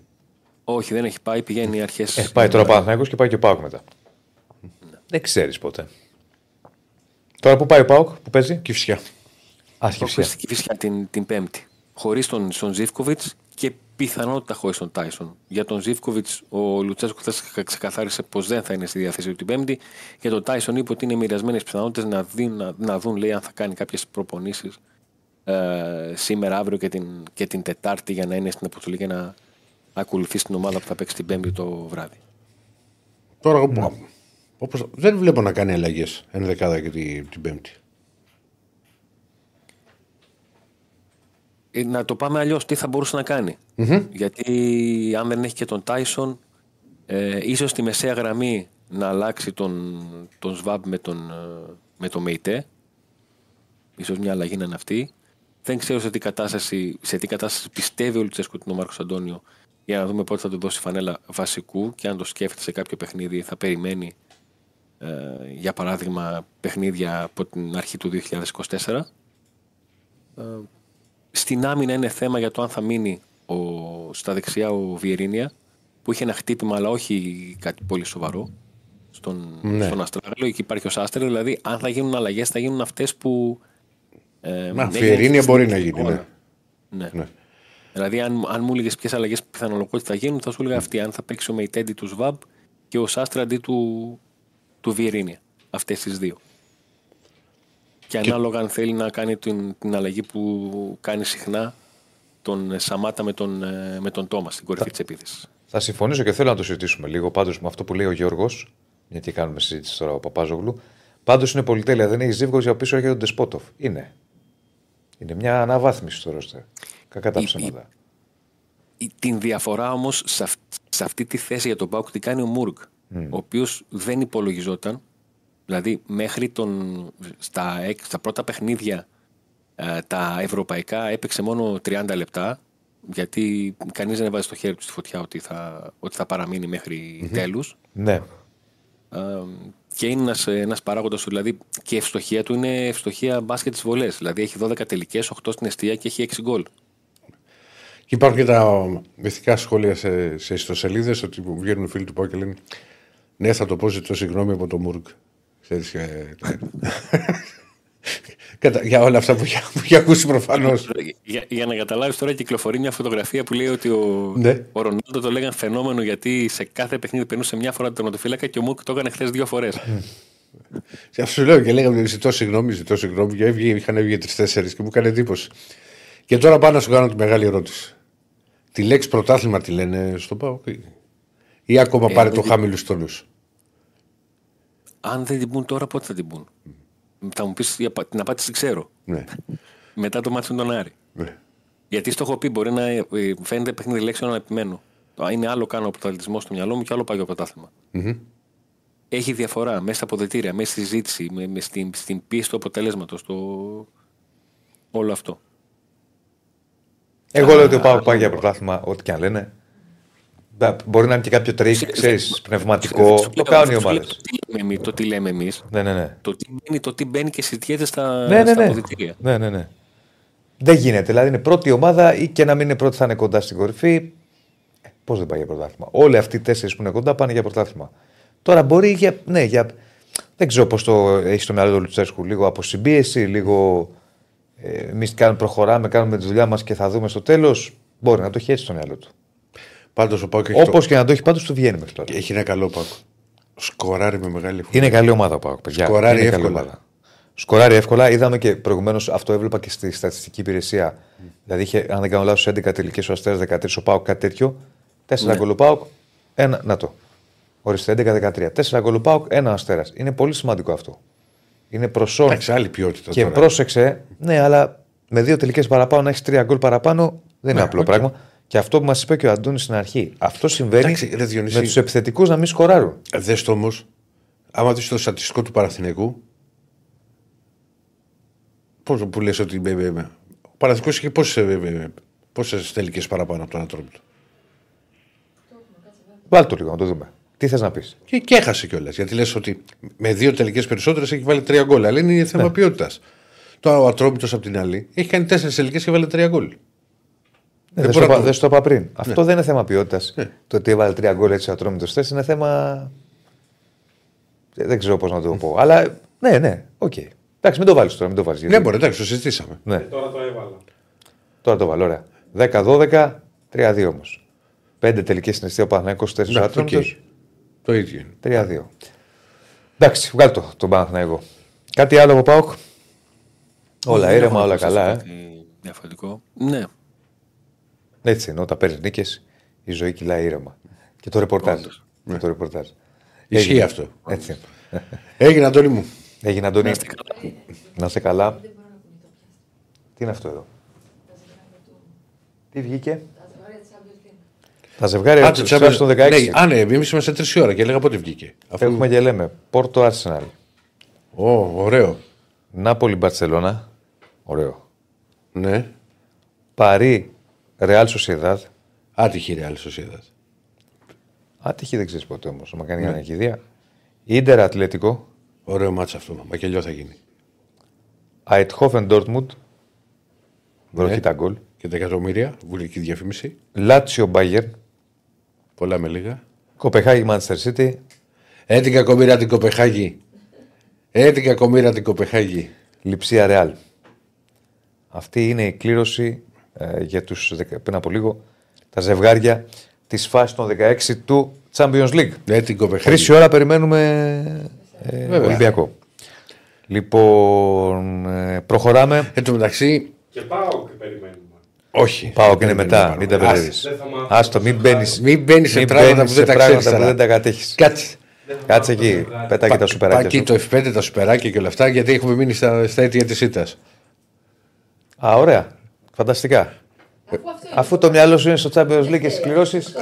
Όχι, δεν έχει πάει, πηγαίνει αρχές. Ε, πάει τώρα ο Παναθηναϊκός και πάει και ο Πάοκ μετά. Δεν ξέρεις ποτέ. Τώρα που πάει ο Πάοκ, που παίζει. Κυφσιά. Άσχη Στη φυσικά την, την Πέμπτη. Χωρίς τον, τον Ζήφκοβιτς και πιθανότητα χωρίς τον Τάισον. Για τον Ζήφκοβιτς, ο Λουτσέσκο χθε ξεκαθάρισε πως δεν θα είναι στη διάθεση του την Πέμπτη. Για τον Τάισον είπε ότι είναι μοιρασμένες πιθανότητες να, δει- να, να δουν λέει, αν θα κάνει κάποιες προπονήσεις ε, σήμερα, αύριο και την, και την Τετάρτη για να είναι στην αποστολή και να ακολουθήσει την ομάδα που θα παίξει την Πέμπτη το βράδυ. Τώρα εγώ όπως, δεν βλέπω να κάνει αλλαγές ενδεκάδα και την, την Πέμπτη. Ε, να το πάμε αλλιώς, τι θα μπορούσε να κάνει. Γιατί αν δεν έχει και τον Τάισον, ε, ίσως στη μεσαία γραμμή να αλλάξει τον, τον Σβάμπ με τον, ε, με τον Μεϊτέ. Ίσως μια αλλαγή να είναι αυτή. Δεν ξέρω σε τι κατάσταση, σε τι κατάσταση πιστεύει ο Λουτσέσκο την ο Μάρκος Αντώνιο για να δούμε πότε θα του δώσει φανέλα βασικού και αν το σκέφτεται σε κάποιο παιχνίδι θα περιμένει ε, για παράδειγμα παιχνίδια από την αρχή του 2024. Ε, στην άμυνα είναι θέμα για το αν θα μείνει ο, στα δεξιά ο Βιερίνια που είχε ένα χτύπημα αλλά όχι κάτι πολύ σοβαρό στον, Ναι. στον Αστράγαλο. Εκεί υπάρχει ο Σάστερ. Δηλαδή, αν θα γίνουν αλλαγές, θα γίνουν αυτές που. Ε, Μα, δεν Βιερίνια έγιναν μπορεί στην να γίνει, ώρα. ναι. Ναι. Ναι. Δηλαδή, αν, αν μου έλεγες ποιες αλλαγές πιθανολογικότητα θα γίνουν, θα σου έλεγα αυτή. Αν θα παίξει ο Μεϊτέντι του Σβάμπ και ο Σάστρα αντί του, του Βιερίνια. Αυτές τις δύο. Και ανάλογα αν θέλει να κάνει την, την αλλαγή που κάνει συχνά τον ε, Σαμάτα με τον, ε, με τον Τόμας στην κορυφή της επίθεσης. Θα συμφωνήσω και θέλω να το συζητήσουμε λίγο πάντως με αυτό που λέει ο Γιώργος, γιατί κάνουμε συζήτηση τώρα ο Παπάζογλου. Πάντως είναι πολυτέλεια. Δεν έχει ζύβγο για πίσω έρχεται ο Ντεσπότοφ. Είναι. Είναι μια αναβάθμιση στο ρόστερ. Κακά τα Η- ψέματα. Η- Την διαφορά όμως σε, αυ- σε αυτή τη θέση για τον Πάουκ την κάνει ο Μούργκ. Ο οποίος δεν υπολογιζόταν. Δηλαδή μέχρι τον, στα, εκ- στα πρώτα παιχνίδια ε, τα ευρωπαϊκά έπαιξε μόνο 30 λεπτά. Γιατί κανείς δεν έβαζε το χέρι του στη φωτιά ότι θα, ότι θα παραμείνει μέχρι τέλους. Ναι. Ε, και είναι ένας, ένας παράγοντας, δηλαδή και η ευστοχία του είναι ευστοχία μπάσκετ της βολές. Δηλαδή έχει 12 τελικές, 8 στην αιστεία και έχει 6 γκολ. Και υπάρχουν και τα μυθικά σχόλια σε, σε ιστοσελίδες ότι που βγαίνουν οι φίλοι του Πάου και λένε Ναι, θα το πω, ζητώ συγγνώμη από τον Μουργκ. Ξέρεις, ε, Κατα... για όλα αυτά που έχει, που έχει ακούσει προφανώς. Για, για να καταλάβεις τώρα, κυκλοφορεί μια φωτογραφία που λέει ότι ο, Ναι. ο Ρονάλντο το λέγανε φαινόμενο γιατί σε κάθε παιχνίδι περνούσε μια φορά τον τερματοφύλακα και ο Μουρκ το έκανε χθες δύο φορές. Αυτό σου λέω και λέγαμε ζητώ συγγνώμη, ζητώ συγγνώμη. Και έβγε, είχαν βγει τρει-τέσσερι και μου έκανε εντύπωση. Και τώρα πάω να σου κάνω τη μεγάλη ερώτηση. Τη λέξη πρωτάθλημα τη λένε στο Πάο ή ακόμα Ε, πάρε δεν το τη- χαμηλού τόνου. Αν δεν την πούν τώρα, πότε θα την πούν; Θα μου πεις την απάντηση ξέρω. Ναι. Μετά το μάτι με τον Άρη. ναι. Γιατί στο έχω πει, μπορεί να ε, φαίνεται παιχνίδι λέξεων να επιμένω. Το Είναι άλλο κάνω πρωταθλητισμό στο μυαλό μου και άλλο πάει για πρωτάθλημα. Έχει διαφορά μέσα στα αποδετήρια, μέσα στη συζήτηση, με, με στην, στην πίεση του αποτελέσματος. Το... Όλο αυτό. Εγώ λέω ότι ο Πάοκ πάει για πρωτάθλημα, ό,τι και αν λένε. Μπα, Μπορεί να είναι και κάποιο τρικ, ξέρει, πνευματικό. Σου Το λέω- κάνουν οι σου λέω ομάδες. Το τι λέμε εμείς- το τι λέμε εμείς. Ναι, ναι, ναι. Το τι μπαίνει, το τι μπαίνει και συζητιέται στα, Ναι, ναι, στα ναι. αποδυτήρια. ναι, ναι, ναι. Δεν γίνεται. Δηλαδή είναι πρώτη ομάδα ή και να μην είναι πρώτη θα είναι κοντά στην κορυφή. Πώς δεν πάει για πρωτάθλημα. Όλοι αυτοί οι τέσσερις που είναι κοντά πάνε για πρωτάθλημα. Τώρα μπορεί για. Ναι, για δεν ξέρω πώ το έχει στο μυαλό του Λουτσέσκου. Λίγο από συμπίεση, λίγο. Ε, Εμεί προχωράμε, κάνουμε τη δουλειά μα και θα δούμε στο τέλο. Μπορεί να το έχει έτσι στο μυαλό του. Πάντως ο Πάο έχει, Όπως το... και να το έχει, πάντως του βγαίνει μέχρι τώρα. έχει ένα καλό Πάο. Σκοράρει με μεγάλη φωνή. Είναι καλή ομάδα ο Πάοκ, παιδιά. Σκοράρει Είναι καλή εύκολα. ομάδα. Σκοράρει εύκολα. Είδαμε και προηγουμένως αυτό έβλεπα και στη στατιστική υπηρεσία. Δηλαδή, είχε, αν δεν κάνω λάθος, 11 τελικές ο Αστέρας 13 ο Πάοκ, κάτι τέτοιο. 4 Ναι. γκολ ο Πάοκ, ένα. Να το. Ορίστε, 11-13. 4 γκολ ο Πάοκ, ένα Αστέρας. Είναι πολύ σημαντικό αυτό. Είναι προσόν. Εντάξει, άλλη ποιότητα Και τώρα. πρόσεξε, ναι, αλλά με δύο τελικές παραπάνω να έχεις τρία γκολ παραπάνω δεν είναι Ναι, απλό οκ. πράγμα. Και αυτό που μας είπε και ο Αντώνης στην αρχή. Αυτό συμβαίνει Εντάξει, ρε Διονύση. με τους επιθετικούς να μην σκοράρουν. Δες το όμως, άμα δεις το στατιστικό του Παναθηναϊκού. Πώς που λες ότι. ε, ε, ε, Ο Παναθηναϊκός είχε πόσες πόσες τελικές παραπάνω από τον Ατρόμητο. Βάλτε το λίγο να το δούμε. Τι θες να πεις; Και, και έχασε κιόλας. Γιατί λες ότι με δύο τελικές περισσότερες έχει βάλει τρία γκολ. Αλλά είναι θέμα ναι. ποιότητας. Τώρα ο Ατρόμητος απ' την άλλη έχει κάνει τέσσερις τελικές και βάλει τρία γκολ. Ναι, Δεν δεν, μπορώ στο, να είπα- το- δεν στο είπα πριν. Αυτό δεν είναι θέμα ποιότητας. Ναι. Το ότι έβαλε τρία γκολ έτσι ατρόμητος θέση είναι θέμα. Ε, Δεν ξέρω πώς να το πω. Αλλά ναι, ναι, οκ. Εντάξει, μην το βάλεις τώρα, μην το βάλεις. Ναι, μπορεί, εντάξει, το συζητήσαμε. Ναι, Τώρα το έβαλα. τώρα το βάλω. Ωραία. 10-12, 3-2 όμως. Πέντε τελικές συναισθήσει ο Παναθηναϊκός, τέσσερις Ναι, ατρόμητος. οκ. Το ίδιο είναι. 3-2. Εντάξει, βγάλει το τον Παναθηναϊκό. Κάτι άλλο από Πάοκ. Όλα Δεν ήρεμα, έχω να όλα προσθέσω καλά. Ε. κάτι Διαφορετικό. Ναι. Έτσι είναι. Όταν παίρνεις νίκες, η ζωή κυλάει ήρεμα. Και το ρεπορτάζ. Όντως. Και το ρεπορτάζ. Ισχύει Έγινε. αυτό. Έτσι. Έγινε, Αντώνη μου. Έγινε, Αντώνη. Να είστε καλά. Να είσαι καλά. Τι είναι αυτό εδώ; Τι βγήκε; Τα ζευγάρια Α, του το Champions Champions- των 16. Ναι, Α, ναι, εμείς είμαστε τρεις ώρα και έλεγα πότε βγήκε. Αφού... Έχουμε και λέμε Πόρτο Arsenal. Ω, ωραίο. Νάπολη Μπαρσελόνα. Ωραίο. Ναι. Παρί Ρεάλ Σοσιεδάδ. Άτυχη η Real Sociedad. Άτυχη δεν ξέρεις ποτέ όμως. Μα Ναι. κάνει μια κηδεία. Ιντερ Ατλέτικο. Ωραίο μάτσα αυτό. Μακελιό θα γίνει. Αιτχόφεν Ντόρτμουντ. Βροχή Ναι. τα γκολ. Και τα εκατομμύρια, βουλική διαφήμιση. Λάτσιο Μπάγερν. Πολλά με λίγα. Κοπεχάγη Manchester City. Ε, την κακομοίρα την Κοπεχάγη. Ε, την κακομοίρα την Κοπεχάγη. Λιψία Ρεάλ. Αυτή είναι η κλήρωση ε, για τους, δεκα- πριν από λίγο, τα ζευγάρια της φάσης των 16 του Champions League. Ε, την Κοπεχάγη. Χρήση ώρα περιμένουμε ε, Βέβαια. Ολυμπιακό. Λοιπόν, ε, προχωράμε. Εν τω μεταξύ, Και πάω και περιμένουμε. όχι. Πάω και είναι Δεν μετά, είναι μην τα πάρα- μπερδεύεις. Δεν θα μάθω. Άστο, μην μπαίνει Μην μπαίνεις σε πράγματα που δεν τα ξέρεις. που δεν τα κατέχεις. Κάτσε. Κάτσε εκεί, πέτα και τα Πά σουπεράκια εκεί σου. το F5, τα σουπεράκια και όλα αυτά, γιατί έχουμε μείνει στα, στα αίτια της ήττας. Α, ωραία. Φανταστικά. Αφού το μυαλό σου είναι στο Champions League και στις κληρώσεις.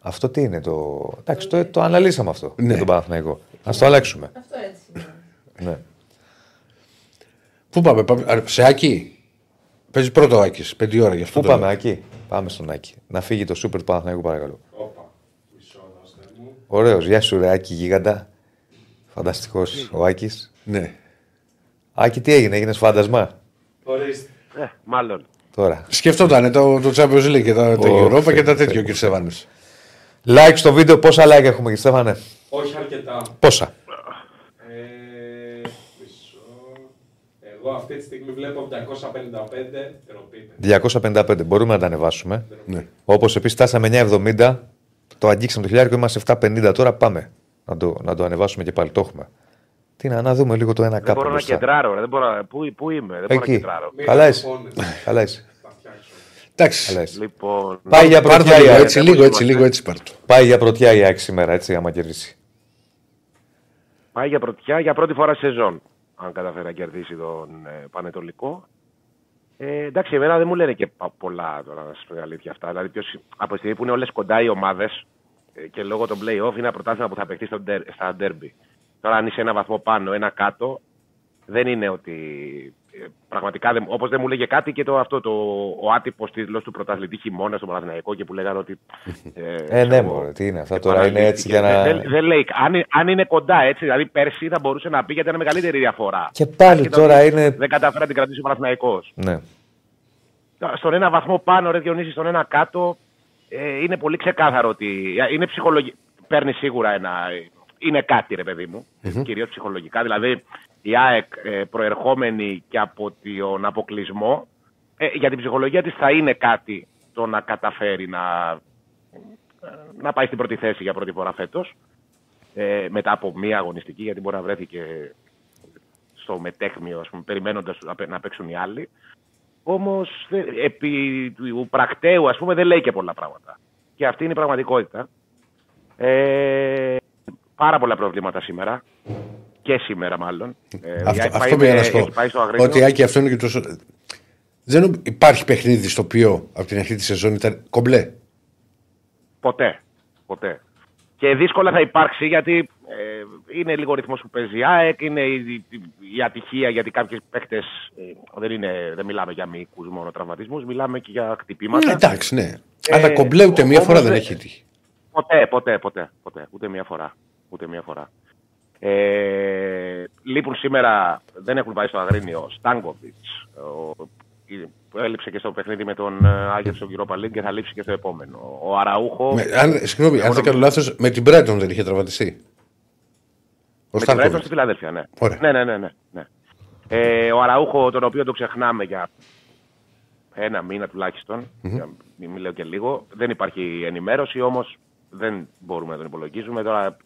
αυτό τι είναι το. Εντάξει, το, το αναλύσαμε αυτό Ναι. για τον Παναθηναϊκό. Α το αλλάξουμε. Αυτό έτσι είναι. Ναι. Πού πάμε, πάμε α, σε Άκη; Παίζεις πρώτο ο Άκη, πέντε ώρα γι' αυτό. Πού το πάμε, λέω. Άκη; Πάμε στον Άκη. Να φύγει το σούπερ του Παναθηναϊκού, παρακαλώ. Όπα. Μισό δώστε μου. Ωραίος. Γεια σου, ρε Άκη, γίγαντα. Φανταστικός ο Άκης. Ναι. Άκη, τι έγινε, έγινες φάντασμα; Ορίστε. Ε, μάλλον. τώρα. Σκεφτόταν το, το Champions League και τα, το Ω, Europa Θεέ, και τα Θεέ. τέτοια ο κ. Σεβάνο. Like στο βίντεο, πόσα like έχουμε, κύριε Στέφανε; Όχι αρκετά. Πόσα; Ε, μισό. Εγώ αυτή τη στιγμή βλέπω 255. Τροπείτε. 255. Μπορούμε να τα ανεβάσουμε. Ναι. Όπως επίσης φτάσαμε 970. Το αγγίξαμε το χιλιάρικο, είμαστε 750 τώρα. Πάμε να το, να το ανεβάσουμε και πάλι. Το έχουμε. Τι να, να δούμε λίγο το ένα Δεν κάπου. μπορώ να μπροστά. κεντράρω. ρε, Δεν μπορώ, πού, πού είμαι, δεν μπορώ να Εκεί. κεντράρω. Μην Καλά είσαι. αγχώνεσαι. Καλά είσαι. Θα φτιάξω. Εντάξει. Καλά είσαι. Λοιπόν, Πάει για Πάρ' το πρωτιά η λίγο ΑΕΚ. έτσι, λίγο έτσι, λίγο έτσι πάρ' το. Πάει για πρωτιά η ΑΕΚ σήμερα, έτσι, άμα κερδίσει. πάει για πρωτιά για πρώτη φορά σε σεζόν. Αν καταφέρει να κερδίσει τον ε, Πανετολικό. Ε, εντάξει, εμένα δεν μου λένε και πα- πολλά τώρα να σας πω την αλήθεια αυτά. Δηλαδή, ποιος, από τη στιγμή που είναι όλες κοντά οι ομάδες και λόγω των playoff είναι ένα πρωτάθλημα που θα παιχτεί στο, ντερ- στα derby. Τώρα, αν είσαι ένα βαθμό πάνω, ένα κάτω, δεν είναι ότι. ε, Πραγματικά, δεν- όπως δεν μου λέγε κάτι και το, αυτό το, ο άτυπος τίτλος του πρωταθλητή χειμώνας στο Παναθηναϊκό και που λέγανε ότι. Ε, ναι, εγώ- μωρέ, τι είναι αυτά τώρα, είναι έτσι για να. δεν, δεν λέει. Αν, αν είναι κοντά έτσι, δηλαδή πέρσι θα μπορούσε να πει γιατί ήταν μεγαλύτερη διαφορά. Και πάλι Άσχετα τώρα ότι είναι. Δεν κατάφερα να την κρατήσει ο Παναθηναϊκός. Ναι. Στον ένα βαθμό πάνω, ρε Διονύση, στον ένα κάτω, ε, είναι πολύ ξεκάθαρο ότι είναι ψυχολογικό. Παίρνει σίγουρα ένα. Είναι κάτι, ρε παιδί μου. Κυρίως ψυχολογικά. Δηλαδή, η ΑΕΚ ε, προερχόμενη και από τον αποκλεισμό, ε, για την ψυχολογία της θα είναι κάτι το να καταφέρει να, να πάει στην πρώτη θέση για πρώτη φορά φέτος. Ε, μετά από μία αγωνιστική, γιατί μπορεί να βρέθηκε στο μετέχμιο, ας πούμε, περιμένοντας να παί- να παίξουν οι άλλοι. Όμως επί του πρακτέου, ας πούμε, δεν λέει και πολλά πράγματα. Και αυτή είναι η πραγματικότητα. Ε, πάρα πολλά προβλήματα σήμερα. Και σήμερα, μάλλον. Ε, η Αυτό, ΑΕΚ πάει αυτό με- πήγα να σου πω. έχει πάει στο Αγρίνιο. Ότι Άκη αυτό είναι και τόσο. Δεν νομ- υπάρχει παιχνίδι στο οποίο από την αρχή της σεζόν ήταν κομπλέ. Ποτέ. Ποτέ. Και δύσκολα θα υπάρξει γιατί ε, είναι λίγο ο ρυθμός που παίζει η ΑΕΚ, είναι η, η, η ατυχία γιατί κάποιοι παίχτε δεν, είναι- δεν μιλάμε για μυϊκού μόνο τραυματισμούς, μιλάμε και για χτυπήματα. Ναι, εντάξει, ναι. Ε, Αλλά κομπλέ ούτε μία όμως φορά δεν δεν- έχει τύχει. Ποτέ, ποτέ, ποτέ, ποτέ. Ούτε μία φορά. Ούτε μία φορά. Ε, λείπουν σήμερα, δεν έχουν πάει στο Αγρίνιο, ο Στάνκοβιτς, ο που έλειψε και στο παιχνίδι με τον ε, Άγιο στον Europa League και θα λείψει και στο επόμενο. Ο Αραούχο. Με, αν, συγγνώμη, αν δεν κάνω λάθος, με την Brighton δεν είχε τραυματιστεί. Ο Με την Brighton Στάνκοβιτς. στη Φιλαδέλφια, ναι. Ωραία. Ναι, ναι, ναι. ναι, ναι. Ε, ο Αραούχο, τον οποίο το ξεχνάμε για ένα μήνα τουλάχιστον, για μην μην λέω και λίγο, δεν υπάρχει ενημέρωση, όμως δεν μπορούμε να τον υπολογίζουμε. Τώρα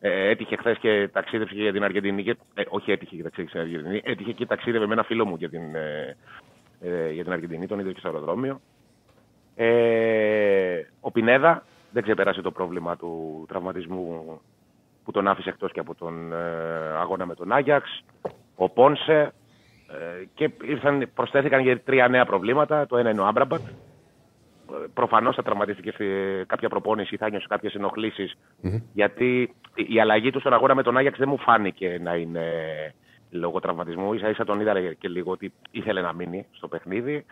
ε, έτυχε χθες και ταξίδευσε και για την Αργεντινή. Και, ε, όχι έτυχε και ταξίδευσε για την Αργεντινή, έτυχε και ταξίδευε με ένα φίλο μου για την, ε, ε, για την Αργεντινή, τον είδε και στο αεροδρόμιο. Ε, ο Πινέδα δεν ξεπέρασε το πρόβλημα του τραυματισμού που τον άφησε εκτός και από τον ε, αγώνα με τον Άγιαξ. Ο Πόνσε ε, και ήρθαν, προσθέθηκαν για τρία νέα προβλήματα. Το ένα είναι ο Άμπραμπατ. Ε, Προφανώς θα τραυματίστηκε σε κάποια προπόνηση, θα νιώσει κάποιες ενοχλήσεις, γιατί η αλλαγή του στον αγώνα με τον Άγιαξ δεν μου φάνηκε να είναι λόγω τραυματισμού. Ίσα ίσα τον είδα και λίγο ότι ήθελε να μείνει στο παιχνίδι.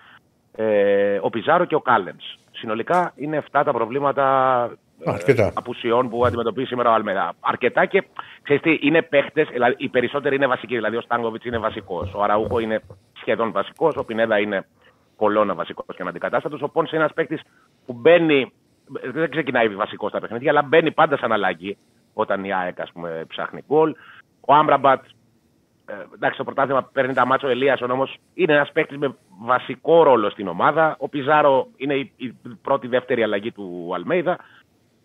Ε, ο Πιζάρο και ο Κάλενς. Συνολικά είναι 7 τα προβλήματα ε, Αρκετά. απουσιών που αντιμετωπίζει σήμερα ο Αλμέδα. Αρκετά και ξέρεις τι, είναι παίχτες, δηλαδή οι περισσότεροι είναι βασικοί. Δηλαδή ο Στάνκοβιτς είναι βασικός, ο Αραούχο είναι σχεδόν βασικός, ο Πινέδα είναι κολόνα βασικός και αναντικατάστατος. Ο Πόνσε είναι ένας παίχτη που μπαίνει, δεν ξεκινάει βασικός στα παιχνίδια, αλλά μπαίνει πάντα σαν αλλαγή όταν η ΑΕΚ ας πούμε, ψάχνει γκολ. Ο Άμραμπατ ε, εντάξει, το πρωτάθλημα παίρνει τα μάτσο Ελίασον όμω είναι ένας παίκτης με βασικό ρόλο στην ομάδα. Ο Πιζάρο είναι η, η πρώτη-δεύτερη αλλαγή του Αλμέιδα.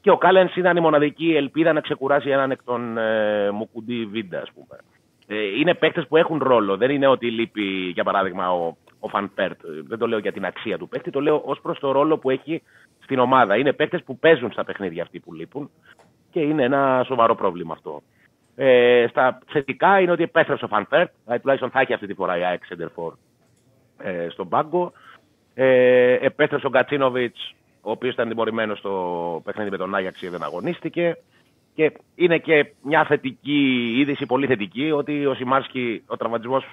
Και ο Κάλενς ήταν η μοναδική ελπίδα να ξεκουράσει έναν εκ των ε, Μουκουντή Βίντα, ας πούμε. Ε, είναι παίκτες που έχουν ρόλο. Δεν είναι ότι λείπει, για παράδειγμα, ο, ο Φαν Πέρτ. Δεν το λέω για την αξία του παίκτη, το λέω ως προς το ρόλο που έχει στην ομάδα. Είναι παίκτες που παίζουν στα παιχνίδια αυτοί που λείπουν και είναι ένα σοβαρό πρόβλημα αυτό. Ε, στα θετικά είναι ότι επέστρεψε ο Φαν Βέερτ, δηλαδή τουλάχιστον θα έχει αυτή τη φορά η ΑΕΚ σέντερ φορ ε, στον πάγκο. Ε, επέστρεψε ο Γκατσίνοβιτς, ο οποίος ήταν τιμωρημένος στο παιχνίδι με τον Άγιαξ και δεν αγωνίστηκε. Και είναι και μια θετική είδηση, πολύ θετική, ότι ο Σιμάνσκι, ο τραυματισμός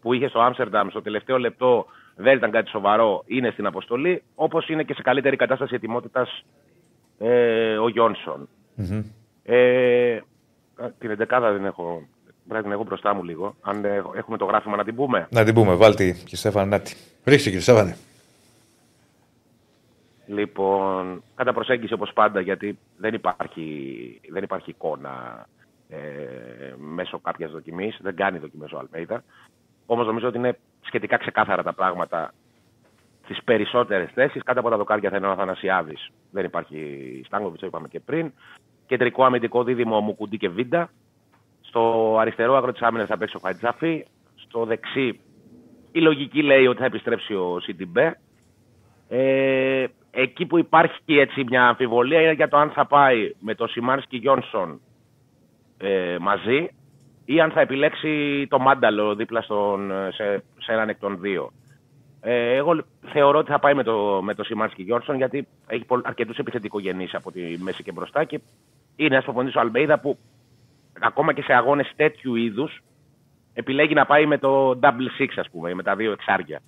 που είχε στο Άμστερνταμ στο τελευταίο λεπτό δεν ήταν κάτι σοβαρό, είναι στην αποστολή, όπως είναι και σε καλύτερη κατάσταση ετοιμότητας ε, ο γιονσον Ε, Α, Την εντεκάδα δεν έχω. Πρέπει να την έχω μπροστά μου λίγο. Αν ε, έχουμε το γράφημα να την πούμε. Να την πούμε, βάλτε και Στέφαν Νάτι. Ρίξτε κύριε Στέφανε. Λοιπόν, κατά προσέγγιση όπως πάντα, γιατί δεν υπάρχει, δεν υπάρχει εικόνα ε, μέσω κάποιας δοκιμής. Δεν κάνει δοκιμές ο Αλμέιδα. Όμως νομίζω ότι είναι σχετικά ξεκάθαρα τα πράγματα στις περισσότερες θέσεις. Κάτω από τα δοκάρια θα είναι ο Αθανασιάδης. Δεν υπάρχει Στάνκοβιτς, το είπαμε και πριν. Κεντρικό αμυντικό δίδυμο Μουκουντή και Βίντα. Στο αριστερό άκρο της άμυνας θα παίξει ο Χατζάφη. Στο δεξί η λογική λέει ότι θα επιστρέψει ο Σιντιμπέ. Ε, εκεί που υπάρχει έτσι μια αμφιβολία είναι για το αν θα πάει με το Σιμάνσκι Γιόνσον ε, μαζί ή αν θα επιλέξει το Μάνταλο δίπλα στον, σε, σε έναν εκ των δύο. Ε, εγώ θεωρώ ότι θα πάει με το, με το Σιμάνσκι Γιόνσον γιατί έχει αρκετούς επιθετικογενείς από τη μέση και μπροστά και είναι ένα προπονητή ο Αλμπέιδα που ακόμα και σε αγώνες τέτοιου είδους επιλέγει να πάει με το double six, ας πούμε, με τα δύο εξάρια.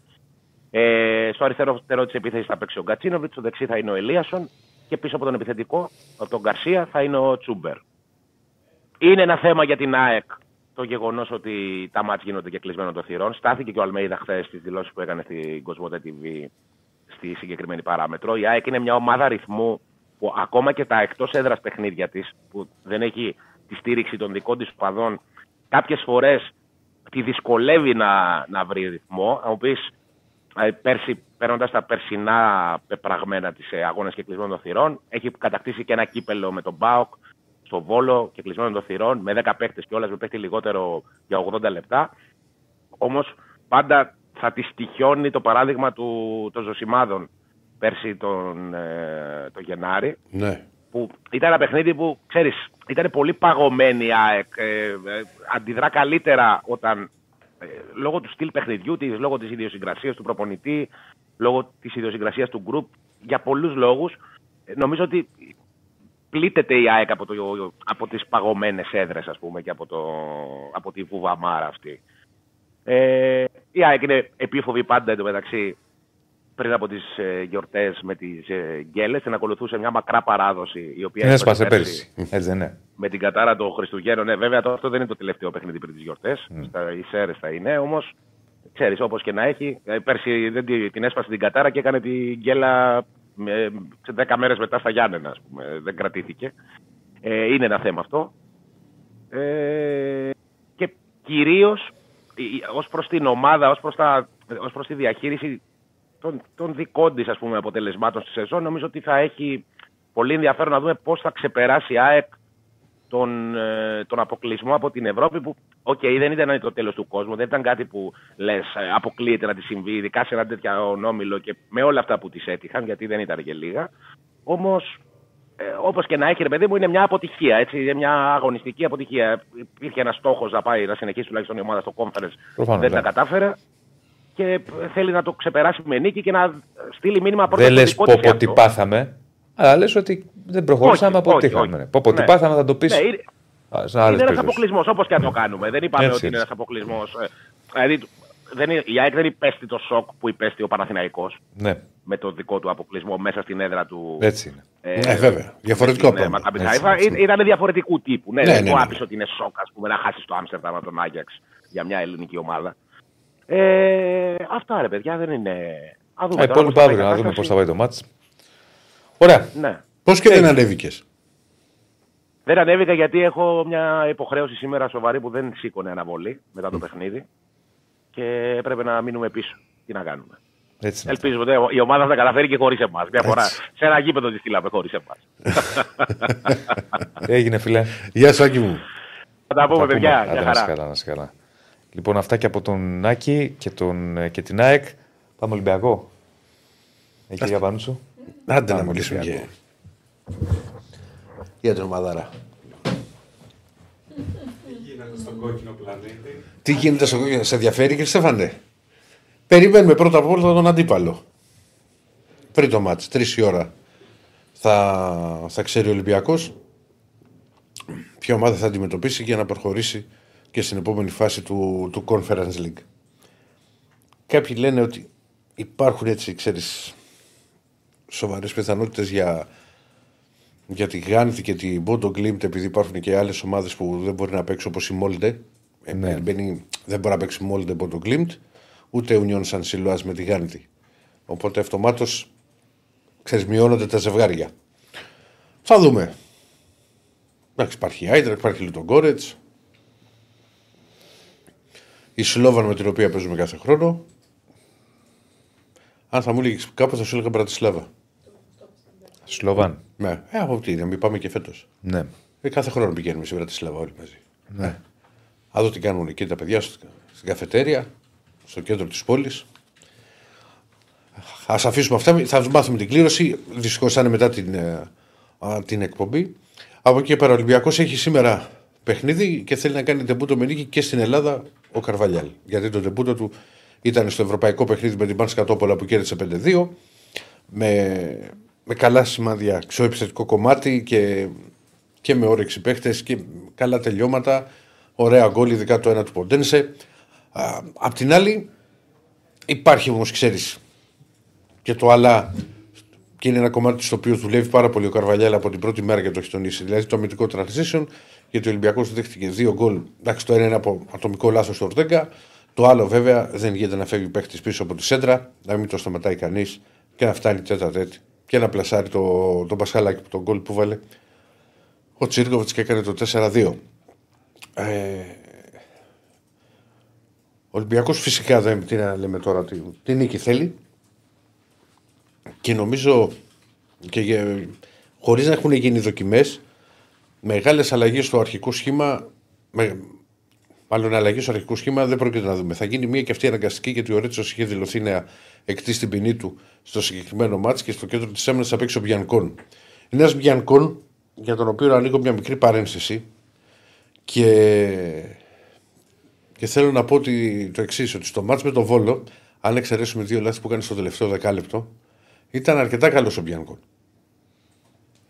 Ε, στο αριστερό φτερό της επίθεσης θα παίξει ο Γκατσίνοβιτς, στο δεξί θα είναι ο Ελίασον και πίσω από τον επιθετικό, από τον Γκαρσία, θα είναι ο Τσούμπερ. Είναι ένα θέμα για την ΑΕΚ το γεγονός ότι τα μάτια γίνονται και κλεισμένο των θυρών. Στάθηκε και ο Αλμέιδα χθες στις δηλώσεις που έκανε στην Κοσμοτέ TV στη συγκεκριμένη παράμετρο. Η ΑΕΚ είναι μια ομάδα ρυθμού που ακόμα και τα εκτός έδρας παιχνίδια της, που δεν έχει τη στήριξη των δικών της οπαδών, κάποιες φορές τη δυσκολεύει να, να βρει ρυθμό. Αν μου πει, πέρσι, παίρνοντας τα περσινά πεπραγμένα της αγώνε και κλεισμένων των θυρών, έχει κατακτήσει και ένα κύπελο με τον Μπάοκ στο Βόλο και κλεισμένων των θυρών, με 10 παίχτε και όλα με παίχτη λιγότερο για 80 λεπτά. Όμως πάντα θα τη στοιχιώνει το παράδειγμα του, των Ζωσιμάδων πέρσι τον, ε, το Γενάρη. Ναι. Που ήταν ένα παιχνίδι που, ξέρεις, ήταν πολύ παγωμένη η ΑΕΚ. Ε, ε, αντιδρά καλύτερα όταν, ε, λόγω του στυλ παιχνιδιού της, λόγω της ιδιοσυγκρασίας του προπονητή, λόγω της ιδιοσυγκρασίας του γκρουπ, για πολλούς λόγους. ε, νομίζω ότι πλήττεται η ΑΕΚ από, το, από τις παγωμένες έδρες, ας πούμε, και από, το, από τη βουβαμάρα αυτή. Ε, η ΑΕΚ είναι επίφοβη πάντα εντωμεταξύ πριν από τις ε, γιορτές με τις ε, γκέλες. Την ακολουθούσε μια μακρά παράδοση η οποία Είναι έσπασε πέρσι πέρσι. Έτσι δεν είναι. με την κατάρα των Χριστουγέννων. Ναι, βέβαια το, αυτό δεν είναι το τελευταίο παιχνίδι πριν τις γιορτές. Στα Ισέρες θα είναι. Όμως Ξέρεις, όπως και να έχει. Ε, Πέρσι δεν τη- την έσπασε την κατάρα και έκανε την γκέλα ε, σε 10 μέρες μετά στα Γιάννενα, ας πούμε. Δεν κρατήθηκε. Ε, είναι ένα θέμα αυτό. Ε, και κυρίως ε, ως προς την ομάδα, ως προς, τα, ως προς τη διαχείριση των, των δικών της ας πούμε, αποτελεσμάτων στη σεζόν, νομίζω ότι θα έχει πολύ ενδιαφέρον να δούμε πώς θα ξεπεράσει η ΑΕΚ τον, ε, τον αποκλεισμό από την Ευρώπη που, οκ, δεν ήταν το τέλος του κόσμου, δεν ήταν κάτι που λες ε, αποκλείεται να τη συμβεί, ειδικά σε ένα τέτοιο όμιλο και με όλα αυτά που της έτυχαν, γιατί δεν ήταν και λίγα. Όμως, ε, όπως και να έχει, ρε παιδί μου, είναι μια αποτυχία, έτσι, είναι μια αγωνιστική αποτυχία. Υπήρχε ένας στόχος να πάει να συνεχίσει τουλάχιστον η ομάδα στο conference, Προφανώς, δεν ναι. τα κατάφερε και ε, θέλει να το ξεπεράσει με νίκη και να στείλει μήνυμα πρώτα Δεν στο λες δικό πω της πω τι εαυτό. πάθαμε, αλλά λες ότι δεν προχωρήσαμε, Όχι, όχι, αποτύχαμε. όχι. Πω πω τι Ναι. πάθαμε θα το πεις. Ναι, είναι- είναι ένας αποκλεισμός, όπως και αν το κάνουμε. Δεν είπαμε Έτσι, ότι είναι έτσι. ένας αποκλεισμός. Δηλαδή, δεν είναι, η ΑΕΚ δεν υπέστη το σοκ που υπέστη ο Παναθηναϊκός Ναι, με το δικό του αποκλεισμό μέσα στην έδρα του. έτσι είναι. ε, Ναι, βέβαια. Διαφορετικό στην, ε, πράγμα. Μακάμπι Έτσι, Χάιφα. έτσι. Ή- Ήταν διαφορετικού τύπου. Ναι, Ναι, δεν ναι, ναι, ναι. άπησε ότι είναι σοκ ας πούμε, να χάσεις το Άμστερνταμ από τον Άγιαξ για μια ελληνική ομάδα. Ε, αυτά ρε παιδιά δεν είναι. Α δούμε Ε, τώρα υπόλοιπα πώς θα πάει η αύριο να δούμε πώς κατάσταση. θα πάει το μάτς. Ωραία. Ναι. Πώς και δεν ανέβηκες; Δεν ανέβηκα γιατί έχω μια υποχρέωση σήμερα σοβαρή που δεν σήκωνε αναβολή μετά το παιχνίδι και έπρεπε να μείνουμε πίσω. Τι να κάνουμε. Έτσι είναι. Ελπίζουμε ότι η ομάδα θα καταφέρει και χωρίς εμάς. Μια φορά σε ένα γήπεδο τη στείλαμε χωρίς εμάς. Έγινε, φιλέ. Γεια σου, Άκη μου. θα τα πούμε, Τα παιδιά. πούμε. Μια Άντε, να είσαι χαρά. καλά, να είσαι καλά. Λοιπόν, αυτά και από τον Νάκη και, τον, και την ΑΕΚ. Πάμε Ολυμπιακό. Εκεί για πάνω σου. Άντε να Πάμε μιλήσουμε και Ολυμπιακό. για την ομαδάρα. Τι γίνεται στον κόκκινο πλανήτη. Τι γίνεται στο κόκκινο, σε ενδιαφέρει και Στέφανε; Περιμένουμε πρώτα απ' όλα τον αντίπαλο. Πριν το μάτς, τρεις η ώρα θα, θα ξέρει ο Ολυμπιακός ποια ομάδα θα αντιμετωπίσει για να προχωρήσει και στην επόμενη φάση του, του Conference League. Κάποιοι λένε ότι υπάρχουν έτσι, ξέρεις, σοβαρές πιθανότητες για, για τη Γάνθη και την Bodo Glimt επειδή υπάρχουν και άλλες ομάδες που δεν μπορεί να παίξει όπως η Molde. Ε, Ναι. μπαίνει- δεν μπορεί να παίξει Molde Bodo Glimt ούτε Union San Siloas με τη Γάνθη. Οπότε αυτομάτως ξέρεις, μειώνονται τα ζευγάρια. Θα δούμε. Εντάξει, υπάρχει η Άιτρα, υπάρχει η Λουτογκόρετς. Η Σλόβαν με την οποία παίζουμε κάθε χρόνο. Αν θα μου έλεγες κάπου θα σου έλεγα Μπρατισλάβα. Σλοβάν. Ναι, ε, από τι, να μην πάμε και φέτος. Ναι. Ε, κάθε χρόνο πηγαίνουμε στη Μπρατισλάβα όλοι μαζί. Ναι. Α δω τι κάνουν εκεί τα παιδιά στο- στην καφετέρια, στο κέντρο της πόλης. Α αφήσουμε αυτά, θα μάθουμε την κλήρωση. Δυστυχώς θα είναι μετά την, ε, α, την εκπομπή. Από εκεί και πέρα, ο Ολυμπιακός έχει σήμερα παιχνίδι και θέλει να κάνει τεμπούτο με νίκη και στην Ελλάδα ο Καρβαλιάλ. Γιατί το τεμπούτο του ήταν στο ευρωπαϊκό παιχνίδι με την Πάνση Κατόπολα που κέρδισε 5-2. Με, με καλά σημάδια στο επιθετικό κομμάτι και, και με όρεξη παίχτες και καλά τελειώματα. Ωραία γκολ, ειδικά το ένα του Ποντένσε. Α, απ' την άλλη, υπάρχει όμως, ξέρεις, και το αλλά και είναι ένα κομμάτι στο οποίο δουλεύει πάρα πολύ ο Καρβαλιάλ από την πρώτη μέρα και το έχει τονίσει. Δηλαδή το αμυντικό transition, γιατί ο Ολυμπιακός δέχτηκε δύο γκολ. Εντάξει, το ένα είναι από ατομικό λάθος του Ορτέγκα. Το άλλο βέβαια δεν γίνεται να φεύγει παίχτη πίσω από τη σέντρα, να μην το σταματάει κανείς και να φτάνει τέτα τέτη και να πλασάρει το, το Πασχαλάκι που τον γκολ που βάλε ο Τσίρκοβιτς και έκανε το 4-2. Ε, ο Ολυμπιακός φυσικά δεν τι να λέμε τώρα, τι, τι νίκη θέλει και νομίζω και για- χωρίς να έχουν γίνει δοκιμές μεγάλες αλλαγές στο αρχικό σχήμα με, μάλλον αλλαγές στο αρχικό σχήμα δεν πρόκειται να δούμε. Θα γίνει μία και αυτή αναγκαστική γιατί ο Ρέτσος είχε δηλωθεί να εκτίσει την ποινή του στο συγκεκριμένο μάτς και στο κέντρο της άμυνας θα παίξει ο Μπιανκόν. Είναι ένας Μπιανκόν για τον οποίο ανοίγω μια μικρή παρένθεση και, και θέλω να πω ότι το εξής, ότι στο ματς με τον Βόλο, αν εξαιρέσουμε δύο λάθη που έκανε στο τελευταίο δεκάλεπτο, ήταν αρκετά καλός ο Μπιανκόν.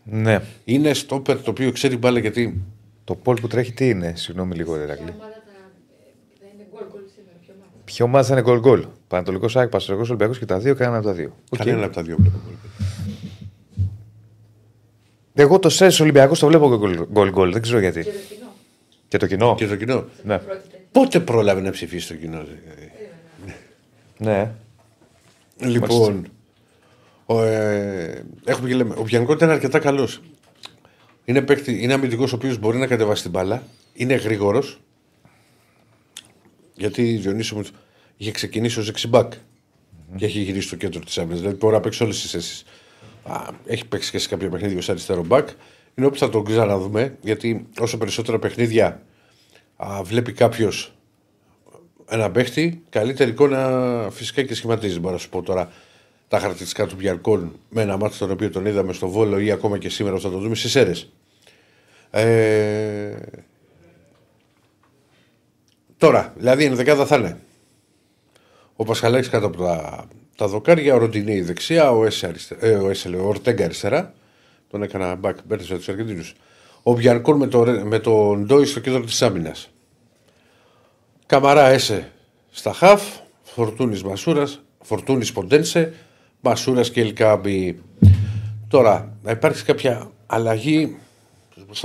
Ναι. Είναι στόπερ το οποίο ξέρει μπάλα γιατί. Το poll που τρέχει τι είναι, συγγνώμη λίγο, ρε Ποια Ηρακλή. ομάδα θα, θα είναι γκολ γκολ σήμερα, ποια ομάδα; Ποιο ματς θα είναι γκολ γκολ. Παναιτωλικός Σάκ, Παστρικό Ολυμπιακός και τα δύο κανένα από τα δύο. Οκ. Κανένα από τα δύο βλέπω. Εγώ το ΣΕΣ Ολυμπιακό το βλέπω γκολ- γκολ γκολ, δεν ξέρω γιατί. Και το κοινό. Και το κοινό. Και το κοινό. Ναι. Πρόκειται. Πότε πρόλαβε να ψηφίσει το κοινό, δηλαδή. Ναι. Λοιπόν, ο, ε, έχουμε και λέμε, ο Πιανκό ήταν αρκετά καλός. Είναι, παίκτη, είναι αμυντικός ο οποίος μπορεί να κατεβάσει την μπάλα. Είναι γρήγορος. Γιατί η Διονύσιο μου είχε ξεκινήσει ως δεξιμπάκ και έχει γυρίσει στο κέντρο της άμυνας. Δηλαδή μπορεί να παίξει όλες τις θέσεις. Έχει παίξει και σε κάποια παιχνίδια ως αριστερό μπακ. Είναι όπου θα τον ξαναδούμε γιατί όσο περισσότερα παιχνίδια α, βλέπει κάποιος ένα παίχτη, καλύτερη εικόνα φυσικά και σχηματίζει. Μπορώ να σου πω τώρα τα χαρακτηριστικά του Μπιαρκόν με ένα μάτι τον οποίο τον είδαμε στο Βόλο ή ακόμα και σήμερα θα το δούμε στις αίρε. Ε... Τώρα, δηλαδή η ενδεκάδα θα είναι ο Πασχαλάκης κάτω από τα, τα δοκάρια, ο Ροντινέη δεξιά, ο Έσε αριστερά, ε, ο, Έσε, ο Ορτέγκα αριστερά. Τον έκανα back, μπέρδεψα τους Αργεντίνους. Ο Μπιαρκόν με, το, με τον Ντόι στο κέντρο της άμυνας. Καμαρά Έσε στα χαφ, Φορτούνης Μασούρας, Φορτούνης Ποντένσε, Μασούρα και Ελκάμπη. Τώρα, να υπάρξει κάποια αλλαγή,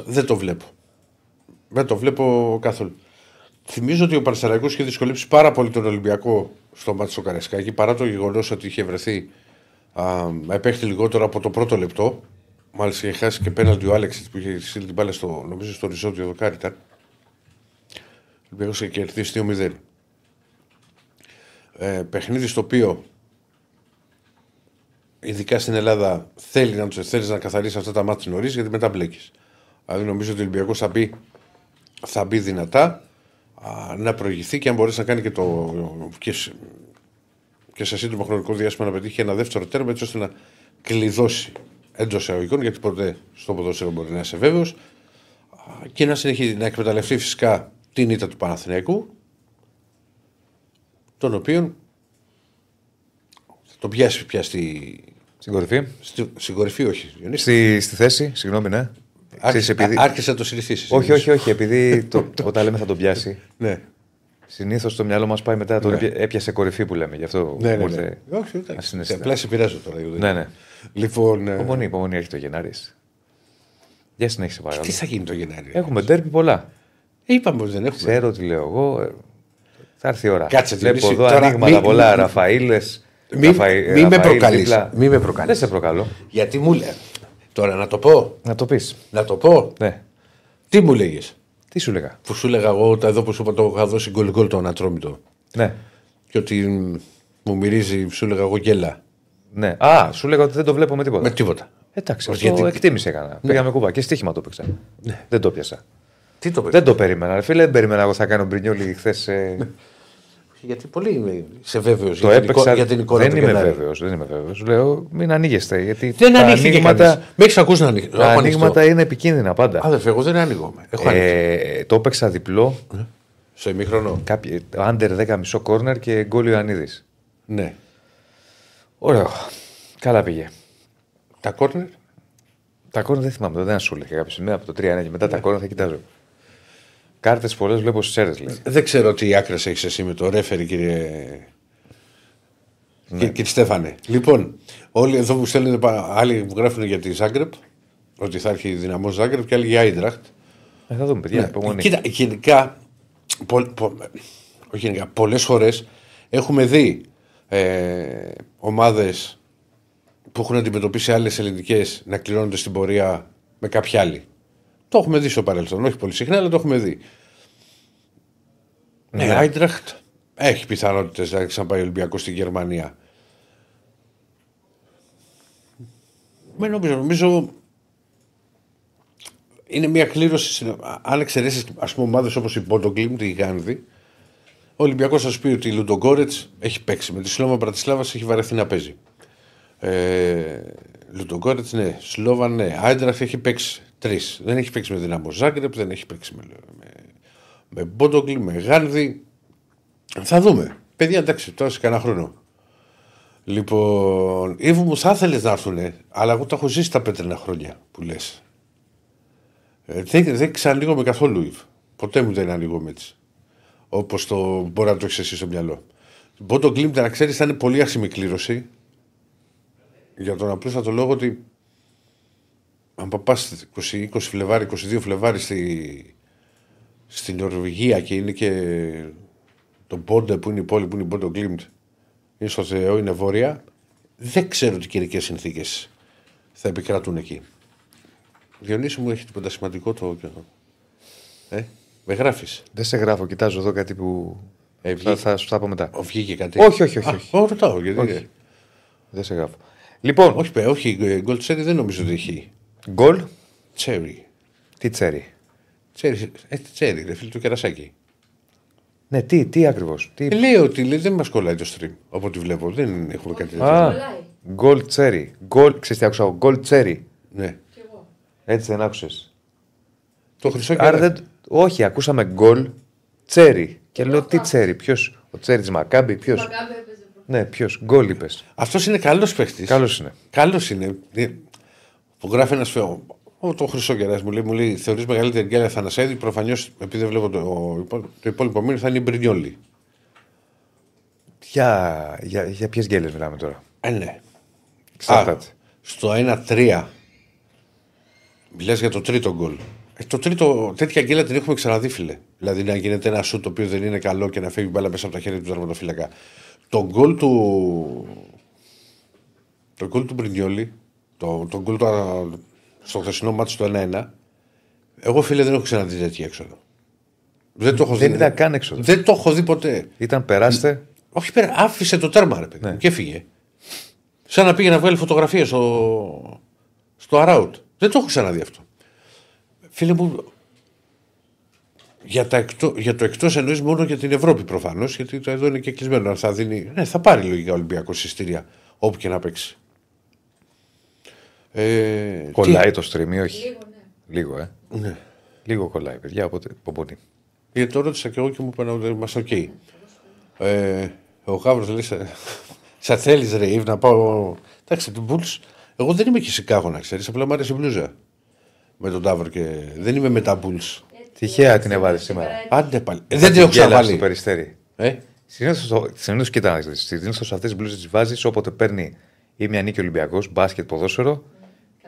δεν το βλέπω. Δεν το βλέπω καθόλου. Θυμίζω ότι ο Πανεσαιραϊκός είχε δυσκολέψει πάρα πολύ τον Ολυμπιακό στο μάτι στο Καρεσκάκι παρά το γεγονός ότι είχε βρεθεί α, επέχτη λιγότερο από το πρώτο λεπτό. Μάλιστα είχε χάσει και πέναλτι ο Άλεξ που είχε στείλει την μπάλα στο, νομίζω στο ριζόντιο δοκάρι ήταν. Ο Ολυμπιακός είχε κερδίσει 2-0. Ε, παιχνίδι στο οποίο ειδικά στην Ελλάδα θέλει να, θέλεις να καθαρίσει αυτά τα μάτια νωρίς γιατί μετά μπλέκεις. Δηλαδή νομίζω ότι ο Ολυμπιακός θα μπει, θα μπει δυνατά α, να προηγηθεί και αν μπορέσει να κάνει και, το, και, και σε σύντομο χρονικό διάστημα να πετύχει ένα δεύτερο τέρμα έτσι ώστε να κλειδώσει εντός εισαγωγικών γιατί ποτέ στο ποδόσφαιρο μπορεί να είσαι βέβαιος και να συνεχίσει να εκμεταλλευτεί φυσικά την ήττα του Παναθηναϊκού τον οποίο θα τον πιάσει πια στη, Στην κορυφή. στη, στην κορυφή, όχι. Διονύση. Στη, στη θέση, συγγνώμη, ναι. Ξέρεις, Άρχισε, επειδή... άρχισε να το συνηθίσεις. Όχι, όχι, όχι. Επειδή το, όταν λέμε θα τον πιάσει, Ναι. συνήθως το μυαλό μας πάει μετά. Τον Ναι. έπια- έπιασε κορυφή που λέμε. Γι' αυτό Ναι, ναι, μου ναι. ήρθε Όχι, εντάξει. ασυναίσθητα. Απλά σε πειράζω τώρα. Ιωδη. Ναι, ναι. Λοιπόν, ε, Υπομονή, υπομονή, έχει το Γενάρης. Για συνέχισε παρακαλώ. τι θα γίνει το Γενάρη. Έχουμε ντέρμπι πολλά. Είπαμε ότι δεν έχουμε. Ξέρω τι λέω εγώ. ε, Θα έρθει η ώρα. Κάτσε, Βλέπω Διονύση, εδώ τώρα ανοίγματα μη- πολλά. μη- Ραφαήλε. Μη, μη με προκαλείς. Μη με προκαλείς. Δεν σε προκαλώ. Γιατί μου λέει. Τώρα να το πω. Να το πεις. Να το πω. Ναι. Τι μου λέγες; Τι σου λέγα; Που σου έλεγα εγώ τα εδώ που σου είπα το είχα δώσει γκολ γκολ το ανατρόμητο. Ναι. Και ότι μ, μου μυρίζει, σου έλεγα εγώ γέλα. ναι. Α, σου λέγα ότι δεν το βλέπω με τίποτα. Με τίποτα. Εντάξει, Όχι, αυτό γιατί- εκτίμηση έκανα. Πήγαμε κουβά και στοίχημα το παίξα. Δεν το πιάσα. Τι το Δεν το περίμενα. Ρε φίλε, δεν περίμενα εγώ θα κάνω μπρινιόλι χθες. Γιατί πολύ είμαι σε βέβαιος το για, την εικο- έπαιξα. για την εικόνα δεν του είμαι Γενάρη. βέβαιος. Δεν είμαι βέβαιος. Λέω μην ανοίγεστε. Γιατί Δεν τα ανοίχθηκε ανοίγματα, κανείς. Με έχεις ακούσει να ανοίγει. τα ανοίγματα είναι επικίνδυνα πάντα. Αδερφέ, εγώ δεν ανοίγομαι. Έχω ανοίξει. Ε, το έπαιξα διπλό. Στο ημίχρονο. Κάποιοι, άντερ 10 μισό κόρνερ και γκολ Ιωαννίδης. Ναι. Ωραίο. Καλά πήγε. Τα κόρνερ. Τα κόρνερ δεν θυμάμαι, δεν σου έλεγε κάποια στιγμή από το 3-1 και μετά τα κόρνερ θα κοιτάζω. Κάρτες πολλές βλέπω στις αίρε. Δεν ξέρω τι άκρες έχεις εσύ με το ρέφερη, κύριε. Κύριε, κύριε Στέφανε. Λοιπόν, όλοι εδώ που στέλνουν πα- άλλοι που γράφουν για τη Ζάγκρεπ, ότι θα έρχει δυναμό Ζάγκρεπ και άλλοι για Άιντραχτ. Ε, θα δούμε, παιδιά. υπομονή. Κοίτα, γενικά, πο, πο, όχι γενικά, πολλές φορές έχουμε δει ε, ομάδες που έχουν αντιμετωπίσει άλλες ελληνικές να κληρώνονται στην πορεία με κάποια άλλη. Το έχουμε δει στο παρελθόν, όχι πολύ συχνά, αλλά το έχουμε δει. Ναι, Άιντραχτ έχει πιθανότητες να ξαναπάει ο Ολυμπιακός στη Γερμανία. Με νομίζω, νομίζω είναι μια κλήρωση. στην- Αν εξαιρέσεις ας πούμε ομάδες όπως η Πόντογκλιμ, η Γάνδη, ο Ολυμπιακός θα σου πει ότι η Λουντογκόρετς έχει παίξει. Με τη Σλόβα Μπρατισλάβας έχει βαρεθεί να παίζει. Ε, Λουντογκόρετς, ναι. Σλόβα, ναι. Άιντραφ έχει παίξει τρεις. Δεν έχει παίξει με δυναμό Ζάγκρεπ, δεν έχει παίξει με, με, με Πόντογκλιμ, με Γάνδη. Θα δούμε. Παιδιά, εντάξει, τώρα σε κανένα χρόνο. Λοιπόν, Ήβου μου θα ήθελε να έρθουν, αλλά εγώ τα έχω ζήσει τα πέτρινα χρόνια που λες. Ε, δεν, δεν ξανανοίγομαι καθόλου Ιβ. Ποτέ μου δεν ανοίγομαι έτσι. Όπως το μπορεί να το έχεις εσύ στο μυαλό. Μπόντο Γκλιμτ, να ξέρεις, θα είναι πολύ άσχημη κλήρωση. Για τον απλούστατο λόγο ότι αν πα 20, 20 Φλεβάρι, 22 Φλεβάρι στη, στη Νορβηγία και είναι και το Μπόντε που είναι η πόλη που είναι η Μπόντο Γκλιμτ είναι στο Θεό, είναι βόρεια. Δεν ξέρω τι καιρικές συνθήκες θα επικρατούν εκεί. Διονύση μου έχει τίποτα σημαντικό το. Ε, με γράφεις; Δεν σε γράφω, κοιτάζω εδώ κάτι που. Ε, θα, βγήκε. θα σου τα πω μετά. Βγήκε κάτι. Όχι, όχι, όχι. Α, όχι. εγώ ρωτάω. Γιατί... Όχι. Δεν σε γράφω. Λοιπόν, όχι, παι, όχι, ε, γκολ τσέρι δεν νομίζω ότι έχει. Γκολ. Τσέρι. Τι τσέρι; Τσέρι, ε, τσέρι, ρε φίλε του κερασάκι. Ναι, τι, τι ακριβώς. Τι... Ε, λέει ότι λέει, δεν μας κολλάει το stream. Από ό,τι βλέπω. Δεν έχουμε κάτι τέτοιο. Α, Κολλάει. γκολ τσέρι. Γκολ, ξέρεις τι άκουσα εγώ. Γκολ τσέρι. Ναι. Κι εγώ. Έτσι δεν άκουσες. Το χρυσό Άρα κερασάκι. δεν... Όχι, ακούσαμε γκολ τσέρι. Και λέω τι τσέρι, ποιος; Ο τσέρις τη Μακάμπη, ποιος; Μακάμπη έπαιζε προ- Ναι, ποιος; Γκολ είπες. Αυτός είναι καλός παίχτη. Καλός είναι. Καλός είναι. Ε, Που γράφει ένας φέο. Ο, το χρυσό κεράσι μου λέει, μου λέει θεωρείς μεγαλύτερη γκέλα Θανασέδη. Προφανώς επειδή δεν βλέπω το, ο, υπό- το υπόλοιπο μήνυμα θα είναι η Μπρινιόλη. Για, για, για ποιες γκέλε μιλάμε τώρα; Ε, ναι. Εξαρτάται. Α, στο 1-3. Μιλάς για το τρίτο γκολ. Ε, το τρίτο, τέτοια γκέλα την έχουμε ξαναδεί, φίλε. Δηλαδή να γίνεται ένα σουτ το οποίο δεν είναι καλό και να φεύγει μπάλα μέσα από τα χέρια του δραματοφύλακα. Το γκολ του. Το γκολ του Μπρινιόλη, το, το γκολ του, στο χθεσινό μάτι του 1-1, εγώ φίλε δεν έχω ξαναδεί τέτοια έξοδο. Δεν το έχω Δεν δει. ήταν καν έξοδο. Δεν το έχω δει ποτέ. Ήταν περάστε. Όχι, πέρα, άφησε το τέρμα, ρε παιδί. μου, Και έφυγε. Σαν να πήγε να βγάλει φωτογραφία στο, στο Αράουτ. Δεν το έχω ξαναδεί αυτό. Φίλε μου, για, τα εκτό, για το εκτός εννοείς μόνο για την Ευρώπη προφανώς, γιατί το εδώ είναι και κλεισμένο. Αν θα δίνει. Ναι, θα πάρει λογικά ο Ολυμπιακό εισιτήρια όπου και να παίξει. Ε, Κολλάει το stream ή όχι; Λίγο, ναι. Λίγο, ε. τι- ναι. Λίγο κολλάει, παιδιά. Οπότε υπομονή. Γιατί το ρώτησα και εγώ και μου είπαν ότι είμαστε οκ. Ε, ο Γάβρος λέει: «Σε- Σε θέλεις, ρε, Ιβ, να πάω. Εντάξει, του Μπούλς. Εγώ δεν είμαι και Σικάγο, να ξέρεις. Απλά μου άρεσε η μπλούζα. Με τον Τάβρο και. Δεν είμαι με τα Μπούλς. Τυχαία την έβαλες σήμερα. Άντε πάλι. Ε, δεν την έχω Γέλα στο ξαναβάλει. περιστέρι. Ε; Συνήθως κοίτα να δει. Συνήθως αυτές τις μπλούζες τις βάζεις όποτε παίρνει ή μια νίκη Ολυμπιακός, μπάσκετ, ποδόσφαιρο,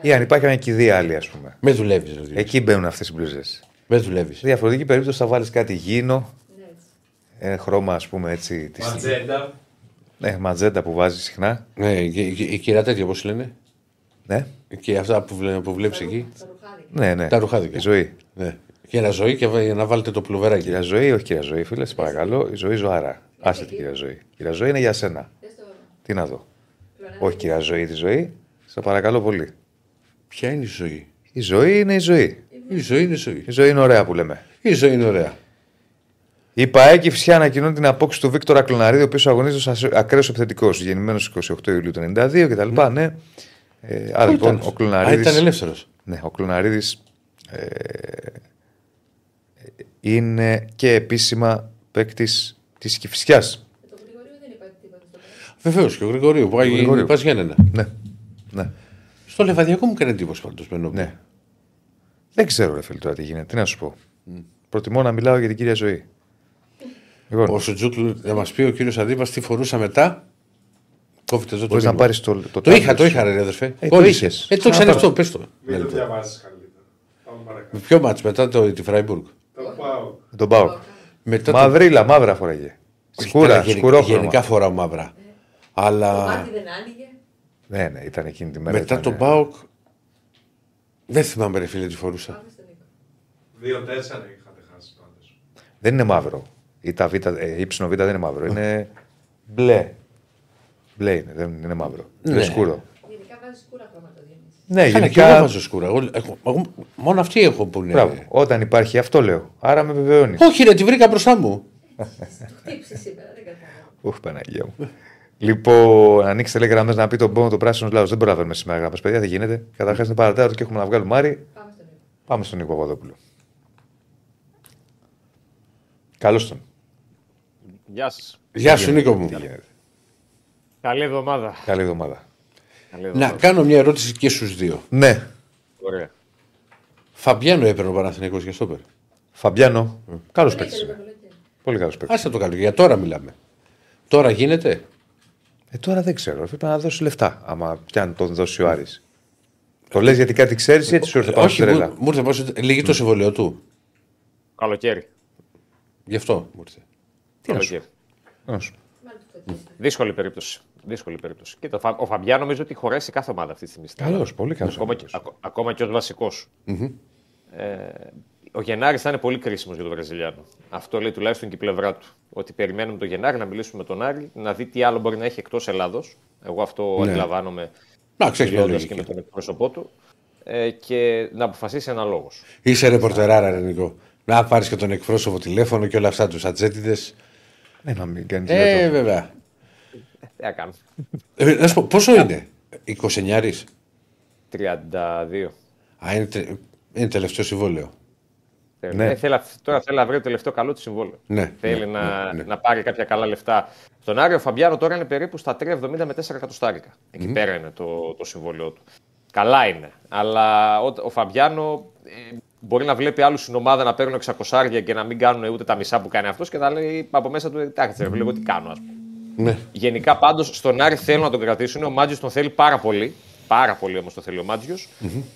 ή αν υπάρχει μια κηδεία άλλη, ας πούμε. Μες δουλεύεις, δηλαδή. Εκεί μπαίνουν αυτές οι μπλούζε. Μες δουλεύεις. Σε διαφορετική περίπτωση θα βάλεις κάτι γήινο, Ναι, έτσι. ένα χρώμα ας πούμε έτσι. Της... Ματζέντα. Ναι, ματζέντα που βάζεις συχνά. Ναι, η, η, η κυρία τέτοια, πώς λένε; Ναι, Και αυτά που, βλέ, που βλέπεις εκεί. Τα ρουχάδικα. ναι, ναι. Τα ρουχάδικα. Η ζωή. Ναι. Και ένα ζωή και βα- να βάλετε το πλουβεράκι. Κυρία Ζωή, όχι κυρία Ζωή, φίλες, σε παρακαλώ. Η ζωή ζωάρα. Άσε την κυρία Ζωή. Κυρία Ζωή είναι για σένα. Δες το Τι να δω. πλεονάζι. Όχι κυρία Ζωή τη ζωή. Σε παρακαλώ πολύ. Ποια είναι η ζωή; Η ζωή είναι η ζωή. Η ζωή είναι η ζωή. Η ζωή είναι ωραία που λέμε. Η ζωή είναι ωραία. Η ΠαΕ και η Φυσιά ανακοινώνει την απόκτηση του Βίκτορα Κλωναρίδη, ο οποίος αγωνίζεται ως ακραίος επιθετικός, γεννημένος 28 Ιουλίου του 1992 κτλ. Ναι. Ε, άρα Πού λοιπόν ήταν; ο Α, Κλωναρίδη. ήταν ελεύθερος. Ναι, ο Κλωναρίδης ε, είναι και επίσημα παίκτης της Κυφσιά. Με τον Γρηγορίου δεν υπάρχει τίποτα στο πέρα. Βεβαίως και ο Γρηγορίου που πάει Γρηγορίου. πας Γιάννενα. Ναι. ναι. Στο λεβαδιακό μου έκανε εντύπωση πάντως με νόμο. ναι. Δεν ξέρω, ρε φίλε, τώρα τι γίνεται. Τι να σου πω. Προτιμώ να μιλάω για την κυρία Ζωή. Λοιπόν, Ο Σουτζούκλου θα μας πει ο κύριος Αντίπα τι φορούσα μετά. Κόβεται εδώ το μπορείς να μήνυμα. πάρεις το, το, Το είχα, tablet το σου. είχα, ρε αδερφέ. Ε, το Κόλλησε. είχες. Ε, το Ξαναπάρ' ξανά αυτό, πες το. Μην το διαβάσει καλύτερα. Πάμε παρακάτω. Ποιο μάτς μετά το, τη Φράιμπουργκ; Το πάω. Τον πάω. Μετά Μαυρίλα, μαύρα φοράγε. Σκούρα, Καλά, γενικά- σκουρόχρωμα. Γενικά φοράω μαύρα. Το Αλλά μάτι δεν άνοιγε. Ναι, ναι, ήταν εκείνη τη μέρα. μετά ήταν, τον ε, Μπάουκ. Δεν θυμάμαι, ρε φίλε, τι φορούσα. Πάμε στον Νίκο. Δύο-τέσσερα είχατε χάσει πάντως. Δεν είναι μαύρο. Η τα β, ε, ύψινο β δεν είναι μαύρο. Είναι μπλε. Μπλε είναι, δεν είναι μαύρο. Είναι Ναι. σκούρο. Γενικά βάζεις σκούρα χρώματα Διονύσης. Ναι, Καλά, και εγώ γενικά. βάζω σκούρα. Εγώ, έχω- εγώ- μόνο αυτοί έχω που είναι. Μπράβο. Όταν υπάρχει αυτό λέω. Άρα με βεβαιώνεις. Όχι, ρε, τη βρήκα μπροστά μου. Χτύψει σήμερα, δεν κατάλαβα. Ούχ, Παναγία μου. Λοιπόν, ανοίξτε λέει γραμμές να πει τον πόνο του πράσινο λαό. Δεν προλαβαίνουμε σήμερα γραμμέ, παιδιά, δεν γίνεται. Καταρχάς είναι παρατέταρτο και έχουμε να βγάλουμε Μάρι. Πάμε στον Νίκο. Πάμε στον Νίκο Παπαδόπουλο. Καλώς τον. Γεια σας. Γεια σου, Νίκο μου. Τι γίνεται. Καλή εβδομάδα. Καλή εβδομάδα. Καλή Να εβδομάδα. κάνω μια ερώτηση και στους δύο. Ναι, Ωραία. Φαμπιάνο έπαιρνε ο Παναθηναϊκός για στόπερ. Φαμπιάνο. Καλός Δεν παίκτης. έκανε το καλοκαίρι. Πολύ καλός παίκτης. Άσε το καλό, για τώρα μιλάμε. Τώρα γίνεται. Ε, τώρα δεν ξέρω. Πρέπει να δώσει λεφτά. Άμα πιάνει τον δώσει ο Άρης. Το λες γιατί κάτι ξέρεις ή έτσι σου ήρθε πάνω Όχι, στη τρέλα; μου, μου ήρθε πώς, λύγει το συμβολίο του. Καλοκαίρι. Γι' αυτό μου ήρθε. Τι να σου Καλοκαίρι. Να σου. Μάλιστα. Δύσκολη περίπτωση. Δύσκολη περίπτωση. Και το, Φα- ο Φαμπιά νομίζω ότι χωράει σε κάθε ομάδα αυτή τη στιγμή. στην Καλός, Ελλάδα. πολύ καλός. Ακόμα, και, ακο- ακόμα και ως βασικο Ε, ο Γενάρης θα είναι πολύ κρίσιμος για τον Βραζιλιάνο. Αυτό λέει τουλάχιστον και η πλευρά του. Ότι περιμένουμε τον Γενάρη να μιλήσουμε με τον Άρη, να δει τι άλλο μπορεί να έχει εκτός Ελλάδος. Εγώ αυτό Ναι. αντιλαμβάνομαι Εντάξει, έχει μια μιλώντας και λογική. με τον εκπρόσωπό του. Ε, και να αποφασίσει ένα λόγος. Είσαι ρεπορτεράρα, ρε Νικό. Να πάρεις και τον εκπρόσωπο τηλέφωνο και όλα αυτά τους ατζέτιδε. Ναι, να μην κάνεις Ε, βέβαια. Τι να κάνω. Ε, να σου πω, πόσο είναι, 29 32. Α, είναι, τε- είναι τελευταίο συμβόλαιο. Ναι. Ε, θέλει, τώρα θέλει να βρει το τελευταίο καλό του συμβόλαιο. Ναι, Θέλει ναι, να, ναι, ναι. να πάρει κάποια καλά λεφτά. Στον Άριο Φαμπιάνο τώρα είναι περίπου στα 3,70 με 4 εκατοστάρικα. Εκεί πέρα είναι το, το συμβόλαιό του. Καλά είναι. Αλλά ο, ο Φαμπιάνο ε, μπορεί να βλέπει άλλους στην ομάδα να παίρνουν 600 και να μην κάνουν ούτε τα μισά που κάνει αυτός και θα λέει από μέσα του: Εντάξει, ρε, λίγο τι κάνω, ας πούμε. Ναι. Γενικά πάντως στον Άρη θέλουν να τον κρατήσουν. Ο Μάτζιο τον θέλει πάρα πολύ. Πάρα πολύ όμως το θέλει ο ματζιο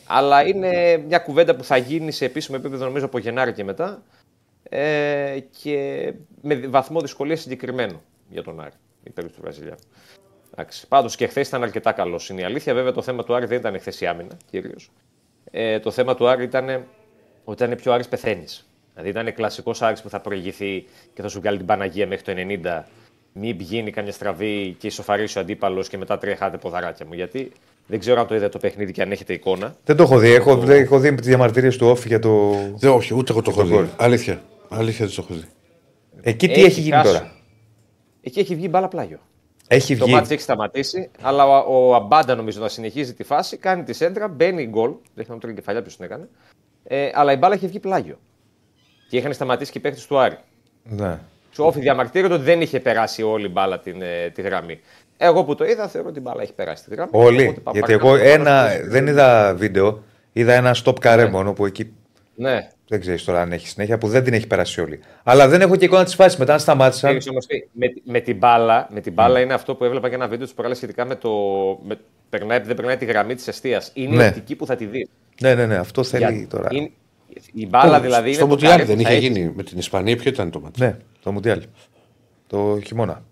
Αλλά είναι μια κουβέντα που θα γίνει σε επίσημο επίπεδο νομίζω από Γενάρη και μετά. Ε, και με βαθμό δυσκολίας συγκεκριμένο για τον Άρη. Η περίπτωση του Βραζιλιάνου. Πάντως και χθες ήταν αρκετά καλός. Είναι η αλήθεια. Βέβαια το θέμα του Άρη δεν ήταν χθες η άμυνα κυρίως. Ε, το θέμα του Άρη ήταν ότι ήταν πιο Άρης πεθαίνεις. Δηλαδή ήταν κλασικός Άρης που θα προηγηθεί και θα σου βγάλει την Παναγία μέχρι το 90. Μην γίνει καμιά στραβή και ισοφαρίσει ο αντίπαλος και μετά τρία χάτε ποδαράκια μου. Γιατί δεν ξέρω αν το είδατε το παιχνίδι και αν έχετε εικόνα. Δεν το έχω δει. Έχω, δεν έχω δει τις διαμαρτυρίες του Όφη για το. Δεν, όχι, ούτε εγώ το έχω το γκολ. δει. Αλήθεια. Αλήθεια δεν το έχω δει. Εκεί τι έχει, γίνει χάσει. τώρα; Εκεί έχει βγει μπάλα πλάγιο. Έχει Το βγει. μάτι έχει σταματήσει, αλλά ο, ο Αμπάντα νομίζω να συνεχίζει τη φάση, κάνει τη σέντρα, μπαίνει γκολ. Δεν θυμάμαι τώρα την κεφαλιά ποιος την έκανε. Ε, αλλά η μπάλα έχει βγει πλάγιο. Και είχαν σταματήσει και οι παίχτε του Άρη. Ναι. Του Όφη διαμαρτύρονται ότι δεν είχε περάσει όλη η μπάλα την, ε, τη γραμμή. Εγώ που το είδα, θεωρώ ότι η μπάλα έχει περάσει τη γραμμή. Όλοι. Οπότε πάμε Γιατί παρακάτω. εγώ ένα, δεν είδα βίντεο. Είδα ένα stop καρέ μόνο που εκεί Ναι. δεν ξέρεις τώρα αν έχει συνέχεια που δεν την έχει περάσει όλη. Αλλά δεν έχω και εικόνα της φάσης. Μετά αν σταμάτησαν. Ξέρεις όμως τι, με, με την μπάλα, με την μπάλα είναι αυτό που έβλεπα και ένα βίντεο τους προάλλες σχετικά με το. Με, περνάει, δεν περνάει τη γραμμή της αιστεία. Είναι Ναι. η οπτική που θα τη δεις. Ναι, ναι, ναι, αυτό θέλει Για- τώρα. είναι- η μπάλα δηλαδή. Στο είναι το Μουντιάλ καρέ δεν που θα είχε έχει. γίνει με την Ισπανία. Ποιο ήταν το μάτι. Ναι, το Μουντιάλ. Το χειμώνα.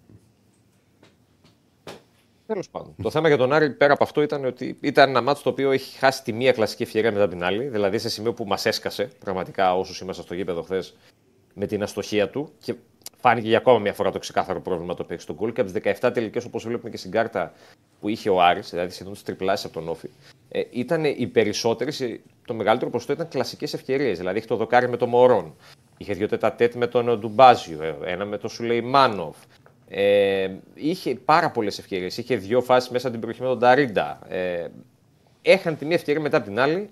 Τέλος πάντων. Το θέμα για τον Άρη πέρα από αυτό ήταν ότι ήταν ένα μάτσο το οποίο έχει χάσει τη μία κλασική ευκαιρία μετά την άλλη. Δηλαδή σε σημείο που μας έσκασε πραγματικά όσους ήμασταν στο γήπεδο χθες με την αστοχία του. Και φάνηκε για ακόμα μια φορά το ξεκάθαρο πρόβλημα το οποίο έχει στον γκολ. Και από τις 17 τελικές, όπως βλέπουμε και στην κάρτα που είχε ο Άρης, δηλαδή σχεδόν τις τριπλάσεις από τον Όφη, ε, ήταν οι περισσότερες, το μεγαλύτερο ποσοστό ήταν κλασικές ευκαιρίες. Δηλαδή είχε το δοκάρι με τον Μωρόν, είχε δύο τετατέτ με τον Ντουμπάζιο, ε, ένα με τον Σουλεϊμάνοφ, ε, είχε πάρα πολλές ευκαιρίες. Είχε δύο φάσεις μέσα την περιοχή με τον Ταρίντα. Ε, έχαν τη μία ευκαιρία μετά από την άλλη.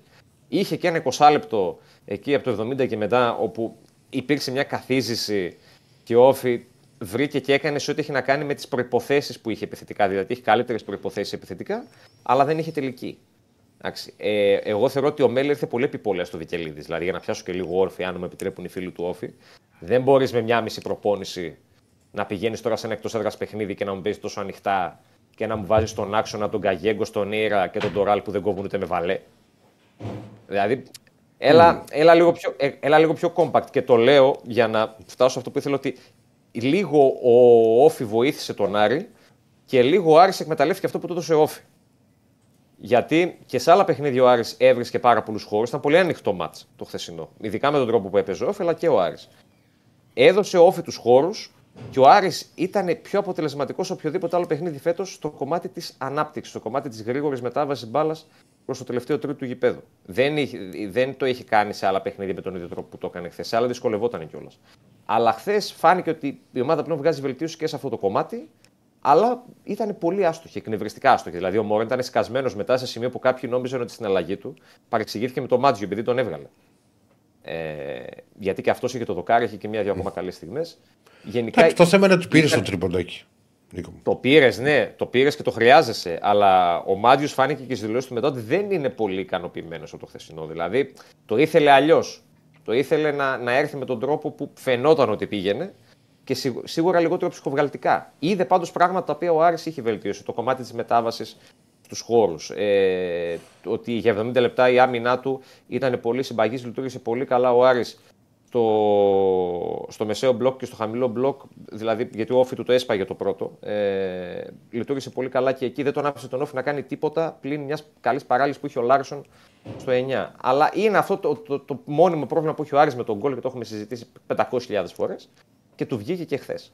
Είχε και ένα 20 λεπτό εκεί από το 70 και μετά, όπου υπήρξε μια καθίζηση και ο Όφη βρήκε και έκανε σε ό,τι έχει να κάνει με τις προποθέσει που είχε επιθετικά. Δηλαδή, έχει καλύτερες προποθέσει επιθετικά, αλλά δεν είχε τελική. Εντάξει. Ε, εγώ θεωρώ ότι ο Μέλ ήρθε πολύ επιπόλαια στο Βικελίδης. Δηλαδή, για να πιάσω και λίγο όρθιο, αν μου επιτρέπουν οι φίλοι του Όφη, δεν μπορείς με μια μισή προπόνηση να πηγαίνεις τώρα σε ένα εκτός έδρας παιχνίδι και να μου παίζεις τόσο ανοιχτά και να μου βάζεις στον άξονα τον Καγέγκο, τον Ήρα και τον Ντοράλ που δεν κόβουν ούτε με βαλέ. Δηλαδή, έλα, έλα, λίγο πιο, ε, έλα λίγο πιο compact. Και το λέω για να φτάσω σε αυτό που ήθελα ότι λίγο ο Όφη βοήθησε τον Άρη και λίγο ο Άρης εκμεταλλεύτηκε αυτό που του έδωσε ο Όφη. Γιατί και σε άλλα παιχνίδια ο Άρης έβρισκε πάρα πολλούς χώρους. Ήταν πολύ ανοιχτό μάτς το χθεσινό. Ειδικά με τον τρόπο που έπαιζε ο Όφη, αλλά και ο Άρης. Έδωσε ο Όφη τους χώρους και ο Άρης ήταν πιο αποτελεσματικός σε οποιοδήποτε άλλο παιχνίδι φέτος στο κομμάτι της ανάπτυξης, στο κομμάτι της γρήγορης μετάβασης μπάλας προς το τελευταίο τρίτο του γηπέδου. Δεν, είχε- δεν το έχει κάνει σε άλλα παιχνίδια με τον ίδιο τρόπο που το έκανε χθες. Σε άλλα δυσκολευόταν κιόλας. Αλλά χθες φάνηκε ότι η ομάδα πλέον βγάζει βελτίωση και σε αυτό το κομμάτι, αλλά ήταν πολύ άστοχη, εκνευριστικά άστοχη. Δηλαδή ο Μόρεν ήταν σκασμένο μετά σε σημείο που κάποιοι νόμιζαν ότι στην αλλαγή του παρεξηγήθηκε με το Μάτζιο επειδή τον έβγαλε. Ε, γιατί και αυτός είχε το δοκάρι, είχε και μία-δύο ακόμα καλές στιγμές. Γενικά Εντάξει, το θέμα είναι ότι του πήρε ήταν- το τρίποντάκι. Νίκο μου. το πήρες, ναι, το πήρες και το χρειάζεσαι. Αλλά ο Μάτζιος φάνηκε και στις δηλώσεις του μετά ότι δεν είναι πολύ ικανοποιημένος από το χθεσινό. Δηλαδή το ήθελε αλλιώς. Το ήθελε να, να έρθει με τον τρόπο που φαινόταν ότι πήγαινε και σίγου- σίγουρα λιγότερο ψυχοβγαλτικά. Είδε πάντως πράγματα τα οποία ο Άρης είχε βελτιώσει. Το κομμάτι της μετάβασης στους χώρους. Ε, ότι για 70 λεπτά η άμυνά του ήταν πολύ συμπαγής, λειτουργήσε πολύ καλά ο Άρης στο, στο μεσαίο μπλοκ και στο χαμηλό μπλοκ, δηλαδή γιατί ο ΟΦΗ του το έσπαγε το πρώτο. Ε, λειτουργήσε πολύ καλά και εκεί δεν τον άφησε τον ΟΦΗ να κάνει τίποτα πλην μιας καλής παράλυση που είχε ο Λάρσον στο 9. Αλλά είναι αυτό το, το, το, μόνιμο πρόβλημα που έχει ο Άρης με τον γκολ και το έχουμε συζητήσει 500.000 φορές και του βγήκε και χθες.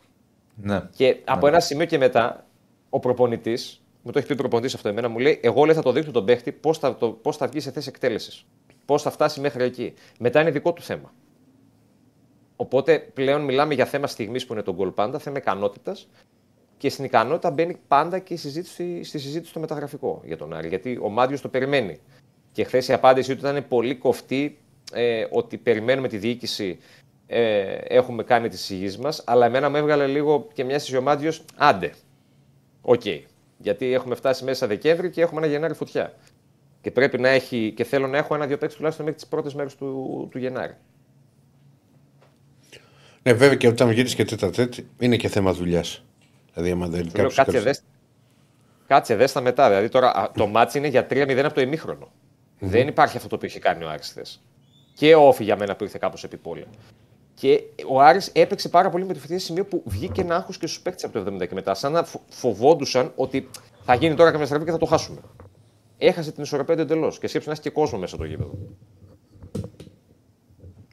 Ναι. Και από ένα σημείο και μετά, ο προπονητής, μου το έχει πει ο προπονητής αυτό εμένα, μου λέει: Εγώ λέει, θα το δείξω τον παίχτη πώς θα, το, πώς θα βγει σε θέση εκτέλεσης. Πώς θα φτάσει μέχρι εκεί. Μετά είναι δικό του θέμα. Οπότε πλέον μιλάμε για θέμα στιγμής που είναι το γκολ πάντα, θέμα ικανότητας. Και στην ικανότητα μπαίνει πάντα και η συζήτηση, στη συζήτηση στο μεταγραφικό για τον Άρη. Γιατί ο Μάντιο το περιμένει. Και χθες η απάντησή του ήταν πολύ κοφτή ε, ότι περιμένουμε τη διοίκηση, ε, έχουμε κάνει τις εισηγήσεις μας. Αλλά εμένα με έβγαλε λίγο και μια συζήτηση ο Μάντιο, άντε. Ok. Okay. Γιατί έχουμε φτάσει μέσα Δεκέμβρη και έχουμε ένα Γενάρη φωτιά. Και πρέπει να έχει, και θέλω να έχω ένα-δύο παίκτες τουλάχιστον μέχρι τις πρώτες μέρες του, του Γενάρη. Ναι, βέβαια και όταν γυρίσει και τέτα τέτη είναι και θέμα δουλειάς. Δηλαδή, άμα δεν Λέω, κάτσε, δες, κάτσε δες τα μετά. Δηλαδή, τώρα α, το ματς είναι για 3-0 από το ημίχρονο. Mm-hmm. Δεν υπάρχει αυτό το οποίο έχει κάνει ο Άρης χθες. Και ο ΟΦΗ για μένα που ήρθε κάπως επί πόλη. Και ο Άρης έπαιξε πάρα πολύ με τη φωτιά σημείο που βγήκε να άγχος και στους παίκτες από το 70 και μετά. Σαν να φοβόντουσαν ότι θα γίνει τώρα καμιά στραβή και θα το χάσουμε. Έχασε την ισορροπία εντελώς και σκέψε να έχει και κόσμο μέσα το γήπεδο.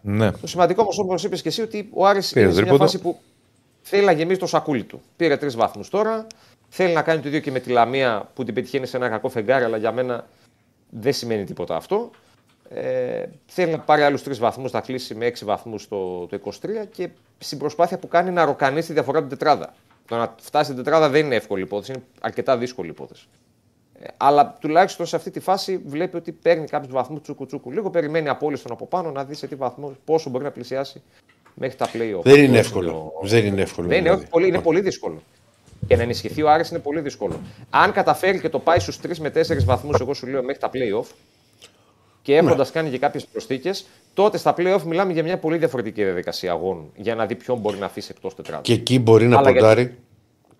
Ναι. Το σημαντικό όμως, όπως είπες και εσύ, ότι ο Άρης είναι σε μια φάση που θέλει να γεμίσει το σακούλι του. Πήρε τρεις βαθμούς τώρα. Θέλει να κάνει το ίδιο και με τη Λαμία που την πετυχαίνει σε ένα κακό φεγγάρι, αλλά για μένα δεν σημαίνει τίποτα αυτό. Ε, θέλει να πάρει άλλους τρεις βαθμούς, να κλείσει με έξι βαθμούς το, το 23 και στην προσπάθεια που κάνει να ροκανίσει τη διαφορά την τετράδα. Το να φτάσει την τετράδα δεν είναι εύκολη υπόθεση, είναι αρκετά δύσκολη υπόθεση. Ε, αλλά τουλάχιστον σε αυτή τη φάση βλέπει ότι παίρνει κάποιους βαθμούς τσούκου τσούκου. Λίγο περιμένει απόλυτο από πάνω να δει σε τι βαθμό, πόσο μπορεί να πλησιάσει μέχρι τα playoff. Δεν είναι εύκολο. Δεν είναι εύκολο. Δεν είναι, δηλαδή. όχι, πολύ, είναι πολύ δύσκολο. Και να ενισχυθεί ο Άρης είναι πολύ δύσκολο. Αν καταφέρει και το πάει στους 3 με 4 βαθμούς, εγώ σου λέω μέχρι τα playoff, και έχοντας κάνει και κάποιες προσθήκες, τότε στα playoff μιλάμε για μια πολύ διαφορετική διαδικασία αγώνων. Για να δει ποιον μπορεί να αφήσει εκτός τετράδων. Και εκεί μπορεί να Αλλά ποντάρει γιατί-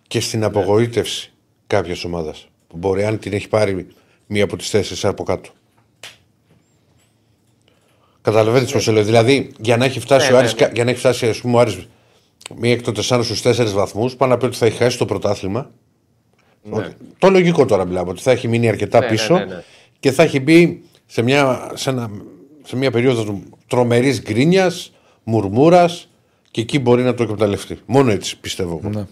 και στην απογοήτευση κάποια ομάδα. Που μπορεί, αν την έχει πάρει μία από τις τέσσερι από κάτω. Καταλαβαίνετε πώς το λέω. Δηλαδή, για να έχει φτάσει Ναι, ο ναι, Άρης, ναι. για να έχει φτάσει, ας πούμε, ο Άρης μία εκ των τεσσάρων στους τέσσερις βαθμούς, πάνω να πει ότι θα έχει χάσει το πρωτάθλημα. Ότι- Το λογικό τώρα μιλάμε, ότι θα έχει μείνει αρκετά Ναι, ναι, πίσω ναι, ναι. και θα έχει μπει σε μια, σε ένα, σε μια περίοδος τρομερής γκρίνιας, μουρμούρας και εκεί μπορεί να το εκμεταλλευτεί. Μόνο έτσι πιστεύω. εγώ. Ναι.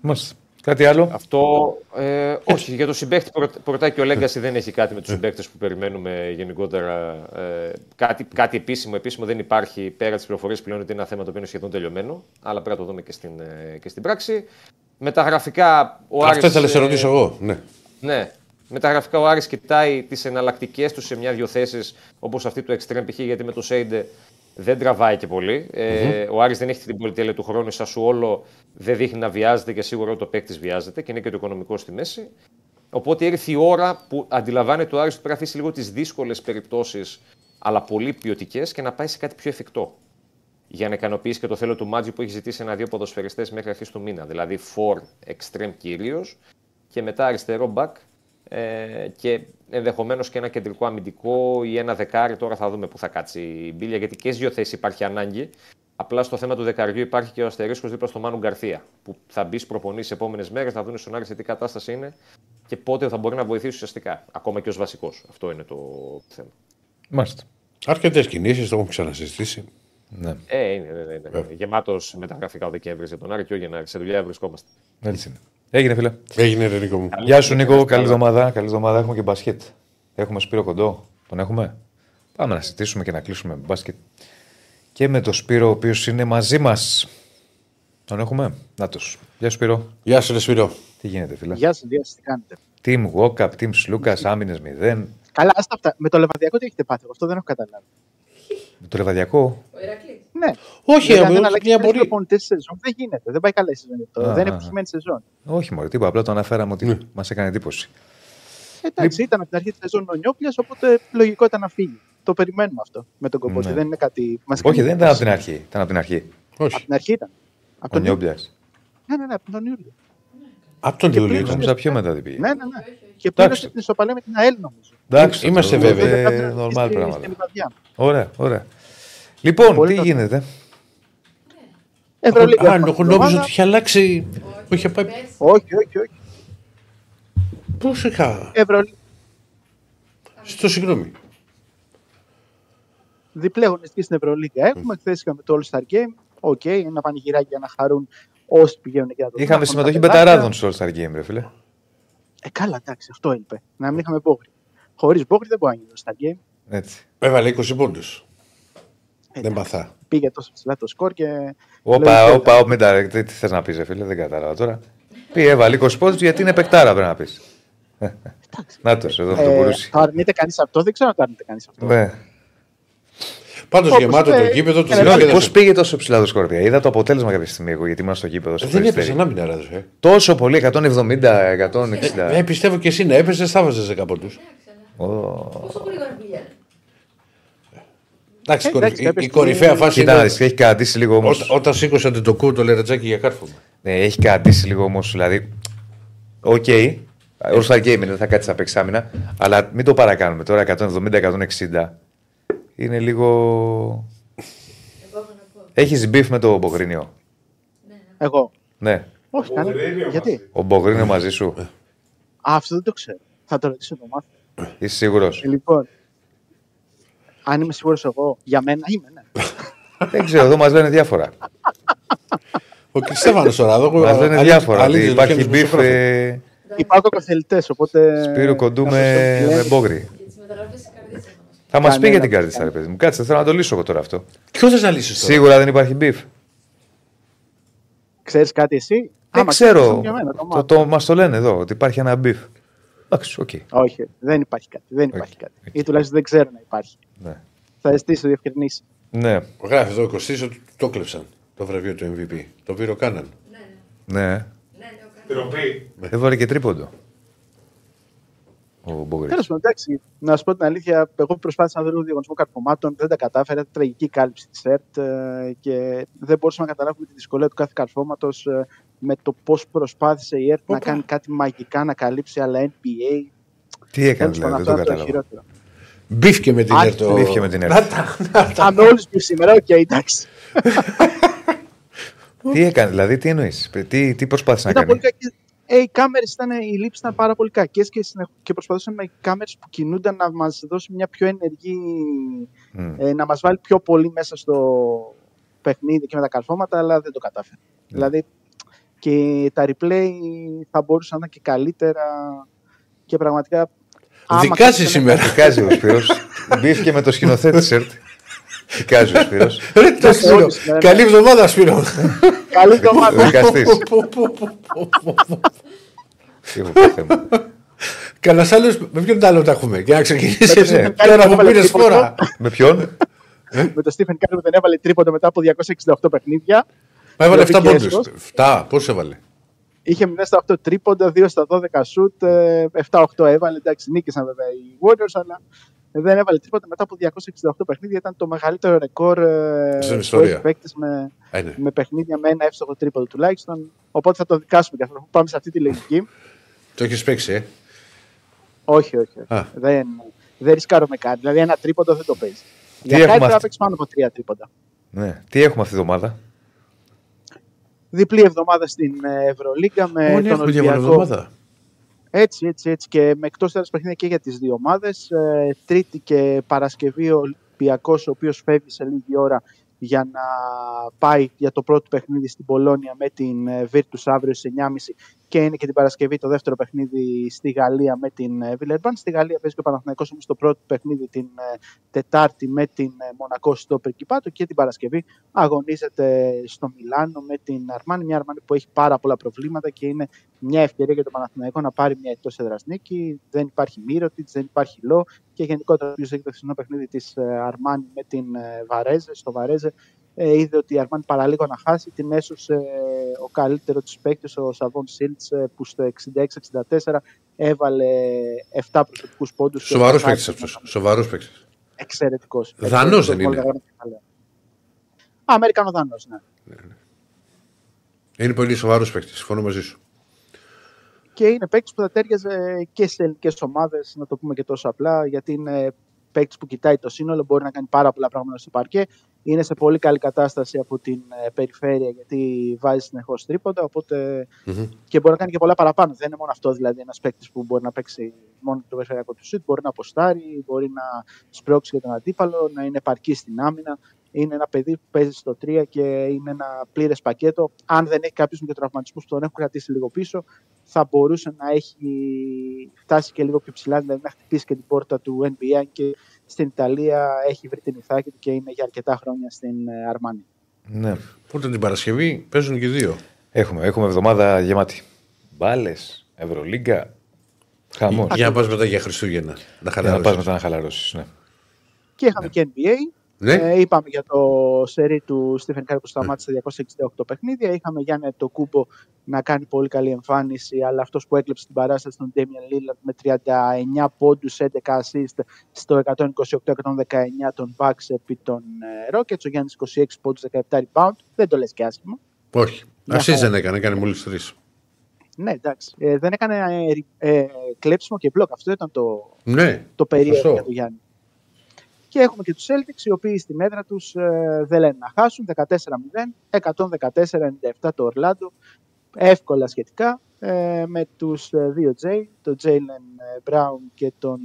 Μάλιστα. Κάτι άλλο; Αυτό. Ε, όχι, για το συμπέχτη που ρωτά- που ρωτάει και ο Λέγκαση δεν έχει κάτι με τους συμπαίκτε που περιμένουμε γενικότερα. Ε, κάτι, κάτι επίσημο, επίσημο δεν υπάρχει πέρα της πληροφορίας πλέον ότι είναι ένα θέμα το οποίο είναι σχεδόν τελειωμένο. Αλλά πρέπει να το δούμε και στην, ε, και στην πράξη. Με τα γραφικά. Ο Αυτό Άρης, ήθελα να σε ε, ρωτήσω εγώ. Ναι. Ναι. Με τα γραφικά ο Άρης κοιτάει τις εναλλακτικές του σε μια-δυο θέσεις όπως αυτή του Extreme π.χ. γιατί με το Σέιντε δεν τραβάει και πολύ. Ε, ο Άρης δεν έχει την πολυτέλεια του χρόνου. Σα σου όλο δεν δείχνει να βιάζεται και σίγουρα ότι ο παίκτης βιάζεται και είναι και το οικονομικό στη μέση. Οπότε ήρθε η ώρα που αντιλαμβάνεται ο Άρης ότι πρέπει να αφήσει λίγο τις δύσκολες περιπτώσεις, αλλά πολύ ποιοτικές και να πάει σε κάτι πιο εφικτό. Για να ικανοποιήσει και το θέλω του Μάτζι που έχει ζητήσει ένα-δύο ποδοσφαιριστές μέχρι αρχής του μήνα. Δηλαδή, for extreme κυρίως και μετά αριστερό back ε, και ενδεχομένως και ένα κεντρικό αμυντικό ή ένα δεκάρι. Τώρα θα δούμε πού θα κάτσει η μπίλια, γιατί και στι δύο θέσει υπάρχει ανάγκη. Απλά στο θέμα του δεκαριού υπάρχει και ο αστερίσκος δίπλα στο Μάνου Γκαρθία. Που θα μπει προπονήσεις επόμενες μέρες, θα δουν στον Άρη σε τι κατάσταση είναι και πότε θα μπορεί να βοηθήσει ουσιαστικά. Ακόμα και ως βασικός. Αυτό είναι το θέμα. Μάλιστα. Αρκετές κινήσεις, το έχουμε ξανασυζητήσει. Ναι. Ε, είναι, ναι, ναι, ναι. Γεμάτος μεταγραφικά ο Δεκέμβρης για τον Άρη και ο Γενάρης. Σε δουλειά βρισκόμαστε. Έτσι είναι. Έγινε, φίλε. Έγινε, ρε Νίκο μου. Γεια σου, Νίκο. Καλή εβδομάδα. Καλή εβδομάδα. Έχουμε και μπασκετ. Έχουμε Σπύρο Κοντό. Τον έχουμε; Πάμε να συζητήσουμε και να κλείσουμε με μπάσκετ. Και με τον Σπύρο, ο οποίος είναι μαζί μας. Τον έχουμε; Να Γεια σου, Σπύρο. Γεια σου, ρε Σπύρο. Τι γίνεται, φίλε; Γεια σα, γεια σα, τι κάνετε; Team Walkup, Team Σλούκα, άμυνες 0. Καλά, άστα αυτά. Με το λεβαδιακό τι έχετε πάθει, εγώ αυτό δεν έχω καταλάβει. Με το λεβαδιακό; Ο Ηρακλής. Ναι. Όχι, Δηλαδή, αλλά αν μια αλλάξει τρεις μπορεί. προπονητές στη σεζόν δεν γίνεται. Δεν πάει καλά η σεζόν γι' αυτό. Α, δεν είναι α, επιτυχημένη σεζόν. Όχι, μωρέ, τίποτα. Απλά το αναφέραμε ότι Ναι. μας έκανε εντύπωση. Εντάξει, ήταν από την αρχή της σεζόν ο Νιόπλια, οπότε λογικό ήταν να φύγει. Το περιμένουμε αυτό με τον κομπότη. Ναι. Δεν είναι κάτι. Μας Όχι, κάνει δεν ήταν από την εντύπωση. αρχή. Ήταν από την αρχή. Από Όχι. την αρχή ήταν. Από Ο τον Ιούλιο. Νιόμπλια. Ναι, ναι, ναι, από τον Ιούλιο. Από τον Και Ιούλιο πλήρωσε. ήταν. Νόμιζα πιο μετά δεν πήγε. Ναι, ναι, ναι. Και πλήρωσε την ισοπαλία με την ΑΕΛ, νομίζω. Εντάξει, Είμαστε τότε βέβαιοι. τότε Κάτι να Νορμάλ στη- πράγματα. Στην Ιβαδιά. Ωραία, ωραία. Λοιπόν, Πολύ τι το- γίνεται; Ευρωλίγκα. Α, έχουμε εγώ αυτή την νόμιζα εβδομάδα. ότι είχε αλλάξει. Που είχε πάει. Πέρσι. Όχι, όχι, όχι. Πώς είχα. Ευρωλίγκα. Στο συγγνώμη. Διπλή αγωνιστική στην Ευρωλίγκα έχουμε. Χθες είχαμε το All Star Game. Οκ, ένα πανηγυράκι για να χαρούν όσοι πηγαίνουν εκεί να το δουν. Είχαμε Έχουν συμμετοχή τα παιδάκια. Μπεταράδων στο All Star Game, ρε φίλε. Ε, καλά, εντάξει, αυτό έλειπε. Να μην είχαμε μπόγρι. Χωρίς μπόγρι δεν μπορεί να γίνει το Star Game. Έτσι. Έβαλε 20 πόντους. Ε, Δεν μαθά. Πήγε τόσο ψηλά το σκορ και. Όπα, Λογικό όπα, όπα, μην τα τι, τι θες να πεις, ρε φίλε, δεν κατάλαβα τώρα. Πήγε, έβαλε 20 πόντους γιατί είναι παικτάρα, πρέπει να πεις. Να το, εδώ θα το Ε, μπορούσε. το αρνείται κανείς αυτό, δεν ξέρω αν το αρνείται κανείς αυτό. Ναι. Πάντως Όπως γεμάτο είπε- το γήπεδο του Συγγνώμη, Συγγνώμη, διασκέδασε. πώς πήγε τόσο ψηλά το σκορπία. Είδα το αποτέλεσμα κάποια στιγμή εγώ γιατί ήμουν στο γήπεδο. Στο Δεν έπεσε Περιστέρι. να μην αράδε. Τόσο πολύ, 170, 160. Ε, πιστεύω και εσύ να έπεσε, θα βάζες 10 πόντους. Ω. Πόσο γρήγορα πήγαινε. Εντάξει, Ε, η κορυ- εντάξει, η- έπεσε η κορυφαία το- φάση Κοίτα, να είναι. δεις, έχει κρατήσει λίγο όμω. Ό- Όταν σήκωσε το κου το λερετζάκι για κάρφωμα. Ναι, έχει κρατήσει λίγο όμως. Δηλαδή, οκ. All Star Game είναι, δεν θα κάτσεις να παίξεις άμυνα. Αλλά μην το παρακάνουμε τώρα 170-160. Είναι λίγο. Εγώ έχω να πω. Έχεις beef με το Μπογρίνιο. Εγώ. Ναι. Όχι, κανένα. Μπογρίνιο Γιατί; μαζί. Ο Μπογρίνιο μαζί σου. Α, αυτό δεν το ξέρω. Θα το ρωτήσω το μάθω. Είσαι σίγουρος; Ε, Λοιπόν, αν είμαι σίγουρος εγώ, για μένα είμαι, ναι. Δεν ξέρω, εδώ μας λένε διάφορα. Ο Κριστέφανο τώρα εδώ. Μας λένε αλήθεια- διάφορα. αλήθεια ότι το Υπάρχει χέρι μου μπιφ στο φράχο. ε, Υπάρχουν κοκοθελητέ, οπότε. Σπύρο κοντού να με, σας το με λένε. Μπόγρι. Για τις μεταγραφέ τη καρδίτσα μα. Θα μας πει Κανένα για την δεν κάρτισσα, ρε κάνει. παιδί μου. Κάτσε, θέλω να το λύσω εγώ τώρα αυτό. Ποιος θε να λύσει τώρα; Σίγουρα δεν υπάρχει μπιφ. Ξέρεις κάτι εσύ; Δεν Άμα ξέρω. ξέρεις, για μένα, το Το, μάθω. το, μας το λένε εδώ ότι υπάρχει ένα μπιφ. Εντάξει, οκ. Όχι, δεν υπάρχει κάτι. Δεν υπάρχει Οκ, κάτι. οκ. Ή τουλάχιστον δεν ξέρω να υπάρχει. Ναι. Θα ζητήσω διευκρινήσεις. Ναι, Γράφει εδώ ο Κωστής ότι το κλέψαν το βραβείο του MVP. Το πήρε ο Κάναν. Ναι, ναι. ναι. Ναι, ναι, ο Κάνας. Τροπή. Έβαλε και τρίποντο. Ο Μπόγρι. Τέλος πάντων, εντάξει, να σου πω την αλήθεια, εγώ προσπάθησα να δω λίγο διαγωνισμό καρφωμάτων, δεν τα κατάφερα. Τραγική κάλυψη της ΕΡΤ ε, και δεν μπορούσαμε να καταλάβουμε τη δυσκολία του κάθε καρφώματος με το πώς προσπάθησε η ΕΡΤ να Όπα. κάνει κάτι μαγικά, να καλύψει άλλα NBA. Τι έκανε Τέλο πάντων, δηλαδή, δεν αυτό το είναι το κατάλαβα. χειρότερο. Μπήφηκε με την Α, ΕΡΤ. ο- μπήφηκε με την ΕΡΤ. Να τα- να τα- Α, με όλους του σήμερα, οκ, εντάξει. Τι έκανε, δηλαδή, τι εννοείς. Τι, τι προσπάθησε να Ήταν πολύ κάνει. κακή. Ε, οι κάμερες ήταν, οι λήψεις ήταν πάρα πολύ κακές και, συνεχ- και προσπαθούσαν με κάμερες που κινούνταν να μας δώσει μια πιο ενεργή. Μμ. ε, να μας βάλει πιο πολύ μέσα στο παιχνίδι και με τα καρφώματα, αλλά δεν το κατάφερε. Ναι. Δηλαδή και τα replay θα μπορούσαν να είναι και καλύτερα και πραγματικά. άμα Δικάζει κάποιος δεν σήμερα. Δικάζει ο Σπύρος. Μπήφηκε με το σκηνοθέτη σερτ. Δικάζει ο Σπύρος. Ρε το Εντάξει, Σπύρο. όλους, ναι, ναι. Καλή εβδομάδα Σπύρο. έκανε Καλή Ο εβδομάδα. δικαστής. Τι έχω πει, Θεέ μου. Κανένα άλλος με ποιον άλλο τα έχουμε. Για να ξεκινήσει Με τον Ναι. τώρα που Έβαλε πήρε τρίποντο. φόρα. Με ποιον; με τον Στίφεν Κάρι που δεν έβαλε τρίποντο μετά από 268 παιχνίδια. Μα έβαλε 7 Βραβική πόντους. έσχος. 7, πώς έβαλε; Είχε 0 στα 8 τρίποντα, 2 στα 12 σουτ, ε, 7-8 έβαλε. Εντάξει, νίκησαν βέβαια οι Warriors, αλλά δεν έβαλε τρίποντα μετά από 268 παιχνίδια. Ήταν το μεγαλύτερο ρεκόρ ε, Στην που ιστορία. έχει παίκτης με, Α, είναι. με παιχνίδια με ένα εύστοχο τρίποντο τουλάχιστον. Οπότε θα το δικάσουμε και αυτό. που Πάμε σε αυτή τη λογική. Το έχεις παίξει, ε; όχι, όχι. όχι. Α. Δεν, δεν ρισκάρω με κάτι. Δηλαδή ένα τρίποντο δεν το παίζει. Για έχουμε κάτι πρέπει να αυτή- παίξει πάνω από τρία τρίποντα. Ναι. Τι έχουμε αυτή τη βδομάδα; Διπλή εβδομάδα στην ε, Ευρωλίγκα με Όλοι τον έχουμε Ολυμπιακό. διαβολοβδομάδα. Έτσι, έτσι, έτσι. Και με εκτός έδρα παιχνίδια και για τις δύο ομάδες. τρίτη και Παρασκευή ο Ολυμπιακός, ο οποίος φεύγει σε λίγη ώρα για να πάει για το πρώτο παιχνίδι στην Πολώνια με την ε, Virtus αύριο στι 9.30 και είναι και την Παρασκευή το δεύτερο παιχνίδι στη Γαλλία με την ε, Villeurbanne. Στη Γαλλία παίζει και ο Παναθηναϊκός όμως το πρώτο παιχνίδι την ε, Τετάρτη με την ε, Μονακό στο Περκυπάτο και την Παρασκευή αγωνίζεται στο Μιλάνο με την Αρμάνη. Μια Αρμάνη που έχει πάρα πολλά προβλήματα και είναι μια ευκαιρία για τον Παναθηναϊκό να πάρει μια εκτός έδρας νίκη. Δεν υπάρχει Μύρωτιτς, δεν υπάρχει Λό και γενικότερα ποιο έχει το χθεσινό παιχνίδι της Αρμάνη με την ε, Βαρέζε. Στο Βαρέζε ε, είδε ότι η Αρμάνη παραλίγο να χάσει. Την έσωσε ε, ο καλύτερος της παίκτης, ο Σαββόν Σίλτς, που στο 66-64 έβαλε 7 προσωπικούς πόντους. Σοβαρός παίκτης αυτός. Σοβαρός παίκτης. Εξαιρετικός. Δανός δεν είναι; Αμερικανό Δανός, ναι. Είναι πολύ σοβαρός παίκτης. Συμφωνώ μαζί σου. Και είναι παίκτης που θα τέριαζε και σε ελληνικές ομάδες, να το πούμε και τόσο απλά, γιατί είναι παίκτης που κοιτάει το σύνολο, μπορεί να κάνει πάρα πολλά πράγματα στο παρκέ. Είναι σε πολύ καλή κατάσταση από την ε, περιφέρεια γιατί βάζει συνεχώς τρίποντα. Οπότε και μπορεί να κάνει και πολλά παραπάνω. Δεν είναι μόνο αυτό δηλαδή ένας παίκτης που μπορεί να παίξει μόνο το περιφερειακό του σουτ, μπορεί να αποστάρει, μπορεί να σπρώξει για τον αντίπαλο, να είναι επαρκή στην άμυνα. Είναι ένα παιδί που παίζει στο 3 και είναι ένα πλήρες πακέτο. Αν δεν έχει κάποιους με τραυματισμού που τον έχουν κρατήσει λίγο πίσω, θα μπορούσε να έχει φτάσει και λίγο πιο ψηλά, δηλαδή να χτυπήσει και την πόρτα του NBA και στην Ιταλία έχει βρει την ηθάκη του και είναι για αρκετά χρόνια στην ε, Αρμάνη. Ναι. Οπότε την Παρασκευή παίζουν και οι δύο. Έχουμε, έχουμε εβδομάδα γεμάτη. Μπάλες, Ευρωλίγκα. Χαμός. Για να πας μετά για Χριστούγεννα. Να Για να χαλαρώσεις. πα μετά να χαλαρώσεις. Ναι. Και είχαμε και NBA. Ναι. Ε, είπαμε για το σερί του Στίφεν Κάρι που σταμάτησε 268 παιχνίδια. Είχαμε Γιάννη Αντετοκούμπο να κάνει πολύ καλή εμφάνιση, αλλά αυτός που έκλεψε την παράσταση ήταν ο Damian Lillard με 39 πόντους, 11 assist στο 128-119 των Bucks επί των ε, Rockets. Ο Γιάννης 26 πόντους, 17 rebound. Δεν το λες και άσχημα. Όχι. Μια Ασύ χαρά. δεν έκανε, έκανε μόλις τρεις. Ναι, εντάξει. Ε, δεν έκανε ε, ε, κλέψιμο και μπλοκ. Αυτό ήταν το, Ναι. το περίεργο Σωστό. για τον Γιάννη. Και έχουμε και τους Celtics, οι οποίοι στην έδρα τους ε, δεν λένε να χάσουν. 14-0, 114-97 το Ορλάντο. Εύκολα σχετικά. Ε, με τους ε, δύο J, τον Jalen Brown και τον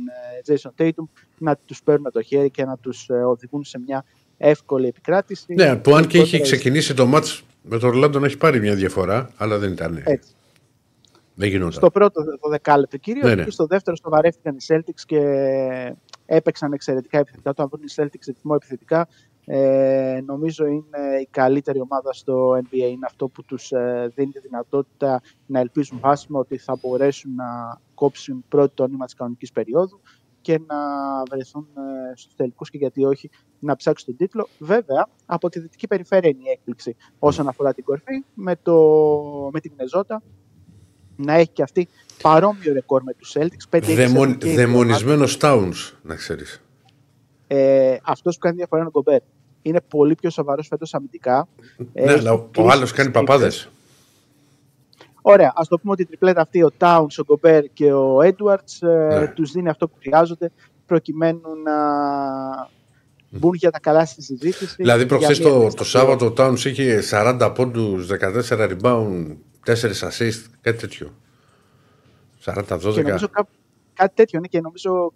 ε, Jason Tatum, να τους παίρνουν με το χέρι και να τους ε, οδηγούν σε μια εύκολη επικράτηση. Ναι, που αν και είχε Γενικότερα, ξεκινήσει το μάτς με το Ορλάντο να έχει πάρει μια διαφορά, αλλά δεν ήταν. Έτσι. Δεν γινόταν. Στο πρώτο το δεκάλεπτο κυρίως Ναι, ναι. και στο δεύτερο στο βαρέθηκαν οι Celtics και έπαιξαν εξαιρετικά επιθετικά. Το αν βρουν οι Celtics ρυθμό επιθετικά ε, νομίζω είναι η καλύτερη ομάδα στο NBA. Είναι αυτό που τους ε, δίνει τη δυνατότητα να ελπίζουν βάσιμα ότι θα μπορέσουν να κόψουν πρώτο το νήμα της κανονικής περίοδου και να βρεθούν ε, στους τελικούς και γιατί όχι να ψάξουν τον τίτλο. Βέβαια, από τη δυτική περιφέρεια είναι η έκπληξη όσον αφορά την κορφή με, το, με την Μινεζότα να έχει και αυτή παρόμοιο ρεκόρ με τους Celtics. 5-6 Δαιμον, έχουν και οι δύο Δαιμονισμένος Towns, να ξέρεις. ε, αυτός που κάνει διαφορά είναι ο Γκομπέρ. Είναι πολύ πιο σοβαρός φέτος αμυντικά. Ναι, Έχει αλλά ο, ο κλείσει άλλος τις κάνει τρύπες. παπάδες. Ωραία, ας το πούμε ότι η τριπλέτα αυτή, ο Towns, ο Γκομπέρ και ο Edwards, ε, Ναι. τους δίνει αυτό που χρειάζονται προκειμένου να μπουν για τα καλά στη συζήτηση. Δηλαδή, προχθές για μια το, θέση το στο Σάββατο ο Towns είχε 40 πόντους, 14 rebound, 4 assist, κάτι τέτοιο. 40-12. Και νομίζω κά- κάτι τέτοιο είναι και νομίζω